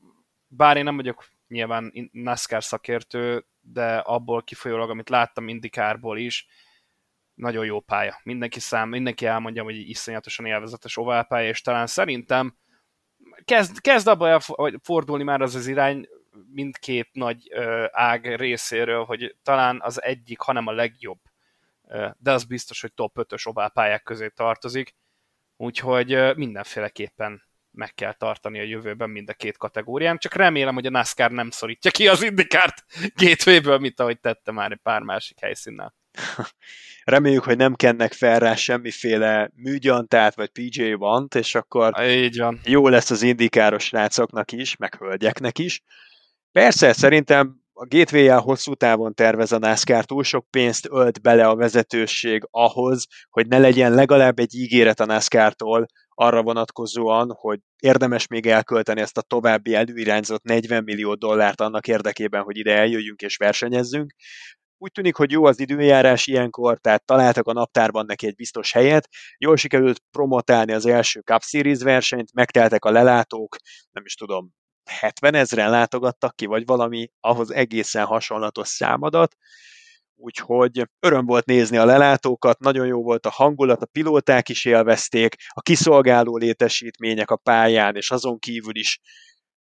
bár én nem vagyok nyilván NASCAR szakértő, de abból kifolyólag, amit láttam Indikárból is, nagyon jó pálya. Mindenki szám, mindenki elmondja, hogy iszonyatosan élvezetes oválpálya, és talán szerintem kezd, kezd abba fordulni már az az irány mindkét nagy ö, ág részéről, hogy talán az egyik, hanem a legjobb, de az biztos, hogy top 5-ös oválpályák közé tartozik, úgyhogy ö, mindenféleképpen meg kell tartani a jövőben mind a két kategórián, csak remélem, hogy a NASCAR nem szorítja ki az indikárt gateway mint ahogy tette már egy pár másik helyszínnel. Reméljük, hogy nem kennek fel rá semmiféle műgyantát, vagy PJ vant, és akkor Így van. jó lesz az indikáros rácoknak is, meg hölgyeknek is. Persze, szerintem a gateway hosszú távon tervez a NASCAR, túl sok pénzt ölt bele a vezetőség ahhoz, hogy ne legyen legalább egy ígéret a NASCAR-tól arra vonatkozóan, hogy érdemes még elkölteni ezt a további előirányzott 40 millió dollárt annak érdekében, hogy ide eljöjjünk és versenyezzünk. Úgy tűnik, hogy jó az időjárás ilyenkor, tehát találtak a naptárban neki egy biztos helyet. Jól sikerült promotálni az első Cup Series versenyt, megteltek a lelátók, nem is tudom, 70 ezeren látogattak ki, vagy valami ahhoz egészen hasonlatos számadat. Úgyhogy öröm volt nézni a lelátókat, nagyon jó volt a hangulat, a pilóták is élvezték, a kiszolgáló létesítmények a pályán, és azon kívül is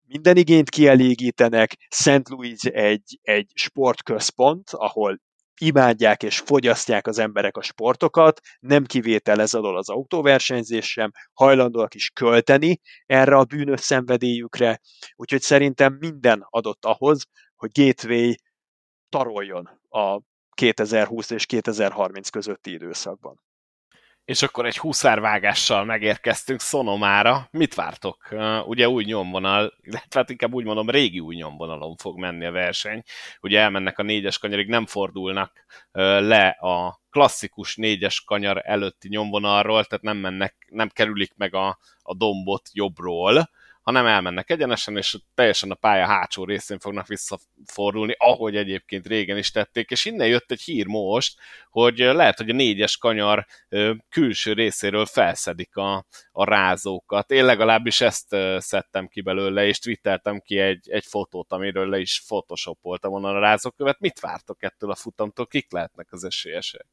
minden igényt kielégítenek. St. Louis egy, egy sportközpont, ahol imádják és fogyasztják az emberek a sportokat, nem kivétel ez alól az autóversenyzés sem, hajlandóak is költeni erre a bűnös szenvedélyükre, úgyhogy szerintem minden adott ahhoz, hogy Gateway taroljon a 2020 és 2030 közötti időszakban. És akkor egy huszárvágással megérkeztünk Szonomára. Mit vártok? Ugye új nyomvonal, illetve hát inkább úgy mondom, régi új nyomvonalon fog menni a verseny. Ugye elmennek a négyes kanyarig, nem fordulnak le a klasszikus négyes kanyar előtti nyomvonalról, tehát nem mennek, nem kerülik meg a, a dombot jobbról, hanem elmennek egyenesen, és teljesen a pálya hátsó részén fognak visszafordulni, ahogy egyébként régen is tették, és innen jött egy hír most, hogy lehet, hogy a négyes kanyar külső részéről felszedik a, a rázókat. Én legalábbis ezt szedtem ki belőle, és twitteltem ki egy, egy fotót, amiről le is photoshopoltam onnan a rázókövet. Mit vártok ettől a futamtól? Kik lehetnek az esélyesek?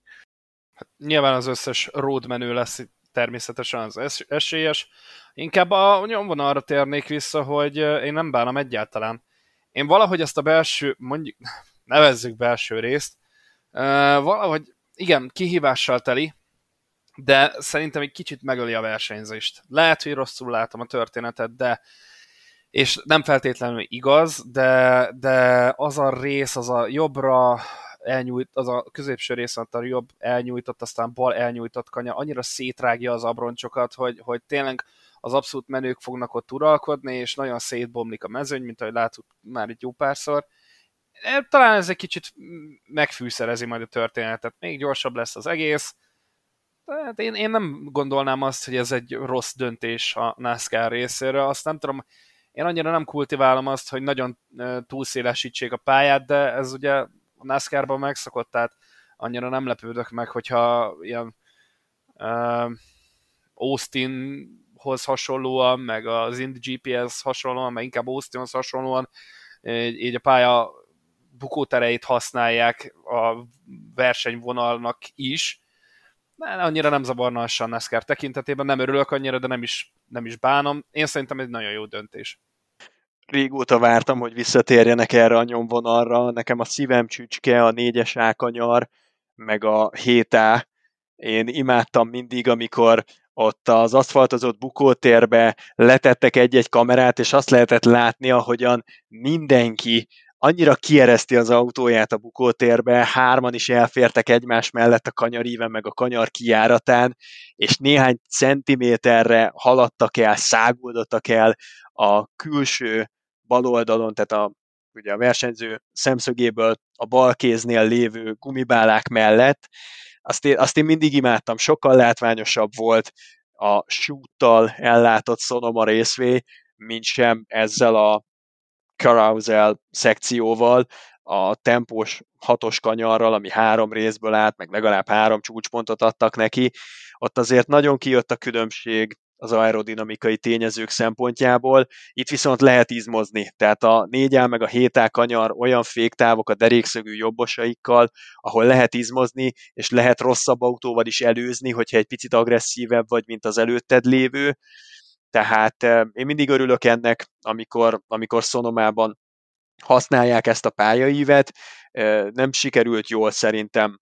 Hát nyilván az összes roadmenő lesz természetesen az esélyes. Inkább a nyomvonalra térnék vissza, hogy én nem bánom egyáltalán. Én valahogy ezt a belső, mondjuk, nevezzük belső részt, valahogy igen, kihívással teli, de szerintem egy kicsit megöli a versenyzést. Lehet, hogy rosszul látom a történetet, de és nem feltétlenül igaz, de, de az a rész, az a jobbra elnyújt, az a középső rész a jobb elnyújtott, aztán bal elnyújtott kanya, annyira szétrágja az abroncsokat, hogy, hogy tényleg az abszolút menők fognak ott uralkodni, és nagyon szétbomlik a mezőny, mint ahogy láttuk már itt jó párszor. E, talán ez egy kicsit megfűszerezi majd a történetet, még gyorsabb lesz az egész. Tehát én, én nem gondolnám azt, hogy ez egy rossz döntés a NASCAR részéről, azt nem tudom, én annyira nem kultiválom azt, hogy nagyon túlszélesítsék a pályát, de ez ugye a NASCAR-ban megszokott, tehát annyira nem lepődök meg, hogyha ilyen uh, Austin hoz hasonlóan, meg az Indy GPS hasonlóan, meg inkább Austinhoz hasonlóan, így a pálya bukótereit használják a versenyvonalnak is. Annyira nem zavarna a NASCAR tekintetében, nem örülök annyira, de nem is, nem is bánom. Én szerintem egy nagyon jó döntés. Régóta vártam, hogy visszatérjenek erre a nyomvonalra. Nekem a szívem csücske, a négyes ákanyar, meg a hétá. Én imádtam mindig, amikor ott az aszfaltozott bukótérbe letettek egy-egy kamerát, és azt lehetett látni, ahogyan mindenki annyira kiereszti az autóját a bukótérbe, hárman is elfértek egymás mellett a kanyaríven, meg a kanyar kijáratán, és néhány centiméterre haladtak el, száguldottak el a külső bal oldalon, tehát a, ugye a versenyző szemszögéből a bal kéznél lévő gumibálák mellett, azt én, azt én mindig imádtam, sokkal látványosabb volt a súttal ellátott Sonoma részvé, mint sem ezzel a carousel szekcióval, a tempós hatos kanyarral, ami három részből állt, meg legalább három csúcspontot adtak neki, ott azért nagyon kijött a különbség az aerodinamikai tényezők szempontjából. Itt viszont lehet izmozni, tehát a 4 meg a 7 kanyar olyan féktávok a derékszögű jobbosaikkal, ahol lehet izmozni, és lehet rosszabb autóval is előzni, hogyha egy picit agresszívebb vagy, mint az előtted lévő. Tehát én mindig örülök ennek, amikor, amikor Szonomában használják ezt a pályaívet. Nem sikerült jól szerintem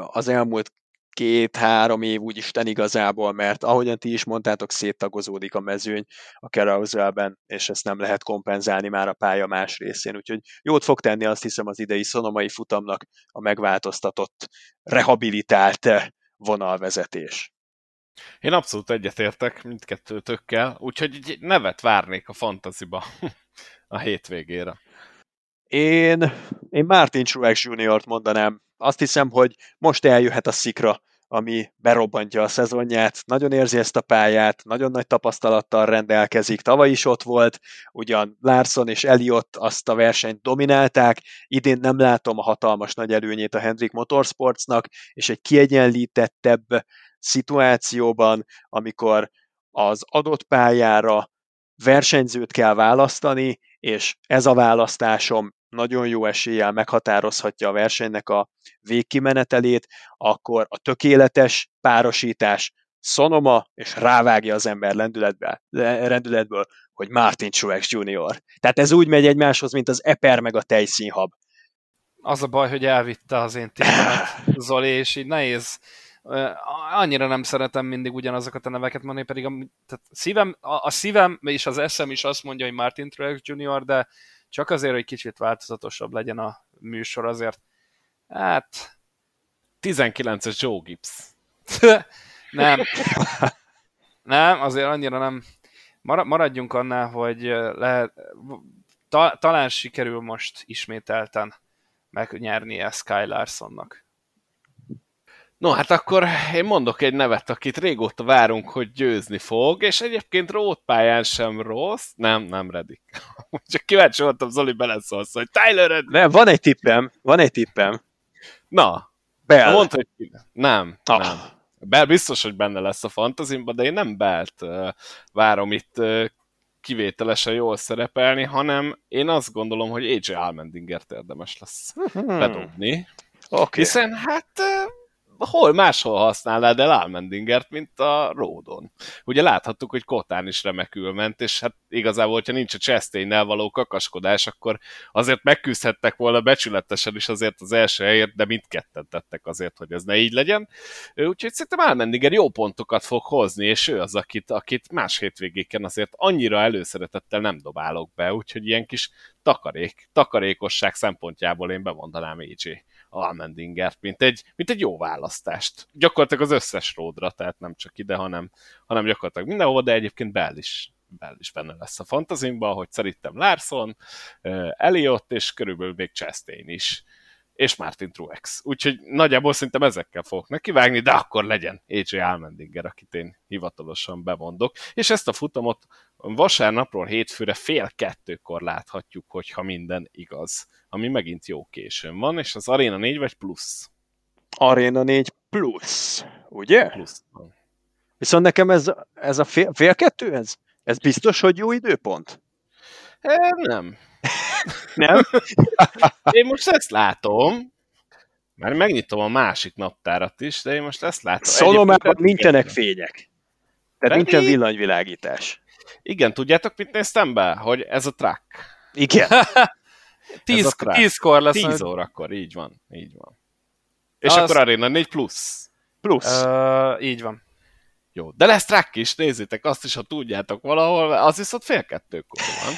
az elmúlt két-három év úgy Isten igazából, mert ahogyan ti is mondtátok, széttagozódik a mezőny a carousel és ezt nem lehet kompenzálni már a pálya más részén, úgyhogy jót fog tenni azt hiszem az idei szonomai futamnak a megváltoztatott, rehabilitált vonalvezetés. Én abszolút egyetértek mindkettőtökkel, úgyhogy egy nevet várnék a fantaziba a hétvégére. Én, én Martin Truex Jr.-t mondanám. Azt hiszem, hogy most eljöhet a szikra, ami berobbantja a szezonját. Nagyon érzi ezt a pályát, nagyon nagy tapasztalattal rendelkezik. Tavaly is ott volt, ugyan Larson és Elliot azt a versenyt dominálták. Idén nem látom a hatalmas nagy előnyét a Hendrik Motorsportsnak, és egy kiegyenlítettebb szituációban, amikor az adott pályára versenyzőt kell választani, és ez a választásom nagyon jó eséllyel meghatározhatja a versenynek a végkimenetelét, akkor a tökéletes párosítás Sonoma, és rávágja az ember lendületbe, rendületből, hogy Martin Truex Jr. Tehát ez úgy megy egymáshoz, mint az Eper meg a tejszínhab. Az a baj, hogy elvitte az én témámat Zoli, és így nehéz annyira nem szeretem mindig ugyanazokat a neveket mondani, pedig a, tehát szívem, a, a szívem és az eszem is azt mondja, hogy Martin Truex Jr., de csak azért, hogy kicsit változatosabb legyen a műsor, azért hát 19-es Joe Gibbs. nem. nem, azért annyira nem. Maradjunk annál, hogy lehet, ta, talán sikerül most ismételten megnyernie Sky Larsonnak. No, hát akkor én mondok egy nevet, akit régóta várunk, hogy győzni fog, és egyébként rótpályán sem rossz. Nem, nem Redik. Csak kíváncsi voltam, Zoli beleszólsz, hogy Tyler Reddick. Nem, van egy tippem, van egy tippem. Na, Bell. Mondd, hogy. Nem, ah. nem. Bell biztos, hogy benne lesz a fantazimba, de én nem Belt uh, várom itt uh, kivételesen jól szerepelni, hanem én azt gondolom, hogy AJ Almendingert érdemes lesz hmm. bedobni. Okay. Hiszen hát uh, hol máshol használnád el Almendingert, mint a Ródon. Ugye láthattuk, hogy Kotán is remekül ment, és hát igazából, hogyha nincs a chastain való kakaskodás, akkor azért megküzdhettek volna becsületesen is azért az első helyért, de mindketten tettek azért, hogy ez ne így legyen. Úgyhogy szerintem Almendinger jó pontokat fog hozni, és ő az, akit, akit más hétvégéken azért annyira előszeretettel nem dobálok be, úgyhogy ilyen kis takarék, takarékosság szempontjából én bemondanám AJ Almendingert, mint egy, mint egy jó választást. Gyakorlatilag az összes ródra, tehát nem csak ide, hanem, hanem gyakorlatilag mindenhova, de egyébként Bell is, Bell is benne lesz a fantazimba, hogy szerintem Larson, Elliot, és körülbelül még Chastain is és Martin Truex. Úgyhogy nagyjából szerintem ezekkel fogok nekivágni, de akkor legyen AJ Almendinger, akit én hivatalosan bemondok. És ezt a futamot vasárnapról hétfőre fél kettőkor láthatjuk, hogyha minden igaz. Ami megint jó későn van, és az Arena 4 vagy plusz? Arena 4 plusz, ugye? Plusz. Viszont nekem ez, ez a fél, fél kettő, ez, ez biztos, hogy jó időpont? E, nem. nem? én most ezt látom, mert megnyitom a másik naptárat is, de én most ezt látom. Szolomában nincsenek fények. Tehát nincsen villanyvilágítás. Igen, tudjátok, mit néztem be? Hogy ez a track. Igen. Tíz, tízkor lesz. Tíz órakor, így van, így van. És az... akkor Arena 4 plusz. Plusz. Uh, így van. Jó, de lesz track is, nézzétek azt is, ha tudjátok valahol, az viszont fél kettőkor van.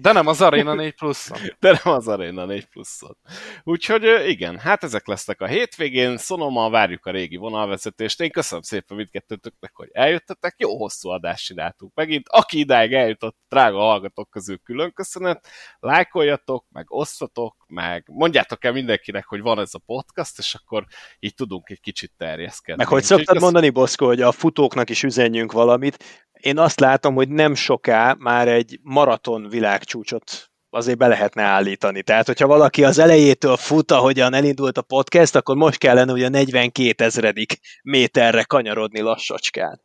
De nem az Arena 4 pluszon. De nem az Arena 4 pluszon. Úgyhogy igen, hát ezek lesznek a hétvégén, Sonoma, várjuk a régi vonalvezetést. Én köszönöm szépen mindkettőtöknek, hogy eljöttetek, jó hosszú adást csináltunk megint. Aki idáig eljutott, drága hallgatók közül külön köszönet, lájkoljatok, meg osztatok, meg mondjátok el mindenkinek, hogy van ez a podcast, és akkor így tudunk egy kicsit terjeszkedni. Meg hogy szoktad mondani, Boszko, hogy a futóknak is üzenjünk valamit, én azt látom, hogy nem soká már egy maraton világcsúcsot azért be lehetne állítani. Tehát, hogyha valaki az elejétől fut, ahogyan elindult a podcast, akkor most kellene ugye a 42 ezredik méterre kanyarodni lassacskán.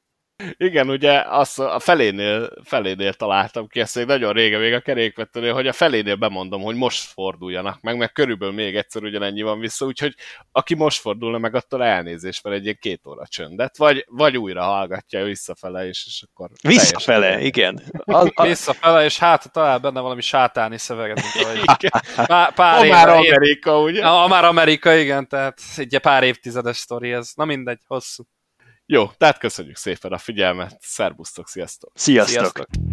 Igen, ugye azt a felénél, felénél találtam ki, ezt még nagyon régen, még a kerékvetőnél, hogy a felénél bemondom, hogy most forduljanak meg, meg körülbelül még egyszer ugyanennyi van vissza, úgyhogy aki most fordulna meg, attól elnézést, mert egy ilyen két óra csöndet, vagy, vagy újra hallgatja visszafele, és, és akkor... Visszafele, igen. A... Visszafele, és hát talál benne valami sátáni szöveget, mint ahogy pár, pár éve, már Amerika, ugye? A, már Amerika, igen, tehát egy pár évtizedes sztori ez. Na mindegy, hosszú. Jó, tehát köszönjük szépen a figyelmet, szervusztok, sziasztok! Sziasztok! sziasztok.